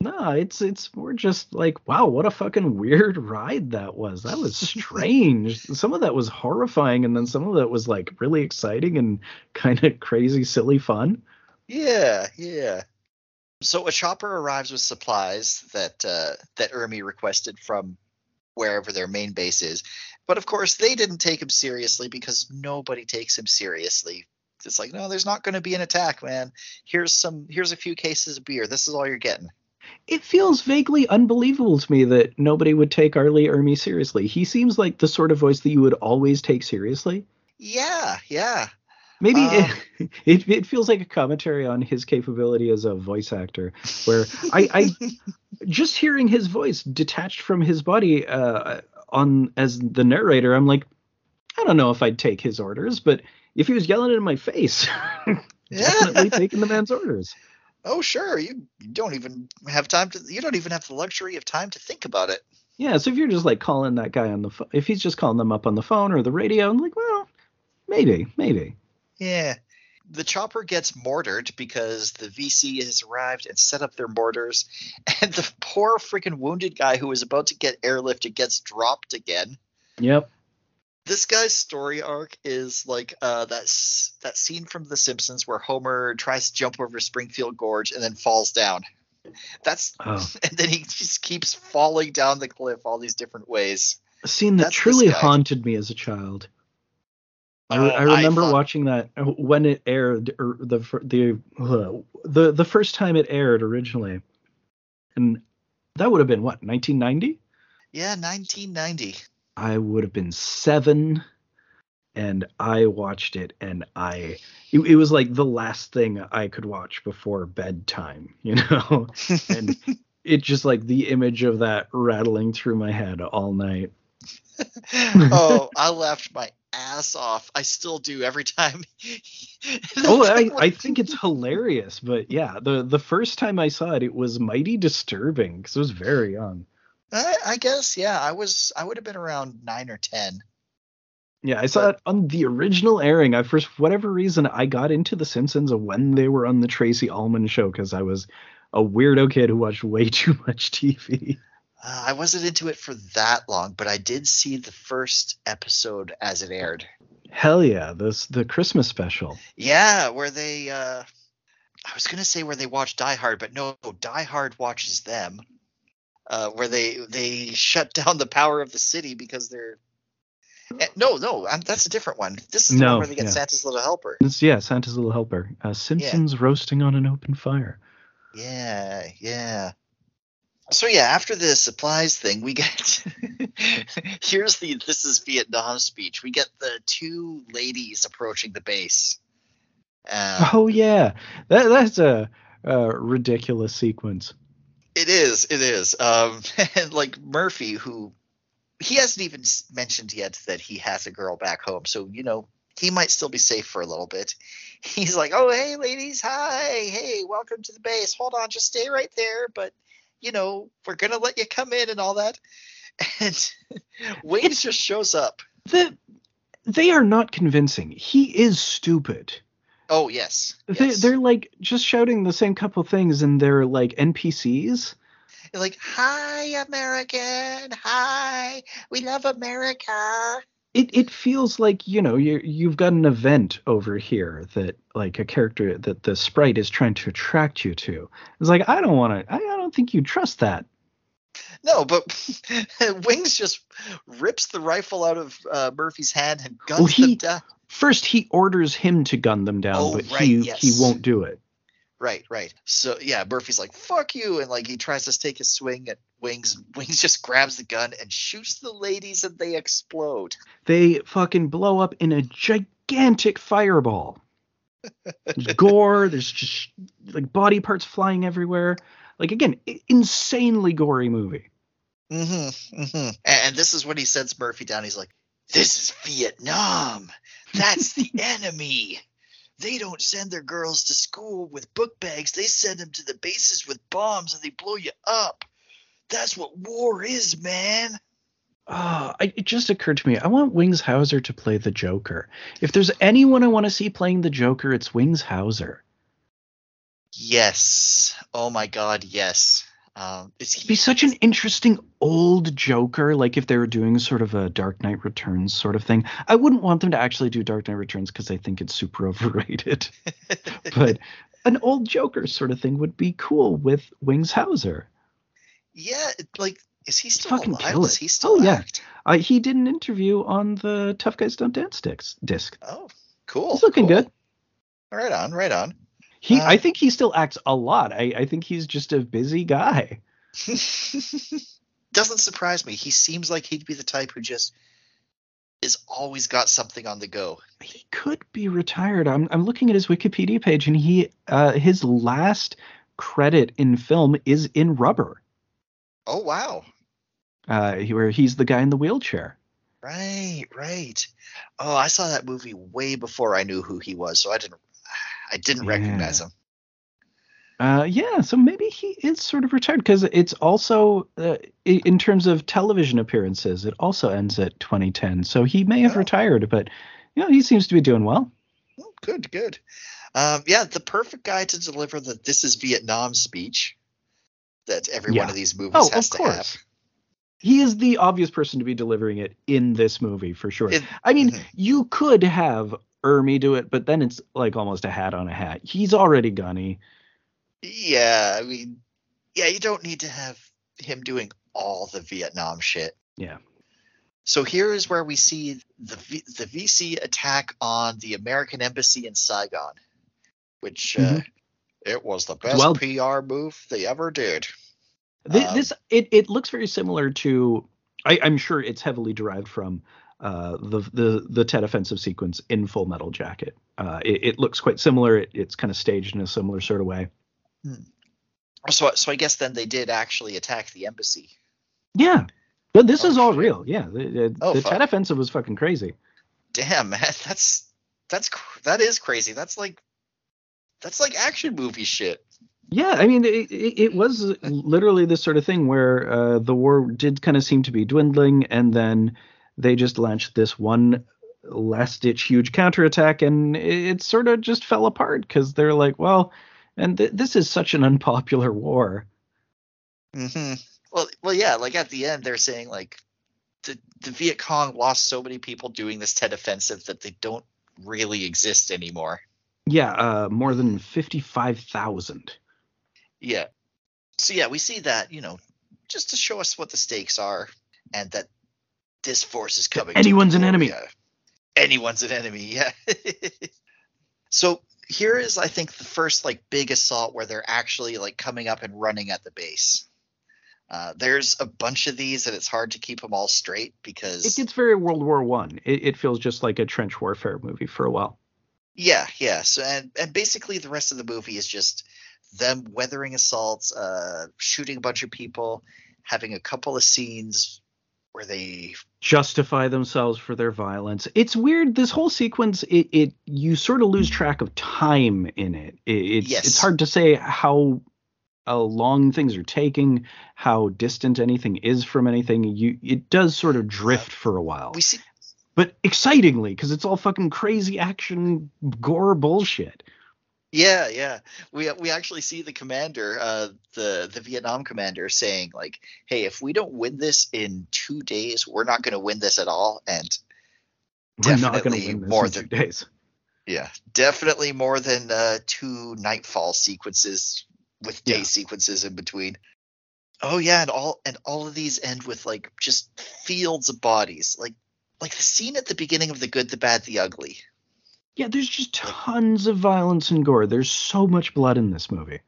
No, it's it's more just like, wow, what a fucking weird ride that was. That was strange. some of that was horrifying, and then some of that was like really exciting and kind of crazy, silly fun. Yeah, yeah. So a chopper arrives with supplies that uh, that Ermey requested from wherever their main base is, but of course they didn't take him seriously because nobody takes him seriously. It's like, no, there's not going to be an attack, man. Here's some, here's a few cases of beer. This is all you're getting. It feels vaguely unbelievable to me that nobody would take R. Lee Ermey seriously. He seems like the sort of voice that you would always take seriously. Yeah, yeah. Maybe Uh, it, it it feels like a commentary on his capability as a voice actor, where I, I just hearing his voice detached from his body uh, on as the narrator, I'm like, I don't know if I'd take his orders, but if he was yelling it in my face, definitely taking the man's orders. Oh, sure. You, don't even have time to. You don't even have the luxury of time to think about it. Yeah, so if you're just like calling that guy on the phone, if he's just calling them up on the phone or the radio, I'm like, well, maybe, maybe. Yeah. The chopper gets mortared because the VC has arrived and set up their mortars, and the poor freaking wounded guy who was about to get airlifted gets dropped again. Yep. This guy's story arc is like uh, that that scene from The Simpsons where Homer tries to jump over Springfield Gorge and then falls down. That's Oh, and then he just keeps falling down the cliff all these different ways. a scene that That's truly haunted me as a child. I, Oh, I remember thought- watching that uh, when it aired, or the the uh, the the first time it aired originally, and that would have been what 1990. Yeah, 1990. I would have been seven, and I watched it, and I it, it was like the last thing I could watch before bedtime, you know, and it just like the image of that rattling through my head all night. oh, I laughed my ass off. I still do every time. oh, I, I think it's hilarious, but yeah, the the first time I saw it, it was mighty disturbing because I was very young. I, I guess yeah. I was. I would have been around nine or ten. Yeah, I saw it on the original airing. I for whatever reason I got into The Simpsons when they were on the Tracey Ullman show because I was a weirdo kid who watched way too much TV. Uh, I wasn't into it for that long, but I did see the first episode as it aired. Hell yeah, this the Christmas special. Yeah, where they. uh I was gonna say where they watch Die Hard, but no, Die Hard watches them. Uh, where they they shut down the power of the city because they're. Eh, no, no, um, that's a different one. This is the No, one where they get yeah. Santa's little helper. It's, yeah, Santa's Little Helper. Uh, Simpsons roasting on an open fire. Yeah, yeah. So yeah, after the supplies thing, we get here's the this is Vietnam speech. We get the two ladies approaching the base. Uh, oh yeah, that that's a, a ridiculous sequence. It is. It is. Um, and like Murphy, who he hasn't even mentioned yet that he has a girl back home, so you know he might still be safe for a little bit. He's like, "Oh, hey, ladies, hi, hey, welcome to the base. Hold on, just stay right there, but you know we're gonna let you come in and all that." And Wings just shows up. The, they are not convincing. He is stupid. Oh yes. They, yes. They're like just shouting the same couple things, and they're like NPCs. Like, "Hi, American. Hi, we love America." It it feels like you know you you've got an event over here that like a character that the sprite is trying to attract you to. It's like I don't want to. I, I don't think you trust that. No, but Wings just rips the rifle out of uh, Murphy's hand and guns Well, he- them down. First, he orders him to gun them down, Oh, but right, he yes. he won't do it. Right, right. So yeah, Murphy's like, "Fuck you," and like he tries to take a swing at Wings. Wings just grabs the gun and shoots the ladies, and they explode. They fucking blow up in a gigantic fireball. There's gore. There's just like body parts flying everywhere. Like again, insanely gory movie. Mm-hmm, mm-hmm. And, and this is when he sends Murphy down. He's like, "This is Vietnam. That's the enemy. They don't send their girls to school with book bags. They send them to the bases with bombs, and they blow you up. That's what war is, man." Ah, I, it just occurred to me. I want Wings Hauser to play the Joker. If there's anyone I want to see playing the Joker, it's Wings Hauser. Yes. Oh my God. Yes. Um, he be such an interesting old Joker, like if they were doing sort of a Dark Knight Returns sort of thing. I wouldn't want them to actually do Dark Knight Returns because I think it's super overrated. but an old Joker sort of thing would be cool with Wings Hauser. Yeah, like, is he still fucking alive? kill Does he still Oh, yeah. Uh, he did an interview on the Tough Guys Don't Dance disc. disc. Oh, cool. He's looking cool. good. Right on, right on. He, Uh, I think he still acts a lot. I, I think he's just a busy guy. Doesn't surprise me. He seems like he'd be the type who just is always got something on the go. He could be retired. I'm, I'm looking at his Wikipedia page, and he, uh, his last credit in film is in Rubber, Oh wow. uh, where he's the guy in the wheelchair. Right, right. Oh, I saw that movie way before I knew who he was, so I didn't I didn't Yeah. recognize him. Uh, yeah, so maybe he is sort of retired because it's also uh, in terms of television appearances, it also ends at 2010. So he may have Oh. retired, but you know he seems to be doing well. Oh, good, good. Um, yeah, the perfect guy to deliver the "This is Vietnam" speech that every Yeah. one of these movies Oh, has of to course. have. He is the obvious person to be delivering it in this movie for sure. It- I mean, Mhm. you could have Ermey do it, but then it's like almost a hat on a hat. He's already gunny. Yeah, I mean, yeah, you don't need to have him doing all the Vietnam shit. Yeah. So here is where we see the v- the VC attack on the American embassy in Saigon, which uh, Mhm. it was the best Well- PR move they ever did. Th- Um, this it, it looks very similar to I, I'm sure it's heavily derived from uh, the the the Tet offensive sequence in Full Metal Jacket. Uh, it, it looks quite similar. It, it's kind of staged in a similar sort of way. So so I guess then they did actually attack the embassy. Yeah, but this Oh, is all shit. real. Yeah, the, the, Oh, the. Tet offensive was fucking crazy. Damn, man, that's that's that is crazy. That's like that's like action movie shit. Yeah, I mean, it, it, it was literally this sort of thing where uh, the war did kind of seem to be dwindling, and then they just launched this one last ditch huge counterattack, and it, it sort of just fell apart because they're like, well, and th- this is such an unpopular war. mm-hmm. Well, well, yeah. Like at the end, they're saying like the the Viet Cong lost so many people doing this Tet offensive that they don't really exist anymore. Yeah, uh, more than 55,000. Yeah. So yeah, we see that you know just to show us what the stakes are and that this force is coming. anyone's an enemy. Anyone's an enemy. Yeah. so here is, I think, the first like big assault where they're actually like coming up and running at the base. Uh, there's a bunch of these, and it's hard to keep them all straight because It gets very World War One. It, it feels just like a trench warfare movie for a while. Yeah, yeah. So and and basically the rest of the movie is just them weathering assaults, uh, shooting a bunch of people, having a couple of scenes where they Justify themselves for their violence. It's weird. This whole sequence, it, it you sort of lose track of time in it. it it's Yes. it's hard to say how uh, long things are taking, how distant anything is from anything. You it does sort of drift for a while. we see but excitingly because it's all fucking crazy action gore bullshit. Yeah yeah we we actually see the commander uh the the Vietnam commander saying like hey if we don't win this in two days we're not going to win this at all and We're not going to Definitely win this more in than- two days. yeah definitely more than uh two nightfall sequences with day Yeah. sequences in between oh yeah and all and all of these end with like just fields of bodies like like the scene at the beginning of the good the bad the ugly Yeah, there's just tons of violence and gore. There's so much blood in this movie.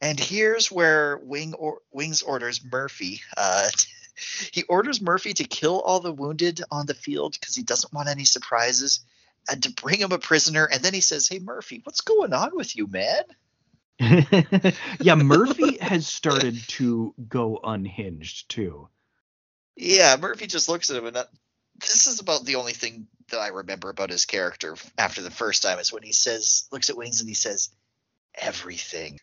and here's where wing or wings orders murphy uh he orders murphy to kill all the wounded on the field because he doesn't want any surprises and to bring him a prisoner and then he says hey murphy what's going on with you man yeah, Murphy has started to go unhinged too. Yeah, Murphy just looks at him, and that, this is about the only thing that I remember about his character after the first time is when he says, looks at Wings, and he says, "Everything."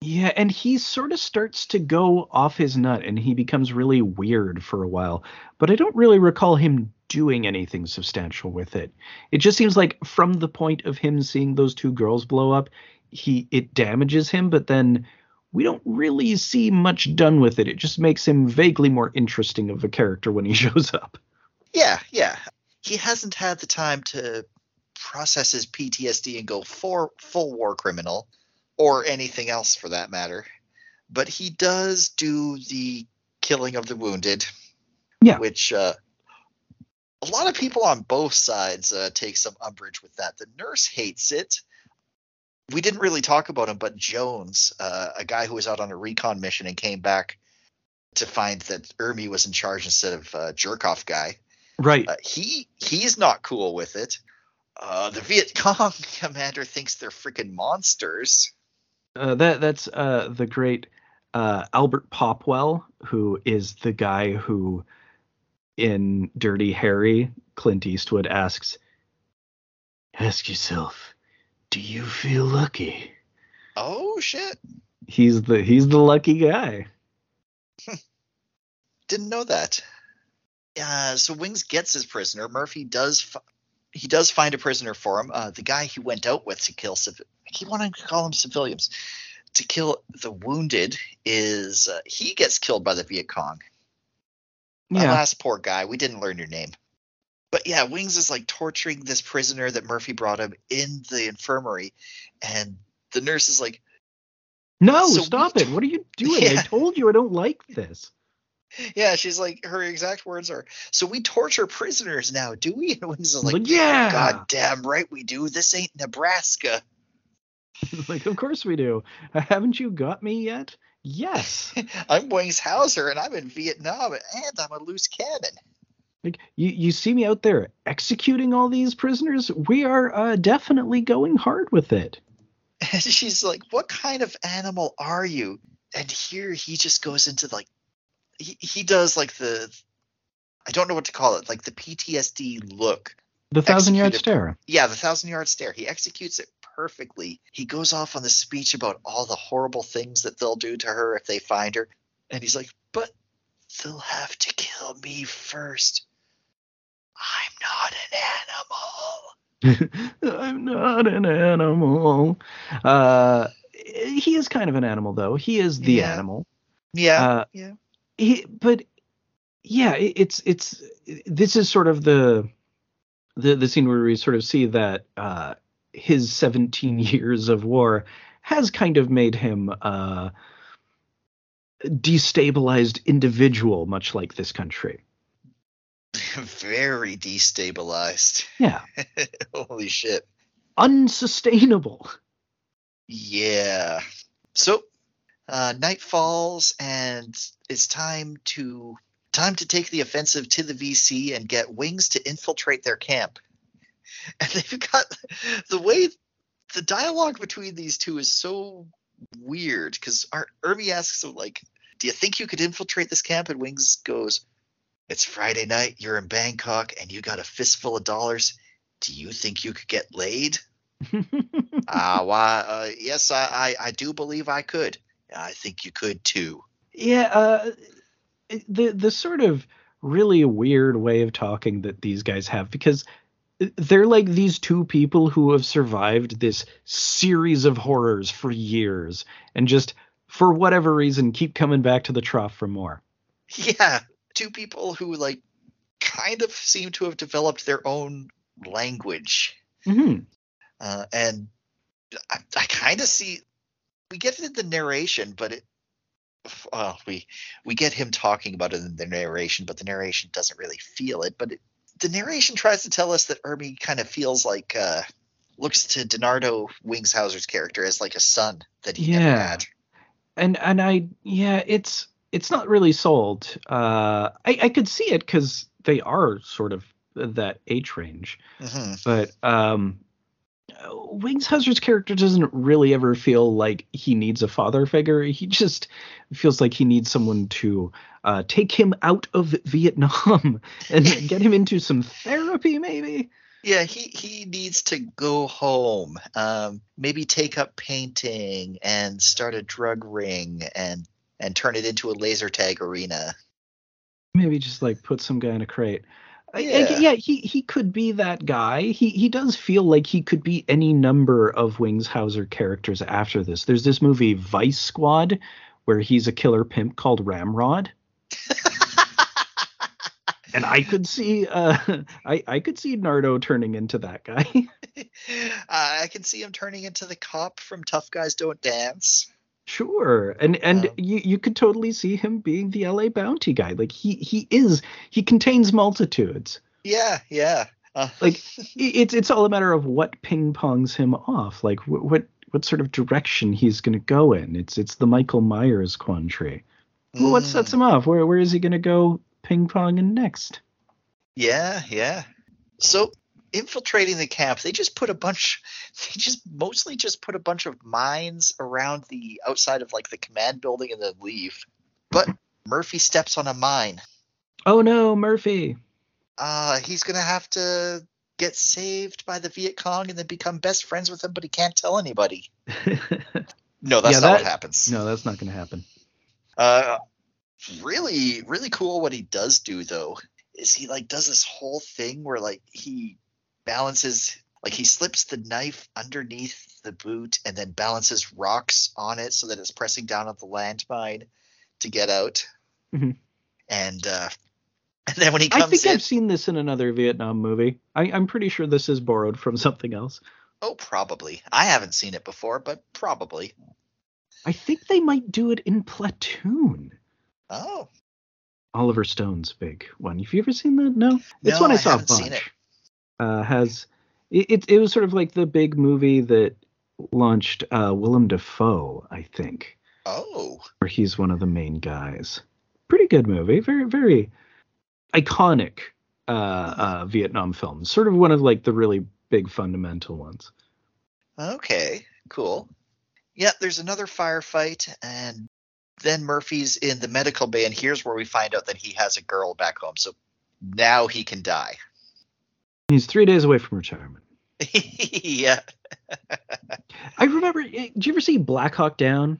Yeah, and he sort of starts to go off his nut and he becomes really weird for a while. But I don't really recall him doing anything substantial with it. It just seems like from the point of him seeing those two girls blow up, he it damages him, but then we don't really see much done with it. It just makes him vaguely more interesting of a character when he shows up. Yeah, yeah. He hasn't had the time to process his PTSD and go for full war criminal, or anything else for that matter. But he does do the killing of the wounded. Yeah. Which uh, a lot of people on both sides uh, take some umbrage with that. The nurse hates it. We didn't really talk about him, but Jones, uh, a guy who was out on a recon mission and came back to find that Ermey was in charge instead of uh, Jerkoff guy. Right. Uh, he he's not cool with it. Uh, the Viet Cong commander thinks they're freaking monsters. Uh, that that's uh, the great uh, Albert Popwell, who is the guy who, in Dirty Harry, Clint Eastwood asks, "Ask yourself, do you feel lucky?" Oh shit! He's the he's the lucky guy. Didn't know that. Uh, so Wings gets his prisoner. Murphy does. Fi- he does find a prisoner for him. Uh, the guy he went out with to kill. Civ- I keep wanting to call him civilians. To kill the wounded is uh, he gets killed by the Viet Cong. Yeah, Alas, poor guy. We didn't learn your name. But yeah, Wings is like torturing this prisoner that Murphy brought him in the infirmary, and the nurse is like, no, so stop we- it! What are you doing? I told you I don't like this. "Yeah." She's like, her exact words are, "So we torture prisoners now, do we?" And like, Like, yeah. God damn right we do. This ain't Nebraska." like, of course we do. Haven't you got me yet? Yes. I'm Wings Hauser, and I'm in Vietnam, and I'm a loose cannon. Like you, you see me out there executing all these prisoners. We are uh, definitely going hard with it. And she's like, "What kind of animal are you?" And here he just goes into like, he he does like the, I don't know what to call it, like the PTSD look. The thousand yard stare. Yeah, the thousand yard stare. He executes it perfectly. He goes off on the speech about all the horrible things that they'll do to her if they find her, and he's like, "But they'll have to kill me first. I'm not an animal." I'm not an animal. Uh, he is kind of an animal, though. He is the Yeah. animal. Yeah, Uh, yeah. He, but yeah, it, it's it's this is sort of the the the scene where we sort of see that uh, his 17 years of war has kind of made him uh, destabilized individual, much like this country. Very destabilized. Yeah, Holy shit. unsustainable. Yeah. So uh, night falls and it's time to time to take the offensive to the VC and get wings to infiltrate their camp. And they've got the way the dialogue between these two is so weird because Ermey asks him like, "Do you think you could infiltrate this camp?" And Wings goes, "It's Friday night. You're in Bangkok and you got a fistful of dollars. Do you think you could get laid?" Ah, uh, why? Uh, yes, I, I I do believe I could. I think you could too. Yeah, uh, the the sort of really weird way of talking that these guys have because they're like these two people who have survived this series of horrors for years and just for whatever reason keep coming back to the trough for more. Yeah, two people who like kind of seem to have developed their own language. Mm-hmm. Uh, and I, I kind of see we get it in the narration, but it well, we we get him talking about it in the narration, but the narration doesn't really feel it. But it, the narration tries to tell us that Ermey kind of feels like uh, looks to DiNardo Wingshauser's character as like a son that he yeah. never had. And and I yeah, it's it's not really sold. Uh, I I could see it because they are sort of that age range, mm-hmm. but um, Wings Hauser's character doesn't really ever feel like he needs a father figure. He just feels like he needs someone to uh, take him out of Vietnam and get him into some therapy, maybe. Yeah, he, he needs to go home, um, maybe take up painting and start a drug ring and and turn it into a laser tag arena. Maybe just like put some guy in a crate. Yeah. yeah, he he could be that guy. He he does feel like he could be any number of Wings Hauser characters after this. There's this movie Vice Squad where he's a killer pimp called Ramrod. and I could see uh I I could see Nardo turning into that guy. uh, I can see him turning into the cop from Tough Guys Don't Dance. Sure. And and um, you you could totally see him being the LA bounty guy. Like he he is he contains multitudes. Yeah, yeah. Uh, like it's it's all a matter of what ping pongs him off. Like what what, what sort of direction he's going to go in. It's it's the Michael Myers quandary. Mm. Well, what sets him off? Where where is he going to go ping ponging next? Yeah, yeah. So infiltrating the camp, they just put a bunch. They just mostly just put a bunch of mines around the outside of like the command building and then leave. But Murphy steps on a mine. Oh no, Murphy! Uh, he's gonna have to get saved by the Viet Cong and then become best friends with them, but he can't tell anybody. no, that's yeah, not that, what happens. No, that's not gonna happen. Uh, really, really cool. What he does do though is he like does this whole thing where like he balances like he slips the knife underneath the boot and then balances rocks on it so that it's pressing down on the landmine to get out. Mm-hmm. And uh, and then when he comes I think in, I've seen this in another Vietnam movie. I, I'm pretty sure this is borrowed from something else. Oh, probably. I haven't seen it before, but probably. I think they might do it in Platoon. Oh. Oliver Stone's big one. Have you ever seen that? No. It's no, one I, I saw a bunch uh, has it, it, was sort of like the big movie that launched uh, Willem Dafoe, I think. Oh, where he's one of the main guys. Pretty good movie, very very iconic uh, uh, Vietnam film. Sort of one of like the really big fundamental ones. Okay, cool. Yeah, there's another firefight, and then Murphy's in the medical bay, and here's where we find out that he has a girl back home. So now he can die. He's three days away from retirement. yeah. I remember. Eh, did you ever see Black Hawk Down?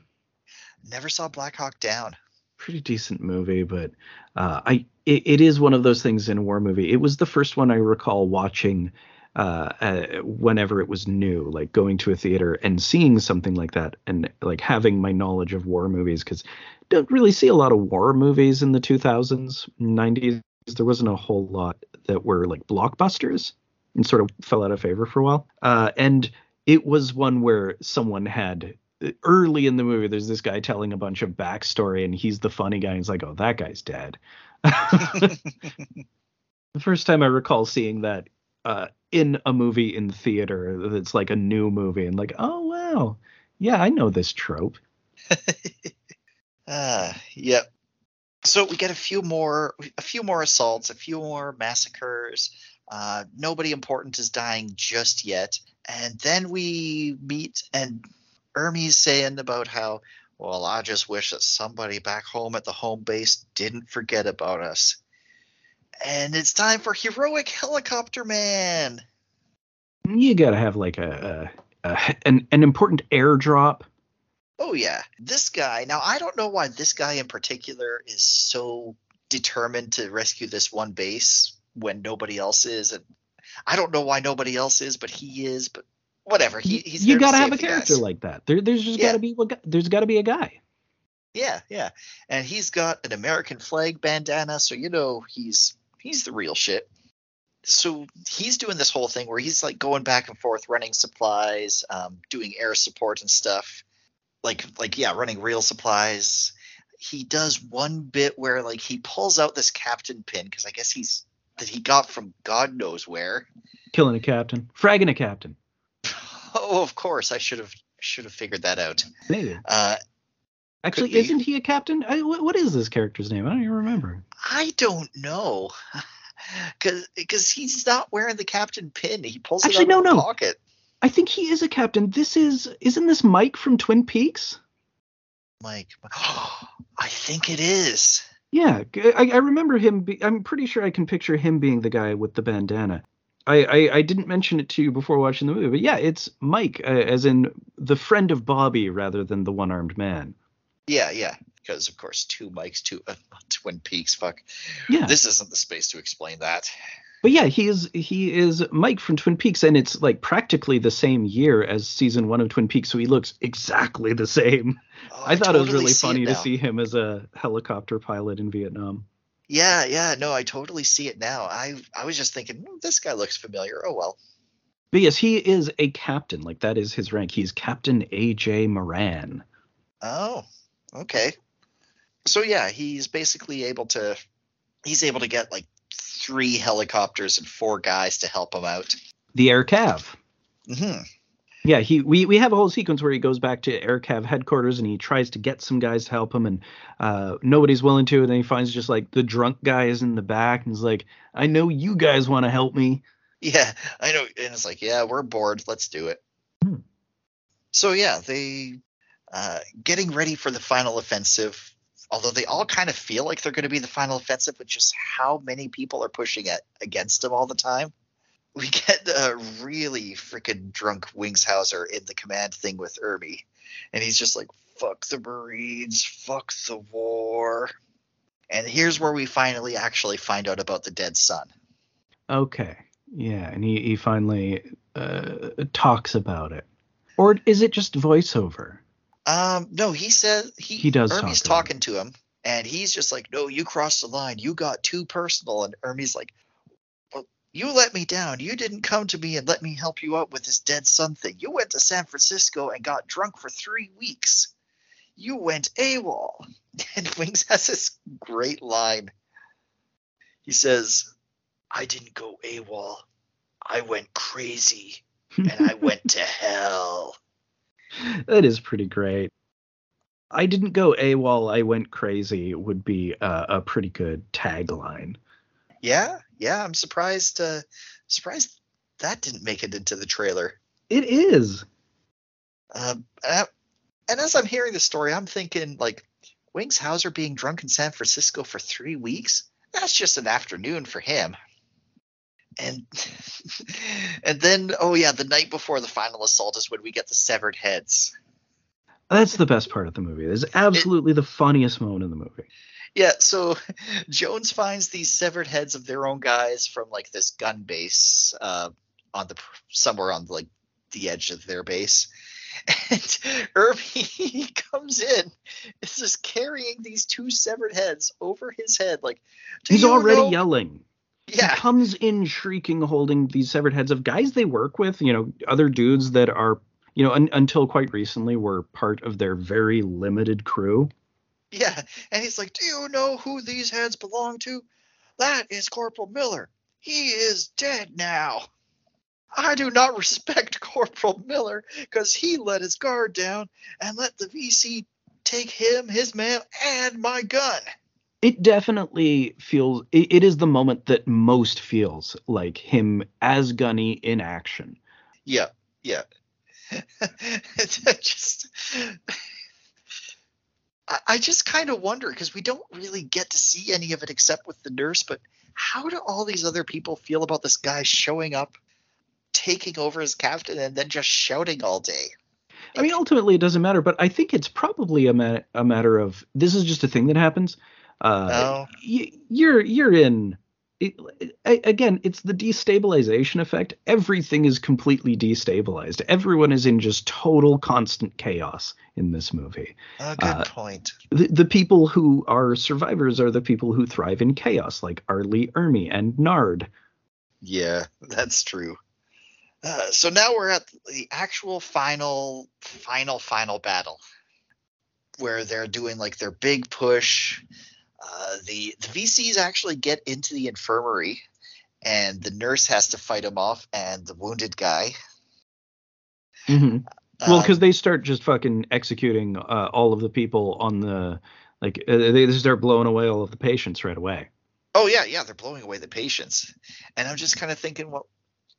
Never saw Black Hawk Down. Pretty decent movie, but uh, I it, it is one of those things in a war movie. It was the first one I recall watching uh, uh, whenever it was new, like going to a theater and seeing something like that, and like having my knowledge of war movies because don't really see a lot of war movies in the 2000s, 90s. There wasn't a whole lot that were like blockbusters and sort of fell out of favor for a while. Uh, and it was one where someone had early in the movie. There's this guy telling a bunch of backstory, and he's the funny guy. And he's like, "Oh, that guy's dead." the first time I recall seeing that uh, in a movie in theater that's like a new movie, and like, oh wow, yeah, I know this trope. Uh, yep. So we get a few more, a few more assaults, a few more massacres. Uh, nobody important is dying just yet, and then we meet, and Ermey's saying about how, well, I just wish that somebody back home at the home base didn't forget about us. And it's time for heroic helicopter man. You gotta have like a, a, a an an important airdrop. Oh yeah, this guy. Now I don't know why this guy in particular is so determined to rescue this one base when nobody else is, and I don't know why nobody else is, but he is. But whatever, he, he's you to gotta have a character guys. like that. There, there's just Yeah. gotta be there's gotta be a guy. Yeah, yeah, and he's got an American flag bandana, so you know he's he's the real shit. So he's doing this whole thing where he's like going back and forth, running supplies, um, doing air support and stuff, like like yeah, running real supplies. He does one bit where like he pulls out this captain pin because I guess he's that he got from God knows where. Killing a captain, fragging a captain. Oh, of course, I should have should have figured that out. Maybe. Uh, Actually, isn't he a captain? I, what, what is this character's name? I don't even remember. I don't know. Because because he's not wearing the captain pin. He pulls Actually, it out no, of no. pocket. I think he is a captain. This is isn't this Mike from Twin Peaks? Like, I think it is. Yeah, I remember him. Be, I'm pretty sure I can picture him being the guy with the bandana. I, I, I didn't mention it to you before watching the movie, but yeah, it's Mike, uh, as in the friend of Bobby rather than the one-armed man. Yeah, yeah. Because, of course, two Mikes, two uh, Twin Peaks. Fuck. Yeah, This isn't the space to explain that. But yeah, he is he is Mike from Twin Peaks, and it's like practically the same year as season one of Twin Peaks, so he looks exactly the same. Oh, I thought it was really funny to see him as a helicopter pilot in Vietnam. Yeah, yeah. No, I totally see it now. I I was just thinking, "Hmm, this guy looks familiar. Oh, well. But yes, he is a captain. Like that is his rank. He's Captain AJ Moran. Oh, okay. So yeah, he's basically able to he's able to get like three helicopters and four guys to help him out. The Air Cav. hmm Yeah, he we, we have a whole sequence where he goes back to Air Cav headquarters and he tries to get some guys to help him and uh, nobody's willing to. And then he finds just like the drunk guy is in the back and he's like, I know you guys want to help me. Yeah, I know. And it's like, yeah, we're bored. Let's do it. Hmm. So yeah, they uh, getting ready for the final offensive. Although they all kind of feel like they're going to be the final offensive, but just how many people are pushing it against them all the time. We get a really freaking drunk Wings Hauser in the command thing with Ermey, and he's just like, "Fuck the Marines, fuck the war." And here's where we finally actually find out about the dead son. Okay. Yeah, and he, he finally uh, talks about it. Or is it just voiceover? Um, no, he says he He does Ermey's talk talking to him, and he's just like, "No, you crossed the line. You got too personal." And Ermey's like, "Well, you let me down. You didn't come to me and let me help you out with this dead son thing. You went to San Francisco and got drunk for three weeks. You went AWOL." And Wings has this great line. He says, "I didn't go AWOL. I went crazy, and I went to hell." That is pretty great. I didn't go AWOL, I went crazy would be a, a pretty good tagline. Yeah, yeah, I'm surprised. Uh, surprised that didn't make it into the trailer. It is. Um, and, I- and as I'm hearing the story, I'm thinking like Wings Hauser being drunk in San Francisco for three weeks. That's just an afternoon for him. And and then oh yeah, the night before the final assault is when we get the severed heads. That's the best part of the movie. It's absolutely the funniest moment in the movie. Yeah, so Jones finds these severed heads of their own guys from like this gun base uh, on the somewhere on like the edge of their base, and Ermey comes in, is just carrying these two severed heads over his head, like He's already know-" yelling. Yeah, He comes in shrieking, holding these severed heads of guys they work with, you know, other dudes that are, you know, un- until quite recently were part of their very limited crew. yeah, and he's like, "Do you know who these heads belong to? That is Corporal Miller. He is dead now." I do not respect Corporal Miller because he let his guard down and let the VC take him, his man, and my gun. It definitely feels. It, it is the moment that most feels like him as Gunny in action. Yeah, yeah. just, I, I just kind of wonder because we don't really get to see any of it except with the nurse. But how do all these other people feel about this guy showing up, taking over as captain, and then just shouting all day? I mean, ultimately, it doesn't matter. But I think it's probably a, ma- a matter of this is just a thing that happens. Uh, No. y- you're you're in. It, a- again, it's the destabilization effect. Everything is completely destabilized. Everyone is in just total constant chaos in this movie. Oh, good Uh, point. The, the people who are survivors are the people who thrive in chaos, like Arlie, Ermey, and Nard. Yeah, that's true. Uh, so now we're at the actual final, final, final battle, where they're doing like their big push. Uh, the the VCs actually get into the infirmary, and the nurse has to fight him off, and the wounded guy. Mm-hmm. Well, Um, because they start just fucking executing uh, all of the people on the like uh, they they start blowing away all of the patients right away. Oh yeah, yeah, they're blowing away the patients, and I'm just kind of thinking, well,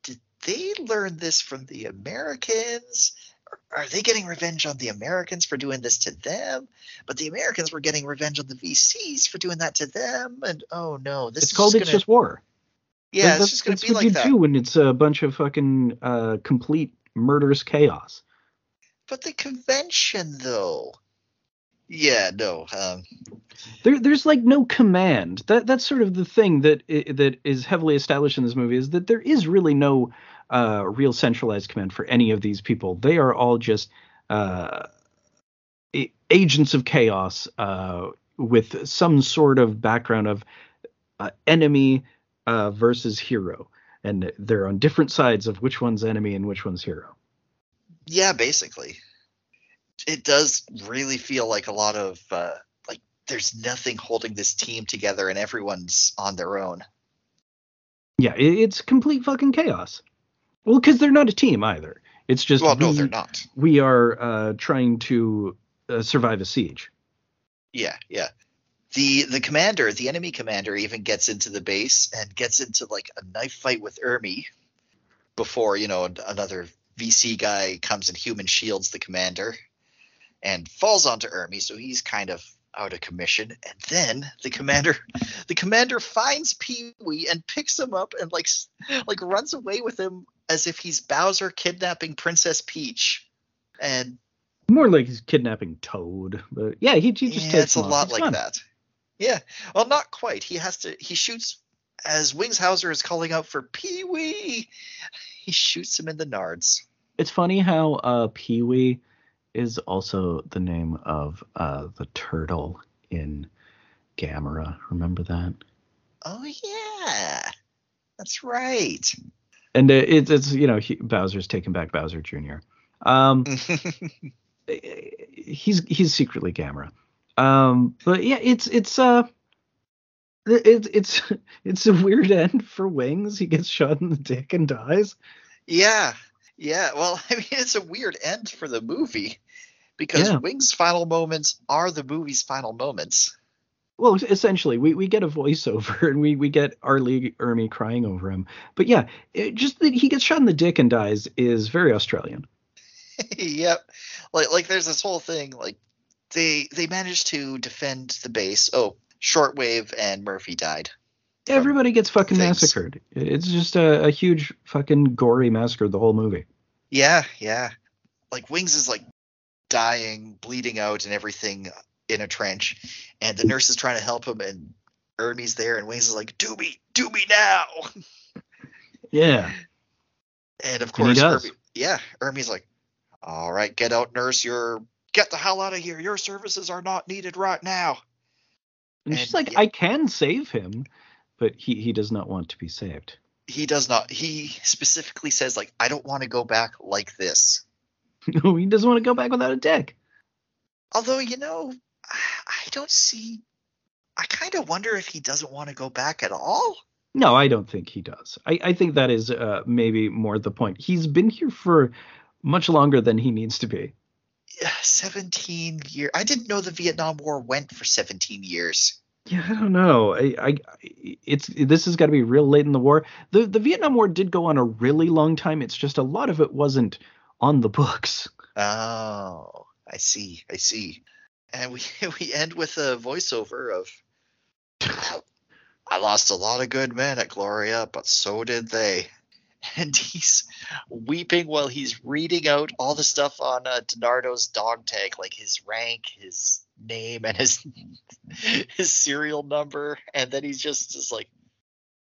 did they learn this from the Americans? Are they getting revenge on the Americans for doing this to them? But the Americans were getting revenge on the VCs for doing that to them, and oh no, this it's is called just it's gonna, just war. yeah, Like, it's that's, just gonna that's be what like you that. do when it's a bunch of fucking uh, complete murderous chaos. But the convention, though, yeah, no, um, There, there's like no command. That that's sort of the thing that that is heavily established in this movie is that there is really no uh, real centralized command for any of these people. They are all just uh, agents of chaos uh, with some sort of background of uh, enemy uh, versus hero, and they're on different sides of which one's enemy and which one's hero. yeah, basically, it does really feel like a lot of uh, like there's nothing holding this team together, and everyone's on their own. Yeah, it's complete fucking chaos. Well, because they're not a team either. It's just Well, no, we- they're not. we are uh, trying to uh, survive a siege. Yeah, yeah. The the commander, the enemy commander, even gets into the base and gets into like a knife fight with Ermey before you know another VC guy comes and human shields the commander and falls onto Ermey, so he's kind of out of commission. And then the commander, the commander finds Pee Wee and picks him up and like like runs away with him as if he's Bowser kidnapping Princess Peach. And More like he's kidnapping Toad, but yeah, he, he just yeah, takes it's a lot It's like fun. that. Yeah, well, not quite. He has to. He shoots as Wings Hauser is calling out for Pee Wee. He shoots him in the nards. It's funny how uh, Pee Wee is also the name of uh, the turtle in Gamera. Remember that? Oh yeah, that's right. And it's it's you know he, Bowser's taking back Bowser Jr. Um, he's he's secretly Gamera. Um, but yeah, it's it's uh, it's it's it's a weird end for Wings. He gets shot in the dick and dies. yeah, yeah. Well, I mean, it's a weird end for the movie because Yeah. Wing's final moments are the movie's final moments. Well, essentially, we, we get a voiceover and we, we get R. Lee Ermey crying over him. But yeah, it, just that he gets shot in the dick and dies is very Australian. yep. Like like there's this whole thing like they they managed to defend the base. Oh, Shortwave and Murphy died. Everybody gets fucking things. massacred. It's just a, a huge fucking gory massacre the whole movie. Yeah, yeah. Like Wings is like dying, bleeding out, and everything in a trench, and the nurse is trying to help him, and Ermey's there, and Wings is like, "Do me, do me now!" Yeah. And of And course. Ermey, yeah, Ermey's like, "All right, get out, nurse. You're get the hell out of here. Your services are not needed right now." And And she's like, yeah. I can save him, but he, he does not want to be saved. He does not. He specifically says like, "I don't want to go back like this." No, he doesn't want to go back without a dick. Although, you know, I don't see. I kind of wonder if he doesn't want to go back at all. No, I don't think he does. I, I think that is uh, maybe more the point. He's been here for much longer than he needs to be. 17 years. I didn't know the Vietnam War went for 17 years. Yeah, I don't know. I, I it's this has got to be real late in the war. The the Vietnam War did go on a really long time. It's just a lot of it wasn't on the books. Oh, I see. I see. And we we end with a voiceover of I lost a lot of good men at Gloria, but so did they. And he's weeping while he's reading out all the stuff on uh, DiNardo's dog tag, like his rank, his name, and his his serial number. And then he's just just like,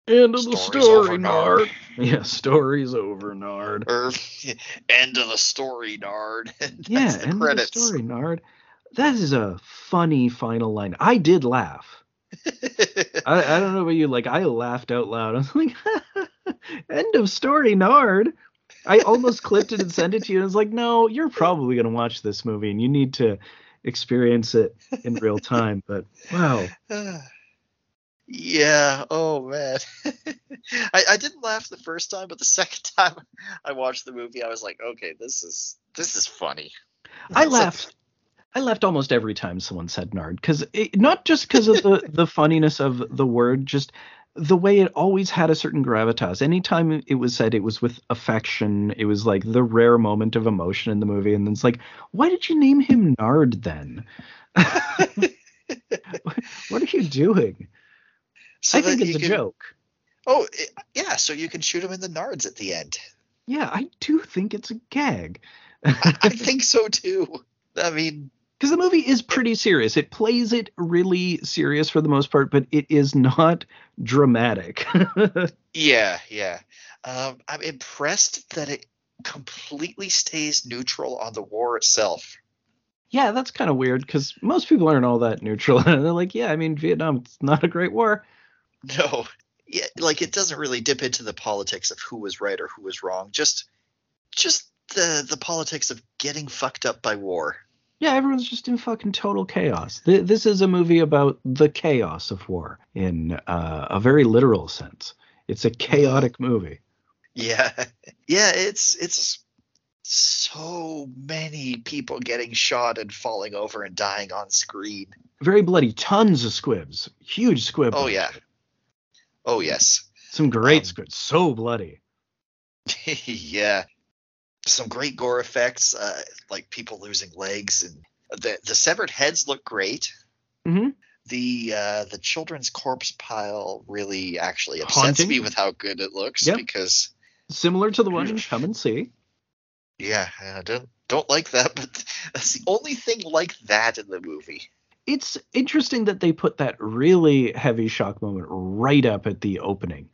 End of the story, Nard. Yeah, story's over, Nard. Or end of the story, Nard. yeah, the end credits. of the story, Nard. That is a funny final line. I did laugh. I, I don't know about you. Like I laughed out loud. I was like, end of story, Nard. I almost clipped it and sent it to you. And I was like, no, you're probably gonna watch this movie and you need to experience it in real time. But wow. Yeah. Oh man. I, I didn't laugh the first time, but the second time I watched the movie, I was like, okay, this is this is funny. I laughed. I left almost every time someone said nard because not just because of the the funniness of the word, just the way it always had a certain gravitas. Anytime it was said, it was with affection. It was like the rare moment of emotion in the movie, and then it's like, why did you name him Nard then? what are you doing? So I think it's a can, joke. Oh yeah, so you can shoot him in the nards at the end. Yeah, I do think it's a gag. I, I think so too. I mean, because the movie is pretty serious. It plays it really serious for the most part, but it is not dramatic. yeah, yeah. Um, I'm impressed that it completely stays neutral on the war itself. Yeah, that's kind of weird because most people aren't all that neutral. They're like, yeah, I mean, Vietnam's not a great war. No, yeah, like it doesn't really dip into the politics of who was right or who was wrong. Just, just the the politics of getting fucked up by war. Yeah, everyone's just in fucking total chaos. This is a movie about the chaos of war in uh, a very literal sense. It's a chaotic movie. Yeah, yeah, it's it's so many people getting shot and falling over and dying on screen. Very bloody. Tons of squibs. Huge squib. Oh yeah. Oh yes. Some great um, squibs. So bloody. yeah some great gore effects, uh, like people losing legs, and the the severed heads look great. Mm-hmm. The uh, the children's corpse pile really actually upsets Haunting. me with how good it looks yep. because similar to the one in Come and See. Yeah, I don't don't like that, but that's the only thing like that in the movie. It's interesting that they put that really heavy shock moment right up at the opening.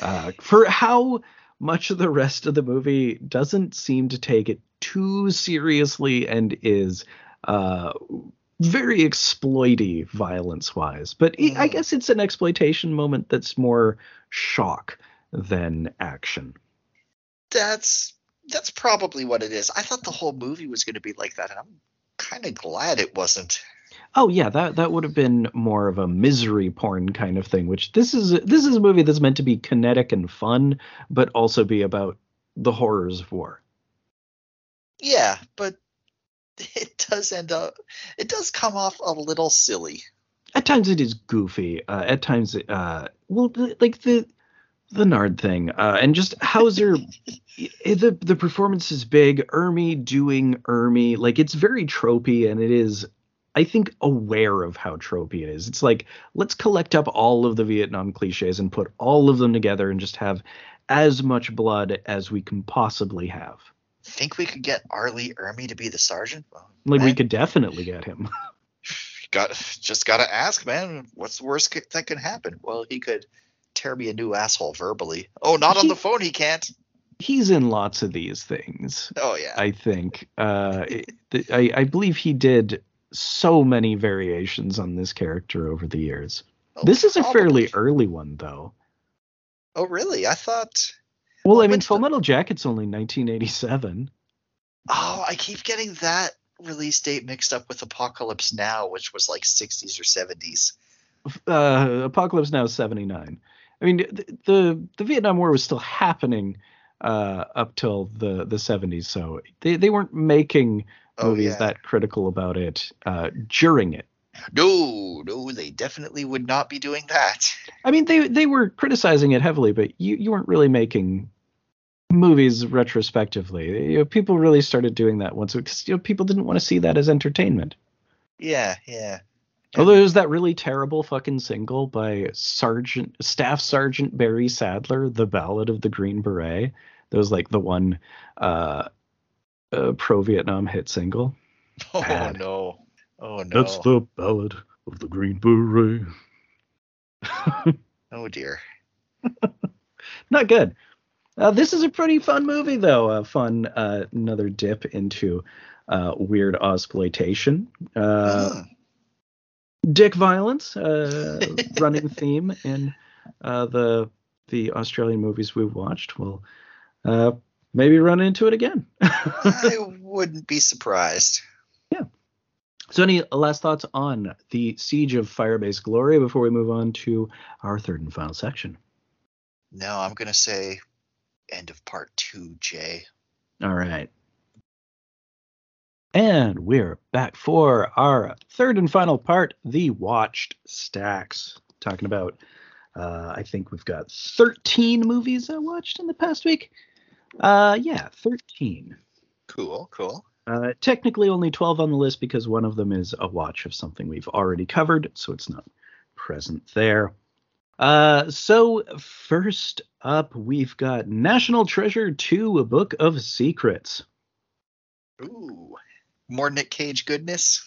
Uh, for how much of the rest of the movie doesn't seem to take it too seriously and is uh, very exploity violence wise. But. I guess it's an exploitation moment that's more shock than action. That's that's probably what it is. I thought the whole movie was going to be like that, and I'm kind of glad it wasn't. Oh yeah, that that would have been more of a misery porn kind of thing. Which this is this is a movie that's meant to be kinetic and fun, but also be about the horrors of war. Yeah, but it does end up it does come off a little silly. At times it is goofy. Uh, at times, uh, well, like the the Nard thing, uh, and just Hauser. the the performance is big. Ermey doing Ermey, like it's very tropey, and it is I think aware of how tropey it is. It's like let's collect up all of the Vietnam cliches and put all of them together and just have as much blood as we can possibly have. Think we could get Arlie Lee Ermey to be the sergeant? Well, like man. we could definitely get him. Got just gotta ask, man. What's the worst that can happen? Well, he could tear me a new asshole verbally. Oh, not he, on the phone. He can't. He's in lots of these things. Oh yeah. I think. Uh, I, I believe he did so many variations on this character over the years. Oh, this is a fairly early one, though. Oh, really? I thought. Well, well I mean, Full the... Metal Jacket's only 1987. Oh, I keep getting that release date mixed up with Apocalypse Now, which was like 60s or 70s. Uh, Apocalypse Now is 79. I mean, the, the, the Vietnam War was still happening, uh, up till the the 70s. So they they weren't making Oh, movies yeah. that critical about it uh, during it. No, no, they definitely would not be doing that. I mean, they they were criticizing it heavily, but you you weren't really making movies retrospectively. You know, people really started doing that once because you know, people didn't want to see that as entertainment. Yeah, yeah. Although there's that really terrible fucking single by Sergeant Staff Sergeant Barry Sadler, "The Ballad of the Green Beret." That was like the one uh, uh, pro Vietnam hit single. Oh Bad. no. Oh no. That's the Ballad of the Green Beret. Oh dear. Not good. Uh, this is a pretty fun movie, though. A fun uh, another dip into uh, weird exploitation. Uh, Hmm. dick violence, uh, running theme in uh, the the Australian movies we've watched. We'll uh, maybe run into it again. I wouldn't be surprised. Yeah. So, any last thoughts on the Siege of Firebase Gloria before we move on to our third and final section? No, I'm gonna say end of part two, Jay. All right. And we're back for our third and final part, the watched stacks. Talking about, uh, I think we've got 13 movies I watched in the past week. Uh, yeah, 13. Cool, cool. Uh, technically only 12 on the list because one of them is a watch of something we've already covered, so it's not present there. Uh, so first up, we've got National Treasure 2, A Book of Secrets. Ooh. More Nick Cage goodness.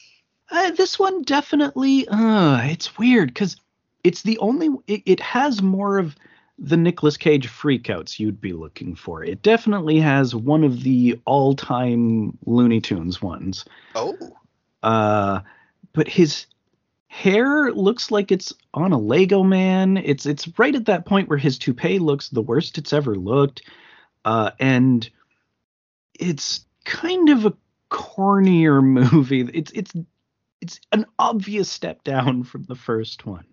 Uh, this one definitely, uh, it's weird because it's the only, it, it has more of the Nicolas Cage freakouts you'd be looking for. It definitely has one of the all time Looney Tunes ones. Oh. Uh, but his hair looks like it's on a Lego man. It's it's right at that point where his toupee looks the worst it's ever looked. Uh, and it's kind of a cornier movie. It's it's it's an obvious step down from the first one.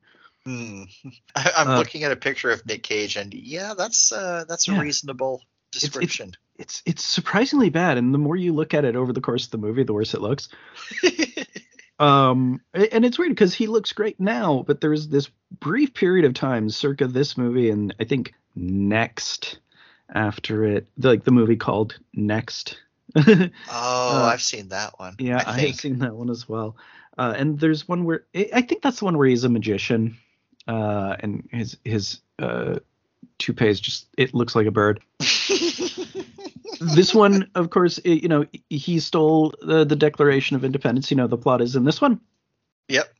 Hmm. I, I'm Uh, looking at a picture of Nick Cage, and yeah, that's uh, that's a Yeah. reasonable description. It's it's surprisingly bad, and the more you look at it over the course of the movie, the worse it looks. Um, and it's weird because he looks great now, but there's this brief period of time, circa this movie, and I think next after it, like the movie called Next. oh, Uh, I've seen that one. yeah, I, I have seen that one as well. Uh, and there's one where I I think that's the one where he's a magician, uh, and his his uh, toupee is just it looks like a bird. this one, of course, i you know, he stole the, the Declaration of Independence. You know, the plot is in this one. Yep.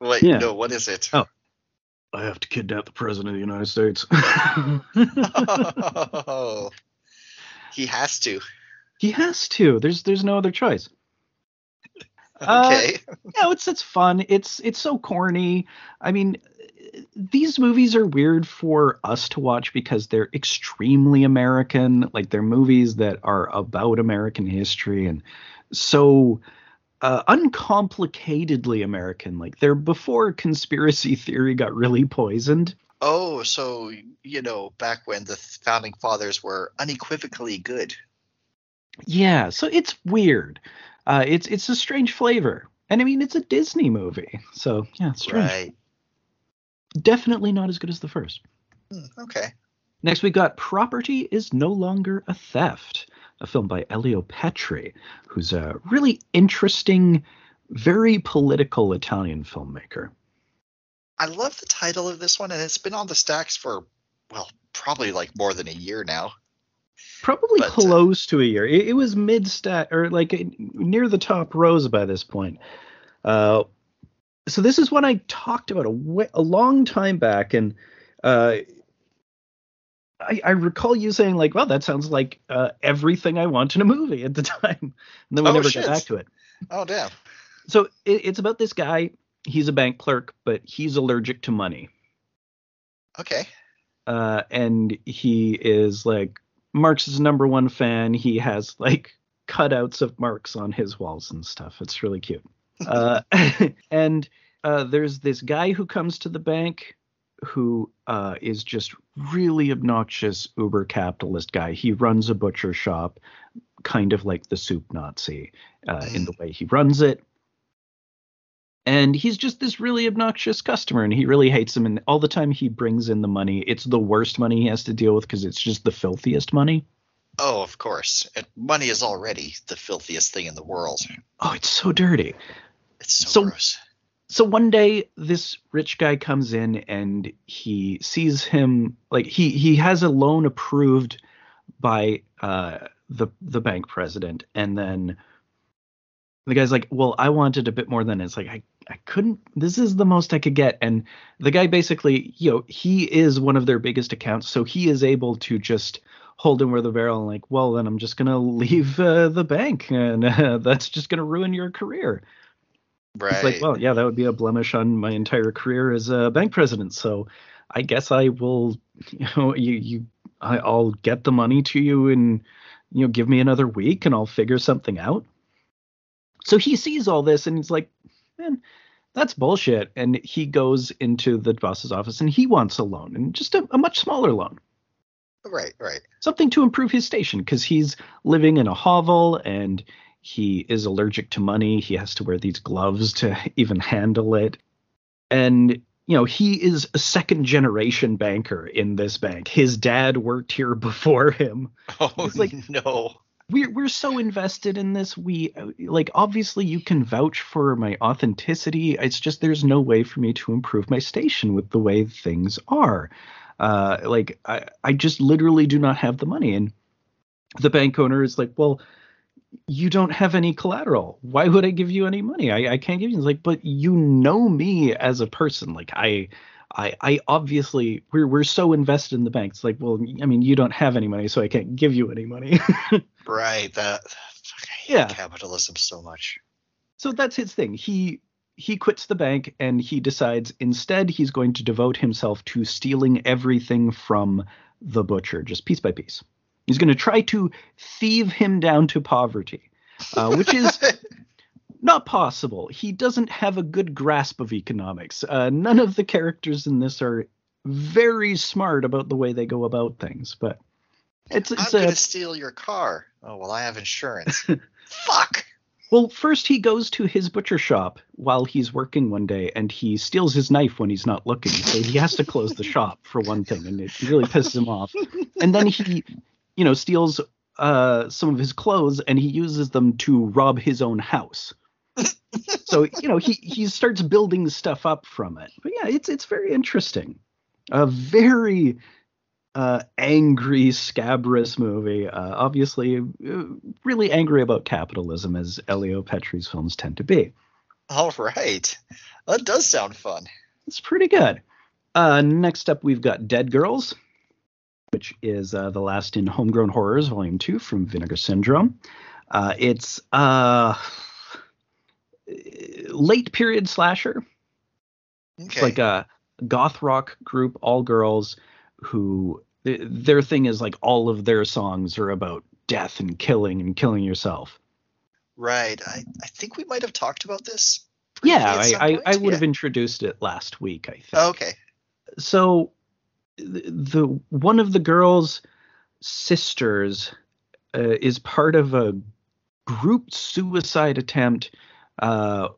Wait, Yeah. no, what is it? Oh. I have to kidnap the president of the United States. Oh. he has to. he has to. There's there's no other choice. Uh, Okay. No, it's it's fun. It's it's so corny. I mean, these movies are weird for us to watch because they're extremely American. Like they're movies that are about American history and so uh, uncomplicatedly American. Like they're before conspiracy theory got really poisoned. oh, so you know, back when the founding fathers were unequivocally good. Yeah, so it's weird. Uh, it's it's a strange flavor, and I mean it's a Disney movie, so yeah, it's strange. Right. Definitely not as good as the first. Hmm, okay. Next, we got Property is No Longer a Theft, a film by Elio Petri, who's a really interesting, very political Italian filmmaker. I love the title of this one, and it's been on the stacks for well, probably like more than a year now. Probably But, uh, close to a year. It, it was mid stat or like uh, near the top rows by this point. Uh, so this is one I talked about a, a long time back, and uh, I, I recall you saying like, "Well, that sounds like uh, everything I want in a movie" at the time, and then we Oh, never shit. got back to it. Oh damn. So it, it's about this guy. He's a bank clerk, but he's allergic to money. Okay. uh, and he is like Marx's number one fan. He has like cutouts of Marx on his walls and stuff. It's really cute. Uh, and uh, there's this guy who comes to the bank who uh, is just really obnoxious uber capitalist guy. He runs a butcher shop, kind of like the soup Nazi uh, in the way he runs it. And he's just this really obnoxious customer, and he really hates him. And all the time he brings in the money, it's the worst money he has to deal with because it's just the filthiest money. Oh, of course. Money is already the filthiest thing in the world. Oh, it's so dirty. It's so, So- gross. so one day this rich guy comes in and he sees him like he he has a loan approved by uh the the bank president and then the guy's like well i wanted a bit more than it. it's like i i couldn't this is the most i could get and the guy basically you know he is one of their biggest accounts so he is able to just hold him with the barrel and like well then i'm just gonna leave uh, the bank and uh, that's just gonna ruin your career Right. it's like, well, yeah, that would be a blemish on my entire career as a bank president. So I guess I will, you know, you, you, I, I'll get the money to you and, you know, give me another week and I'll figure something out. So he sees all this and he's like, man, that's bullshit. And he goes into the boss's office and he wants a loan and just a, a much smaller loan right, right. something to improve his station because he's living in a hovel and he is allergic to money. He has to wear these gloves to even handle it. And, you know, he is a second generation banker in this bank. His dad worked here before him. Oh, It's like- no. We're, we're so invested in this. We, uh, like, obviously you can vouch for my authenticity. It's just there's no way for me to improve my station with the way things are. Uh, like, I, I just literally do not have the money. And the bank owner is like, well, you don't have any collateral. Why would I give you any money? I, I can't give you. It's like, but you know me as a person. Like I, I, I obviously we're we're so invested in the bank. It's like, well, I mean, you don't have any money, so I can't give you any money. Right. That. fuck, I hate Yeah. capitalism so much. so that's his thing. He he quits the bank and he decides instead he's going to devote himself to stealing everything from the butcher, just piece by piece. He's going to try to thieve him down to poverty, uh, which is not possible. He doesn't have a good grasp of economics. Uh, none of the characters in this are very smart about the way they go about things, but it's I'm gonna a steal your car. Oh well, I have insurance. Fuck. well. First, he goes to his butcher shop while he's working one day, and he steals his knife when he's not looking. So he has to close the shop for one thing, and it really pisses him off. And then he, you know, steals uh, some of his clothes, and he uses them to rob his own house. so you know he he starts building stuff up from it. But yeah, it's it's very interesting. A very uh, angry, scabrous movie. Uh, obviously, uh, really angry about capitalism, as Elio Petri's films tend to be. All right. That does sound fun. It's pretty good. Uh, next up, we've got Dead Girls, which is uh, the last in Homegrown Horrors, Volume 2 from Vinegar Syndrome. Uh, it's a late period slasher. Okay. It's like a goth rock group, all girls, who th- their thing is like all of their songs are about death and killing and killing yourself. right. I, I think we might have talked about this. Yeah, I, I, I would have introduced it last week, I think. Oh, okay. so the, one of the girls' sisters uh, is part of a group suicide attempt uh,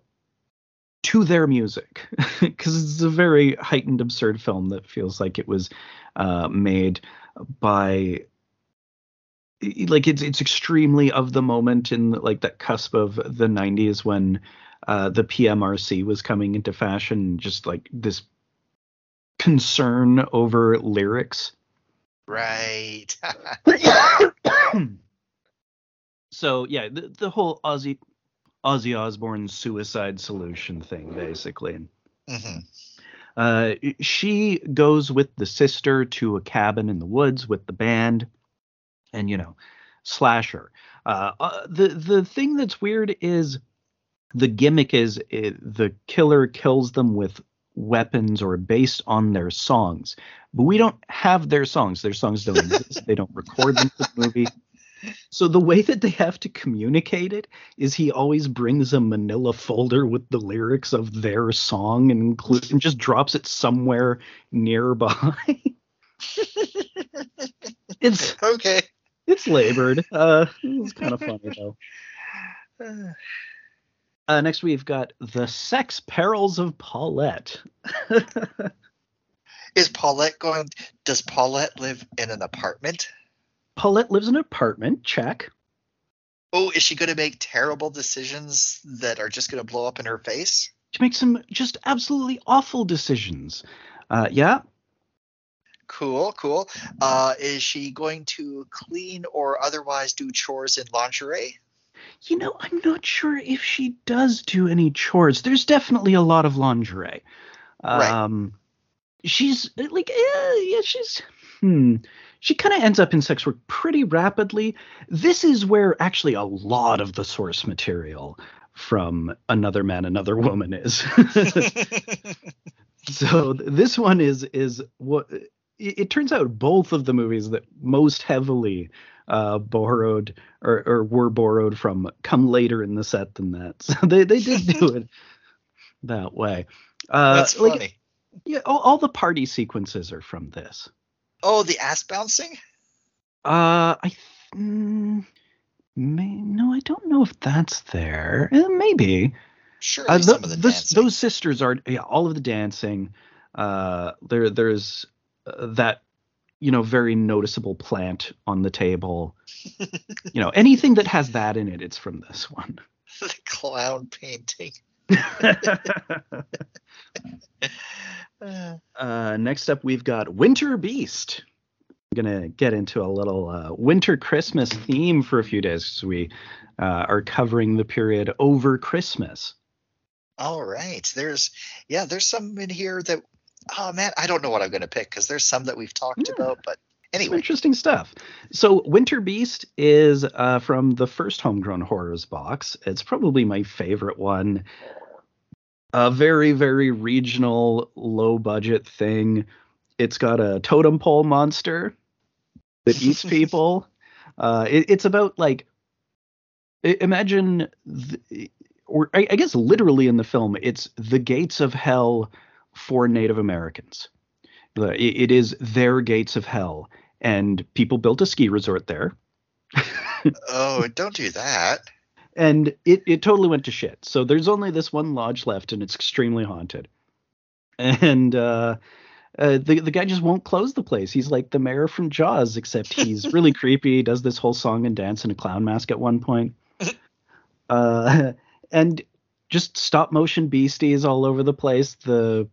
to their music. Because it's a very heightened, absurd film that feels like it was uh, made by like it's it's extremely of the moment in like that cusp of the 90s when uh, the PMRC was coming into fashion, just like this concern over lyrics. Right. so yeah, the, the whole Ozzy Ozzy Osbourne suicide solution thing, basically. hmm Uh, she goes with the sister to a cabin in the woods with the band, and you know, slasher. Uh, uh, the the thing that's weird is the gimmick is it, the killer kills them with weapons or based on their songs, but we don't have their songs. Their songs don't exist. They don't record them for the movie. So the way that they have to communicate it is he always brings a manila folder with the lyrics of their song and, include, and just drops it somewhere nearby. it's okay. It's labored. Uh, it's kind of funny though. Uh, next, we've got the sex perils of Paulette. Is Paulette going? Does Paulette live in an apartment? Paulette lives in an apartment. Check. Oh, is she going to make terrible decisions that are just going to blow up in her face? She makes some just absolutely awful decisions. Uh, yeah. Cool, cool. Uh, is she going to clean or otherwise do chores in lingerie? You know, I'm not sure if she does do any chores. There's definitely a lot of lingerie. Um, right. She's like, yeah, yeah, she's. Hmm. She kind of ends up in sex work pretty rapidly. This is where actually a lot of the source material from Another Man, Another Woman is. so this one is is what it, it, turns out both of the movies that most heavily uh, borrowed or, or, were borrowed from come later in the set than that. So they, they did do it that way. Uh, That's funny. Like, yeah, all, all, the party sequences are from this. Oh, the ass bouncing. Uh, I mm, may, no, I don't know if that's there. Eh, maybe. Sure. Uh, the, the, those sisters are yeah, all of the dancing. Uh, there there's uh, that you know very noticeable plant on the table. you know anything that has that in it, it's from this one. the clown painting. uh, next up, we've got Winter Beast. I'm gonna get into a little uh, winter Christmas theme for a few days because we uh, are covering the period over Christmas. All right, there's yeah, there's some in here that oh man, I don't know what I'm gonna pick because there's some that we've talked yeah. about, but anyway, interesting stuff. So Winter Beast is uh, from the first Homegrown Horrors box. It's probably my favorite one a very very regional low budget thing it's got a totem pole monster that eats people uh, it, it's about like imagine the, or I, I, guess literally in the film it's the gates of hell for native americans it, is their gates of hell and people built a ski resort there oh don't do that and it, it totally went to shit. So there's only this one lodge left, and it's extremely haunted. And uh, uh, the the guy just won't close the place. He's like the mayor from Jaws, except he's really creepy. Does this whole song and dance in a clown mask at one point. Uh, and just stop motion beasties all over the place. The,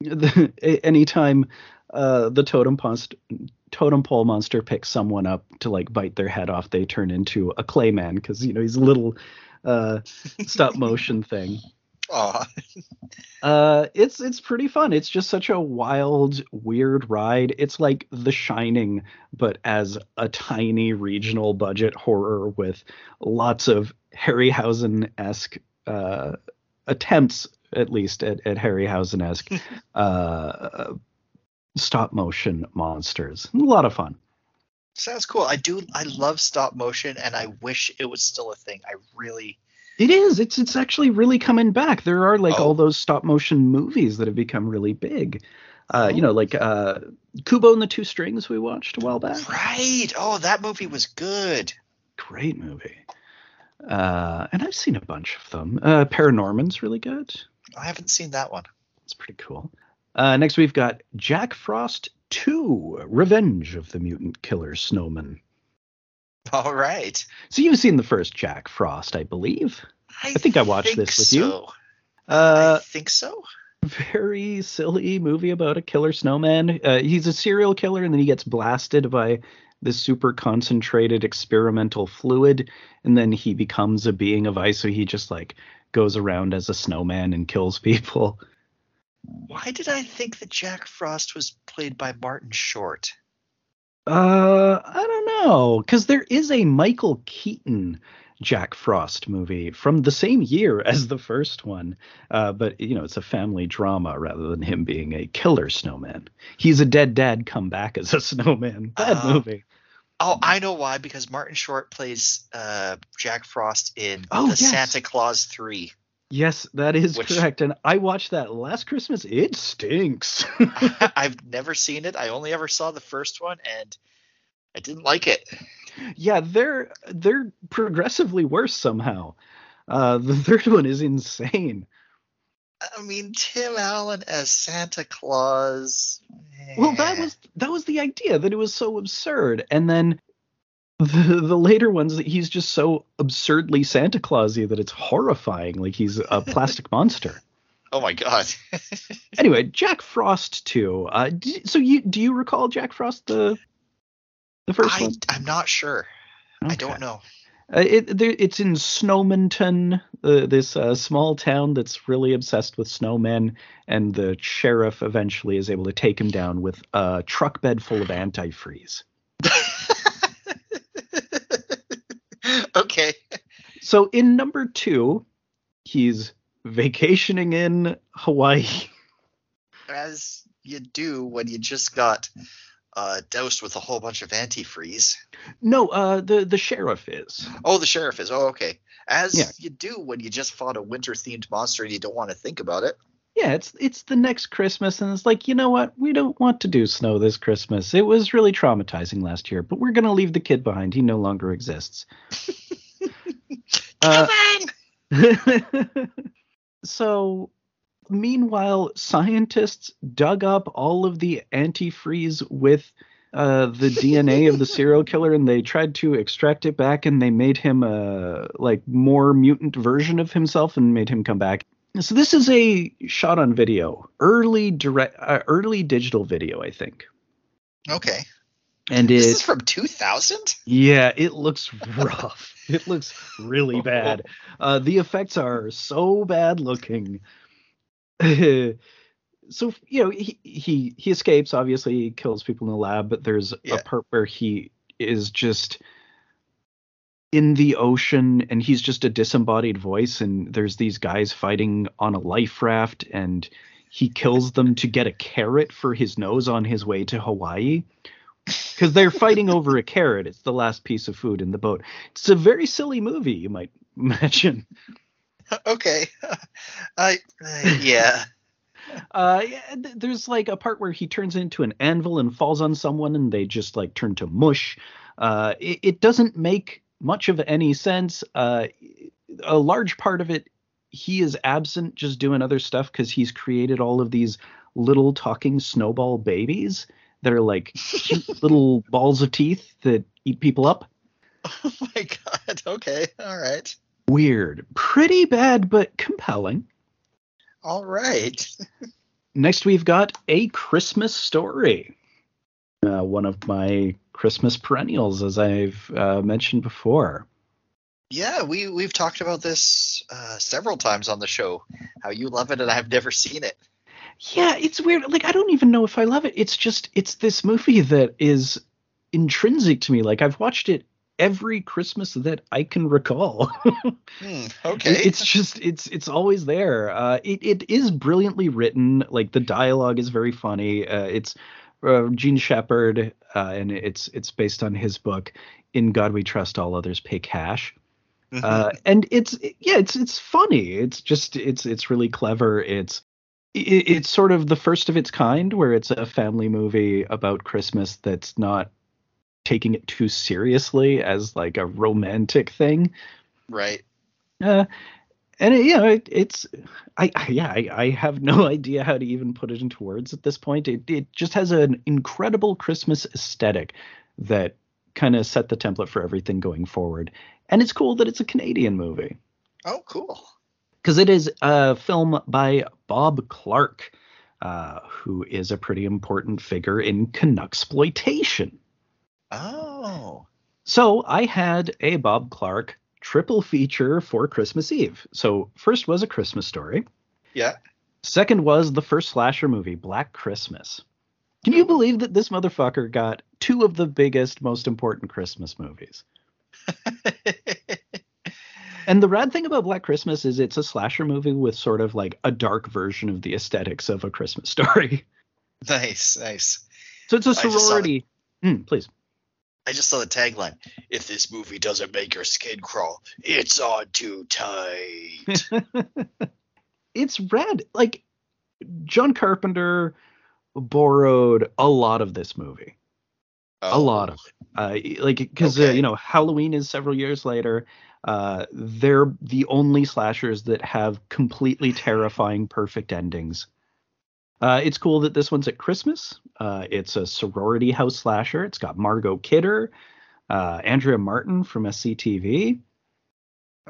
the anytime uh, the totem post totem pole monster picks someone up to like bite their head off, they turn into a clay man because you know he's a little uh, stop motion thing. Uh, it's it's pretty fun. It's just such a wild, weird ride. It's like The Shining, but as a tiny regional budget horror with lots of Harryhausen esque uh, attempts, at least at, at Harryhausen esque uh, stop motion monsters. A lot of fun. Sounds cool. I do. I love stop motion, and I wish it was still a thing. I really. It is. It's it's actually really coming back. There are like oh. all those stop motion movies that have become really big. Uh, oh. You know, like uh, Kubo and the Two Strings we watched a while back. Right. Oh, that movie was good. Great movie. Uh, and I've seen a bunch of them. Uh, ParaNorman's really good. I haven't seen that one. It's pretty cool. Uh, next, we've got Jack Frost 2 Revenge of the Mutant Killer Snowman. All right. So you've seen the first Jack Frost, I believe. I, I think I watched think this with so. you. Uh, I think so. Very silly movie about a killer snowman. Uh, he's a serial killer and then he gets blasted by this super concentrated experimental fluid and then he becomes a being of ice so he just like goes around as a snowman and kills people why did I think that Jack Frost was played by Martin Short? Uh, I don't know, because there is a Michael Keaton Jack Frost movie from the same year as the first one, uh, but you know it's a family drama rather than him being a killer snowman. He's a dead dad come back as a snowman. Bad uh, movie. Oh, I know why. Because Martin Short plays uh, Jack Frost in Oh, the yes. Santa Claus Three. Yes, that is Which- correct. And I watched that last Christmas. It stinks. I've never seen it. I only ever saw the first one, and I didn't like it. Yeah, they're they're progressively worse somehow. Uh, the third one is insane. I mean, Tim Allen as Santa Claus. Well, that eh. was that was the idea that it was so absurd, and then the the later ones that he's just so absurdly Santa Clausy that it's horrifying. Like he's a plastic monster. Oh my god. Anyway, Jack Frost too. Uh, so you do you recall Jack Frost the the first I, one? I'm not sure. I don't know. Uh, it it's in Snowmonton, uh, this uh, small town that's really obsessed with snowmen, and the sheriff eventually is able to take him down with a truck bed full of antifreeze. okay. So in number two, he's vacationing in Hawaii. As you do when you just got uh, doused with a whole bunch of antifreeze. No, uh, the the sheriff is. Oh, the sheriff is. Oh, okay. As Yeah. you do when you just fought a winter themed monster and you don't want to think about it. Yeah, it's it's the next Christmas, and it's like you know what? We don't want to do snow this Christmas. It was really traumatizing last year, but we're gonna leave the kid behind. He no longer exists. Uh, so meanwhile scientists dug up all of the antifreeze with uh, the dna of the serial killer and they tried to extract it back and they made him a like more mutant version of himself and made him come back so this is a shot on video early direct uh, early digital video i think Okay. and This it is from 2000? yeah, it looks rough. it looks really bad. Uh, the effects are so bad looking. so you know he, he he escapes. Obviously, he kills people in the lab, but there's Yeah. a part where he is just in the ocean and he's just a disembodied voice and there's these guys fighting on a life raft and he kills them to get a carrot for his nose on his way to Hawaii because they're fighting over a carrot. It's the last piece of food in the boat. It's a very silly movie, you might imagine. Okay. I uh, yeah. Uh, yeah, th- there's like a part where he turns into an anvil and falls on someone, and they just like turn to mush. Uh, it, it doesn't make much of any sense. Uh, a large part of it, he is absent, just doing other stuff because he's created all of these little talking snowball babies that are like cute little balls of teeth that eat people up. Oh my god. Okay. All right. Weird, pretty bad, but compelling. All right. Next, we've got A Christmas Story. Uh, one of my Christmas perennials, as I've uh, mentioned before. Yeah, we we've talked about this uh, several times on the show. How you love it and I've never seen it. Yeah, it's weird. Like, I don't even know if I love it. It's just, it's this movie that is intrinsic to me. Like, I've watched it every Christmas that I can recall. Hmm, okay. It's just it's it's always there. Uh, it it is brilliantly written. Like the dialogue is very funny. Uh, it's uh, Jean Shepherd, uh, and it's it's based on his book. In God We Trust, All Others Pay Cash. Mhm. Uh, and it's yeah, it's it's funny. It's just it's it's really clever. It's it, it's sort of the first of its kind, where it's a family movie about Christmas that's not taking it too seriously as like a romantic thing. right. Uh, and it, you know, it, it's I, I yeah, I, I have no idea how to even put it into words at this point. It it just has an incredible Christmas aesthetic that kind of set the template for everything going forward. And it's cool that it's a Canadian movie Oh, cool. because it is a film by Bob Clark, uh, who is a pretty important figure in Canucksploitation. Oh. So I had a Bob Clark triple feature for Christmas Eve. So first was a Christmas story. Yeah. Second was the first slasher movie, Black Christmas. Can you believe that this motherfucker got two of the biggest, most important Christmas movies? And the rad thing about Black Christmas is it's a slasher movie with sort of like a dark version of the aesthetics of a Christmas story. nice, nice. So it's a just saw the- sorority. Hmm, please. I just saw the tagline. If this movie doesn't make your skin crawl, it's on too tight. it's rad. Like John Carpenter borrowed a lot of this movie. A Oh, lot of uh, like because uh, you know Halloween is several years later. Uh, they're the only slashers that have completely terrifying perfect endings. Uh, it's cool that this one's at Christmas. Uh, it's a sorority house slasher. It's got Margot Kidder, uh, Andrea Martin from SCTV,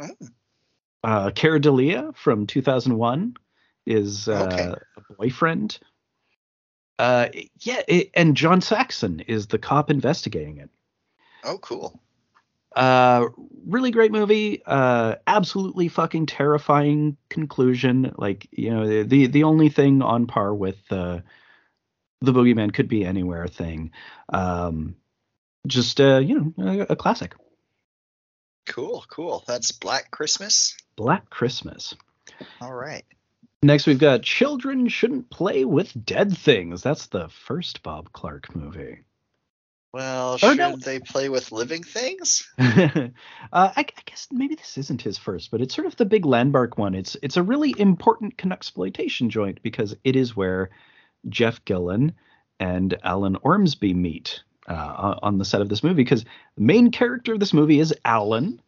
Oh, uh, Keir Dullea from 2001 is uh, Okay. a boyfriend. Uh, yeah, it, and John Saxon is the cop investigating it. oh, cool. Uh, really great movie. Uh, absolutely fucking terrifying conclusion. Like you know, the the only thing on par with uh, the Boogeyman could be anywhere thing. Um, just uh, you know, a, a classic. Cool, cool. That's Black Christmas. Black Christmas. All right. Next, we've got Children Shouldn't Play with Dead Things. That's the first Bob Clark movie. Well, Or should no. they play with living things? uh, I, I guess maybe this isn't his first, but it's sort of the big landmark one. It's it's a really important exploitation joint because it is where Jeff Gillen and Alan Ormsby meet uh, on on the set of this movie. Because the main character of this movie is Alan,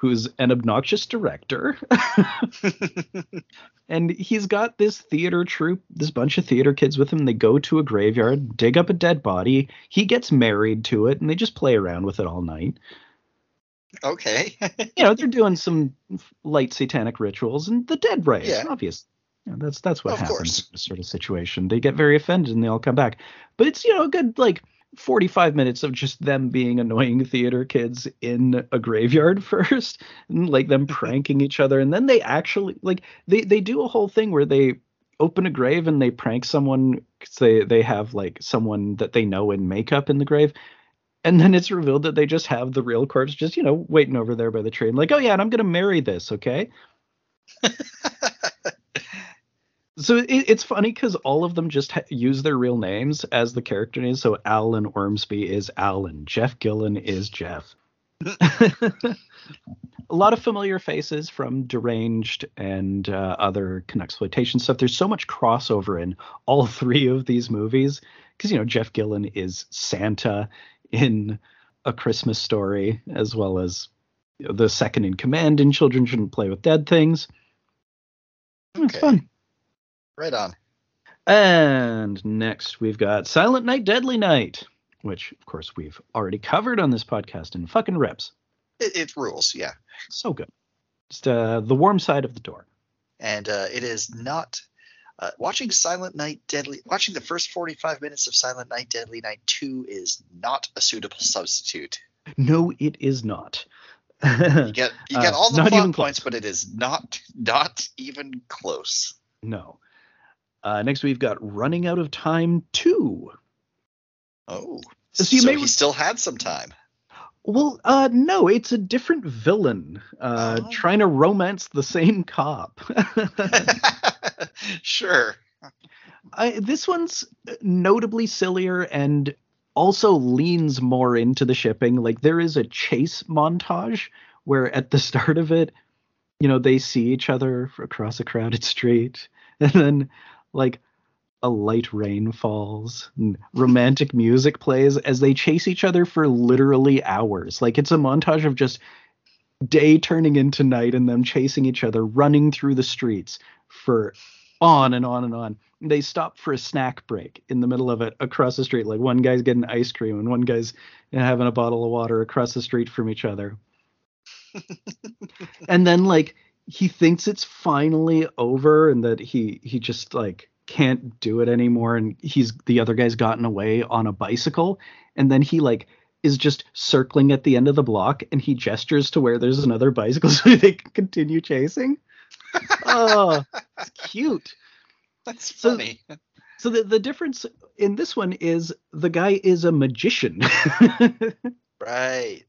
who's an obnoxious director. and he's got this theater troupe, this bunch of theater kids with him. They go to a graveyard, dig up a dead body. He gets married to it, and they just play around with it all night. okay. You know, they're doing some light satanic rituals, and the dead rise. Yeah. Obvious. You know, that's that's what Of happens course. in this sort of situation. They get very offended, and they all come back. But it's you know a good like. 45 minutes of just them being annoying theater kids in a graveyard first and like them mm-hmm. pranking each other and then they actually like they they do a whole thing where they open a grave and they prank someone they they have like someone that they know in makeup in the grave and then it's revealed that they just have the real corpse just you know waiting over there by the tree and like oh yeah and i'm gonna marry this okay so it, it's funny because all of them just ha- use their real names as the character names. So alan ormsby is alan. Jeff gillen is jeff. A lot of familiar faces from deranged and uh, other exploitation stuff. There's so much crossover in all three of these movies because you know jeff gillen is santa in a christmas story as well as the second in command in children shouldn't play with dead things. It's fun right on. and next we've got silent night deadly night which of course we've already covered on this podcast in fucking reps. It, it rules, yeah. so good just uh, the warm side of the door And uh, it is not. Uh, watching Silent Night Deadly, watching the first 45 minutes of Silent Night Deadly Night 2 is not a suitable substitute. No, it is not. You get you get Uh, all the plot points, close. but it is not not even close. no. Uh, next, we've got Running Out of Time 2. Oh, So so, you may he still had some time. Well, uh, no, it's a different villain uh, Oh. trying to romance the same cop. sure. I, this one's notably sillier and also leans more into the shipping. Like there is a chase montage where at the start of it, you know, they see each other across a crowded street, and then like a light rain falls romantic music plays as they chase each other for literally hours. Like it's a montage of just day turning into night and them chasing each other, running through the streets for on and on and on. They stop for a snack break in the middle of it across the street. Like one guy's getting ice cream and one guy's having a bottle of water across the street from each other. and then like he thinks it's finally over and that he he just like can't do it anymore and he's the other guy's gotten away on a bicycle and then he like is just circling at the end of the block and he gestures to where there's another bicycle so they can continue chasing. oh, it's cute. That's So- funny. So the, the difference in this one is the guy is a magician. right.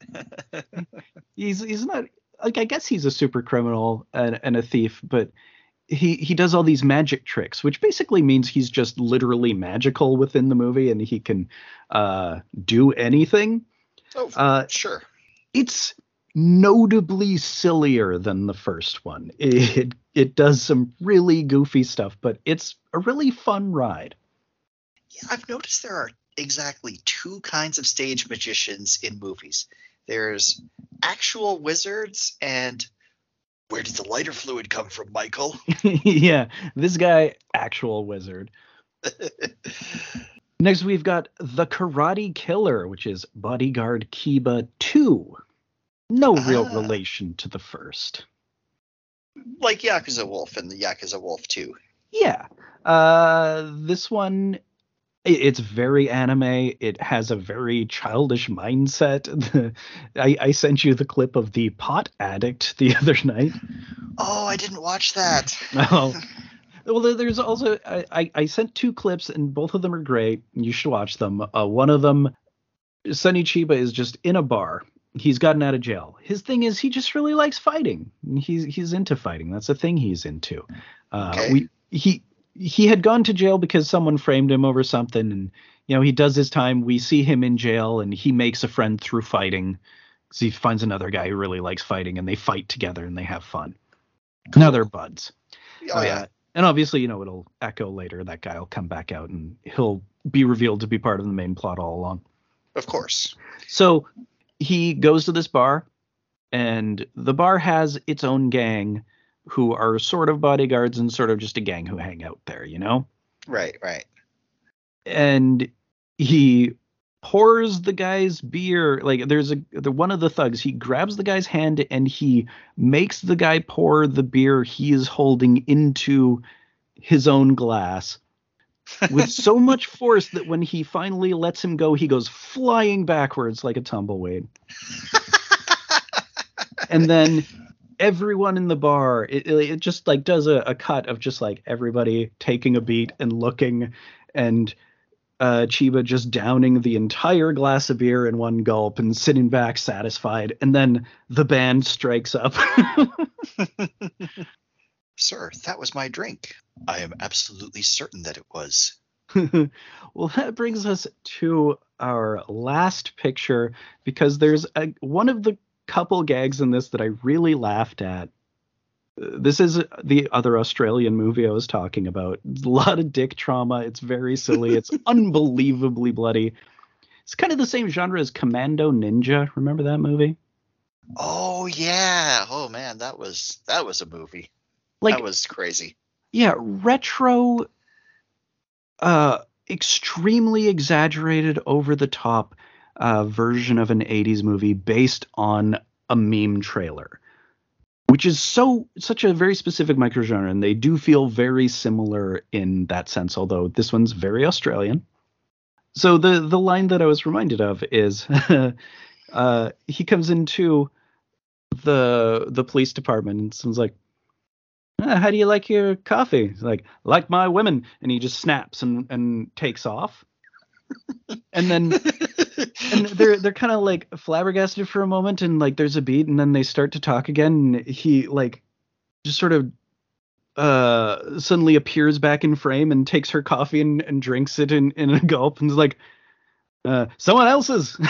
he's he's not like I guess he's a super criminal and, and a thief, but he he does all these magic tricks, which basically means he's just literally magical within the movie and he can uh, do anything. Oh, Uh, sure. it's notably sillier than the first one. It it does some really goofy stuff, but it's a really fun ride. Yeah, I've noticed there are exactly two kinds of stage magicians in movies. There's actual wizards and where did the lighter fluid come from, Michael? yeah, this guy actual wizard. Next we've got The Karate Killer, which is Bodyguard Kiba 2. No real Ah. relation to the first. like Yakuza Wolf and the Yakuza Wolf 2. Yeah. Uh this one it's very anime. It has a very childish mindset. I, I sent you the clip of the pot addict the other night. Oh, I didn't watch that. Oh. Well, there's also I, I, sent two clips and both of them are great. You should watch them. Uh, one of them, Sonny Chiba is just in a bar. He's gotten out of jail. His thing is he just really likes fighting. He's he's into fighting. That's a thing he's into. Uh, Okay. We he he had gone to jail because someone framed him over something, and you know he does his time. We see him in jail, and he makes a friend through fighting. So he finds another guy who really likes fighting, and they fight together and they have fun. Now they're buds. Oh yeah. Uh, and obviously, you know, it'll echo later. That guy will come back out and he'll be revealed to be part of the main plot all along. Of course. So he goes to this bar, and the bar has its own gang who are sort of bodyguards and sort of just a gang who hang out there, you know? Right, right. And he pours the guy's beer like there's a the one of the thugs he grabs the guy's hand and he makes the guy pour the beer he is holding into his own glass with so much force that when he finally lets him go he goes flying backwards like a tumbleweed and then everyone in the bar it, it just like does a, a cut of just like everybody taking a beat and looking and uh, Chiba just downing the entire glass of beer in one gulp and sitting back satisfied. And then the band strikes up. Sir, that was my drink. I am absolutely certain that it was. well, that brings us to our last picture because there's a, one of the couple gags in this that I really laughed at. This is the other Australian movie I was talking about. A lot of dick trauma. It's very silly. It's unbelievably bloody. It's kind of the same genre as Commando Ninja. Remember that movie? Oh yeah. Oh man, that was that was a movie. Like that was crazy. yeah, retro, uh, extremely exaggerated, over the top uh, version of an '80s movie based on a meme trailer, which is so such a very specific microgenre, and they do feel very similar in that sense. Although this one's very Australian. So the the line that I was reminded of is, uh, he comes into the the police department and someone's like. "Ah, how do you like your coffee? He's like, like my women. And he just snaps and, and takes off. and then and they're they're kind of like flabbergasted for a moment and like there's a beat and then they start to talk again and he like just sort of uh suddenly appears back in frame and takes her coffee and, and drinks it in, in a gulp and is like uh someone else's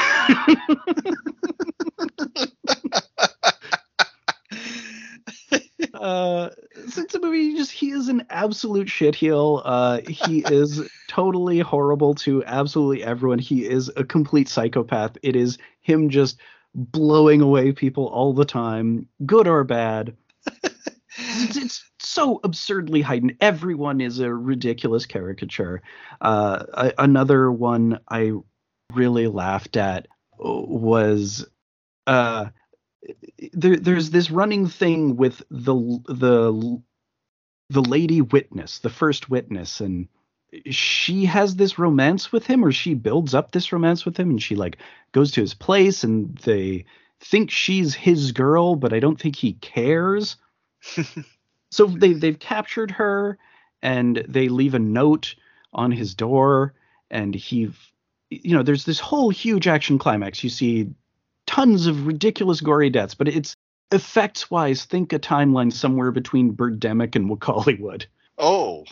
uh since the movie just he is an absolute shitheel. Uh he is totally horrible to absolutely everyone. He is a complete psychopath. It is him just blowing away people all the time good or bad. It's, it's so absurdly heightened. Everyone is a ridiculous caricature. Uh a- another one i really laughed at was uh there, there's this running thing with the the the lady witness, the first witness, and she has this romance with him, or she builds up this romance with him, and she like goes to his place, and they think she's his girl, but I don't think he cares. so they they've captured her, and they leave a note on his door, and he, you know, there's this whole huge action climax. You see tons of ridiculous gory deaths, but it's effects wise, think a timeline somewhere between Birdemic and Wakaliwood. Oh,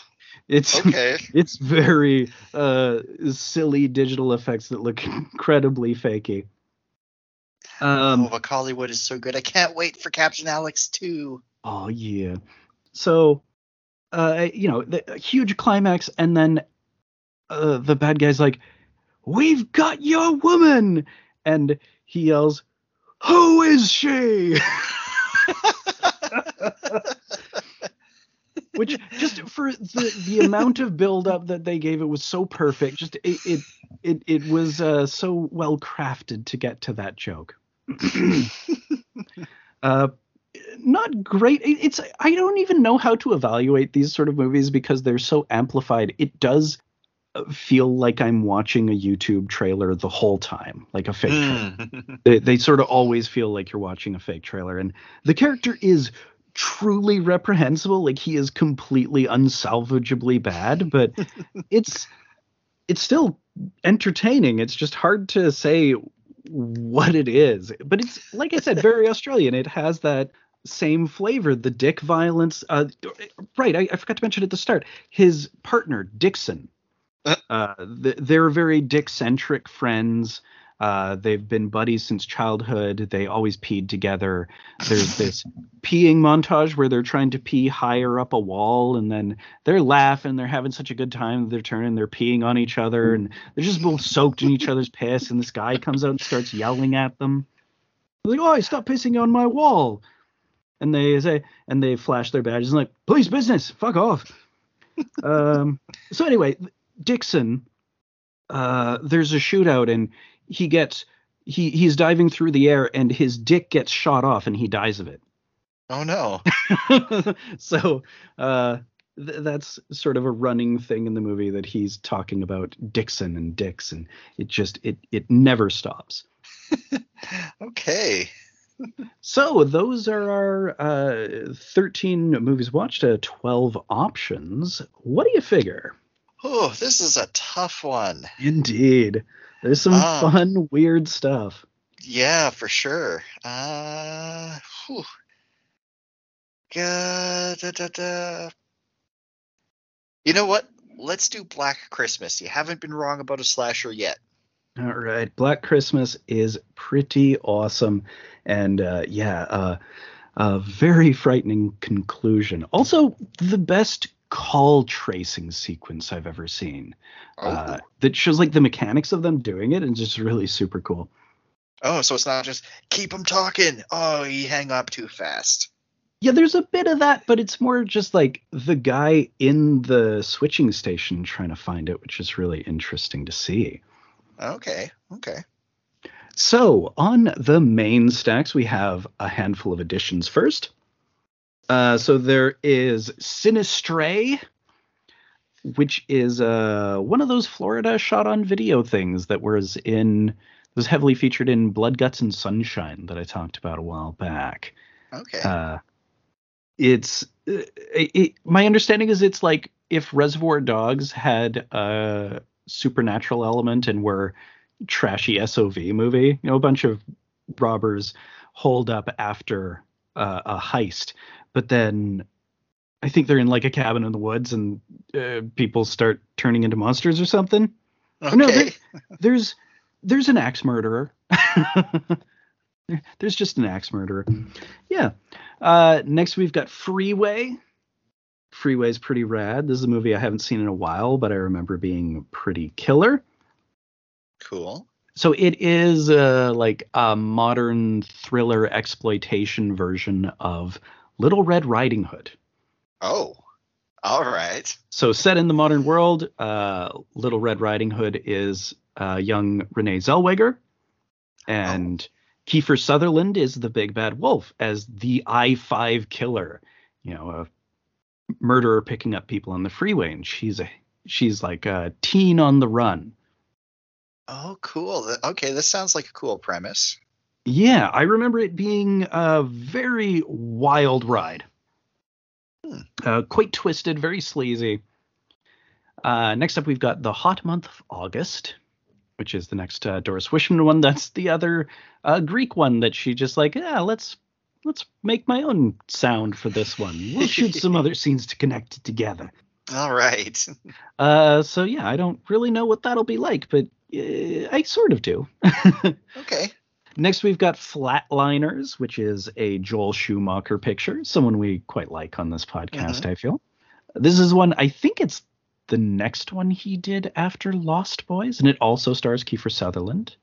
It's okay. it's very uh silly digital effects that look incredibly fakey. Um, oh, but Hollywood is so good. I can't wait for Captain Alex 2. Oh yeah. So, uh, you know, the a huge climax, and then uh, the bad guy's like, "We've got your woman," and he yells, "Who is she?" Which just for the the amount of build up that they gave it was so perfect. Just it it it, it was uh, so well crafted to get to that joke. uh, not great. It's I don't even know how to evaluate these sort of movies because they're so amplified. It does feel like I'm watching a YouTube trailer the whole time, like a fake trailer. Hmm. They, they sort of always feel like you're watching a fake trailer, and the character is truly reprehensible. Like he is completely unsalvageably bad, but it's it's still entertaining. It's just hard to say what it is. But it's like I said, very Australian. It has that same flavor. The dick violence. Uh, right. I, I forgot to mention at the start. His partner Dixon. Uh. Th- they're very dick-centric friends. Uh, they've been buddies since childhood. They always peed together. There's this peeing montage where they're trying to pee higher up a wall, and then they're laughing. They're having such a good time. They're turning. They're peeing on each other, and they're just both soaked in each other's piss. And this guy comes out and starts yelling at them. They're like, "Oh, stop pissing on my wall!" And they say, and they flash their badges and like, "Police business, fuck off." um. So anyway, Dixon, uh, there's a shootout and he gets he he's diving through the air and his dick gets shot off and he dies of it. oh no. so uh, th- that's sort of a running thing in the movie that he's talking about Dixon and Dix and it just it it never stops. Okay. So those are our uh, 13 movies watched, uh, 12 options. What do you figure? Oh, this is a tough one. Indeed. There's some Ah. fun, weird stuff. Yeah, for sure. Uh, whew. Ga- da, da, da. You know what? Let's do Black Christmas. You haven't been wrong about a slasher yet. All right. Black Christmas is pretty awesome. And uh, yeah, uh, a very frightening conclusion. Also, the best call tracing sequence I've ever seen. Uh, Oh. that shows like the mechanics of them doing it and just really super cool. oh, so it's not just keep them talking. Oh, he hang up too fast. Yeah, there's a bit of that, but it's more just like the guy in the switching station trying to find it, which is really interesting to see. Okay, okay. So on the main stacks, we have a handful of additions first. Uh, so there is Sinistre, which is uh, one of those Florida shot on video things that was in was heavily featured in Blood, Guts, and Sunshine that I talked about a while back. Okay. Uh, it's uh, it, it, my understanding is it's like if Reservoir Dogs had a supernatural element and were trashy SOV movie, you know, a bunch of robbers hold up after uh, a heist, but then I think they're in like a cabin in the woods and uh, people start turning into monsters or something. okay. no, There's there's an axe murderer. There- there's just an axe murderer. Yeah. Uh, next we've got Freeway. Freeway's pretty rad. This is a movie I haven't seen in a while, but I remember being pretty killer. cool. So it is uh, like a modern thriller exploitation version of Little Red Riding Hood. Oh, all right. So set in the modern world, uh, Little Red Riding Hood is uh, young Renee Zellweger, and Kiefer Sutherland is the big bad wolf as the I five killer. You know, a murderer picking up people on the freeway, and she's a she's like a teen on the run. Oh, cool. Okay, this sounds like a cool premise. Yeah, I remember it being a very wild ride. Hmm. Uh, quite twisted, very sleazy. Uh, next up, we've got the hot month of August, which is the next uh, Doris Wishman one. That's the other uh, Greek one that she just like, yeah, let's let's make my own sound for this one. We'll shoot some other scenes to connect it together. All right. Uh, so yeah, I don't really know what that'll be like, but uh, I sort of do. Okay. Next, we've got Flatliners, which is a Joel Schumacher picture, someone we quite like on this podcast, Mhm. I feel. This is one, I think it's the next one he did after Lost Boys, and it also stars Kiefer Sutherland.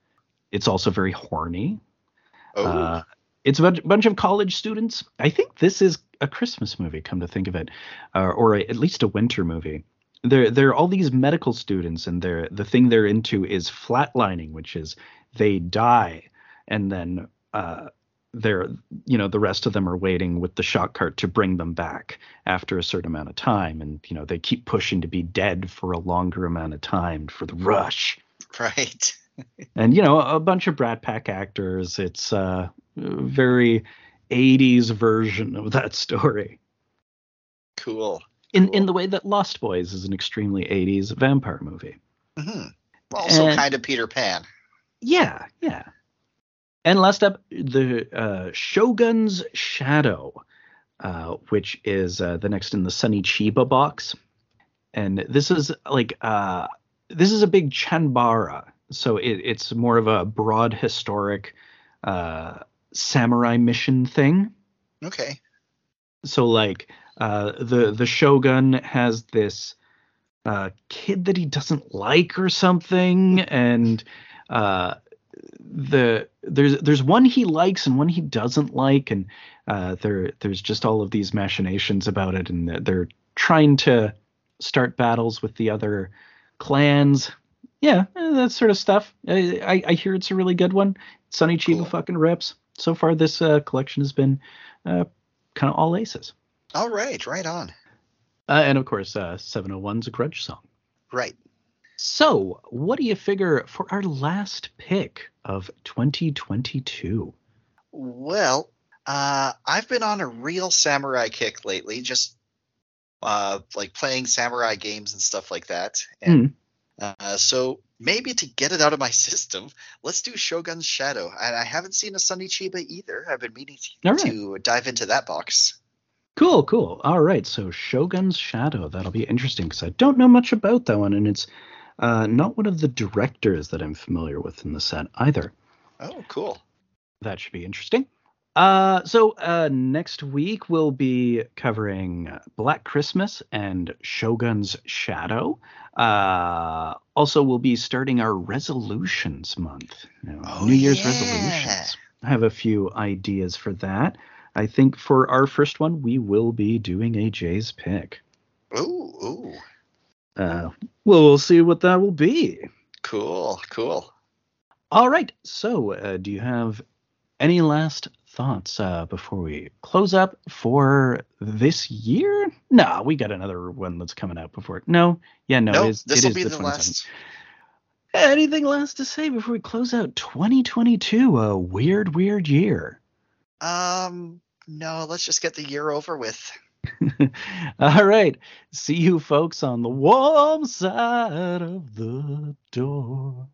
It's also very horny. Oh, Uh, it's a bunch, bunch of college students. I think this is a Christmas movie, come to think of it, uh, or a, at least a winter movie. They're they're all these medical students, and they're the thing they're into is flatlining, which is they die, and then uh, they're you know the rest of them are waiting with the shock cart to bring them back after a certain amount of time, and you know they keep pushing to be dead for a longer amount of time for the rush right. and you know a bunch of Brat Pack actors. It's uh, a very 80s version of that story. Cool. In Cool. in the way that Lost Boys is an extremely 80s vampire movie. hmm Also, And- kind of Peter Pan. Yeah, yeah. And last up, the uh, Shogun's Shadow, uh, which is uh, the next in the Sonny Chiba box, and this is like uh, this is a big Chanbara, so it, it's more of a broad historic uh, samurai mission thing. Okay. so like uh the the shogun has this uh kid that he doesn't like or something and uh the there's there's one he likes and one he doesn't like and uh there there's just all of these machinations about it and they're- trying to start battles with the other clans yeah eh, that sort of stuff I, I i hear it's a really good one sonny chiba Cool. fucking rips so far this uh collection has been uh kind of all aces All right. Right on. uh, and of course, uh, 701's a grudge song. Right. So, what do you figure for our last pick of 2022? Well, uh, I've been on a real samurai kick lately, just uh, like playing samurai games and stuff like that. And uh, so maybe to get it out of my system, let's do Shogun's Shadow. And I haven't seen a Sonny Chiba either. I've been meaning to, right. to dive into that box. Cool, cool. All right, so Shogun's Shadow. That'll be interesting because I don't know much about that one, and it's uh, not one of the directors that I'm familiar with in the set either. Oh, cool. That should be interesting. Uh, so uh, next week we'll be covering Black Christmas and Shogun's Shadow. Uh, also, we'll be starting our resolutions month. Know, Oh, New Year's yeah. resolutions. I have a few ideas for that. I think for our first one, we will be doing a Jay's pick. Ooh, ooh. Uh, well, we'll see what that will be. Cool, cool. All right. So, uh, do you have any last thoughts uh, before we close up for this year? No, we got another one that's coming out before. No, yeah, no, No, it is, this will be the the last. Anything last to say before we close out 2022? A weird, weird year. Um, no, let's just get the year over with. All right. See you folks on the warm side of the door.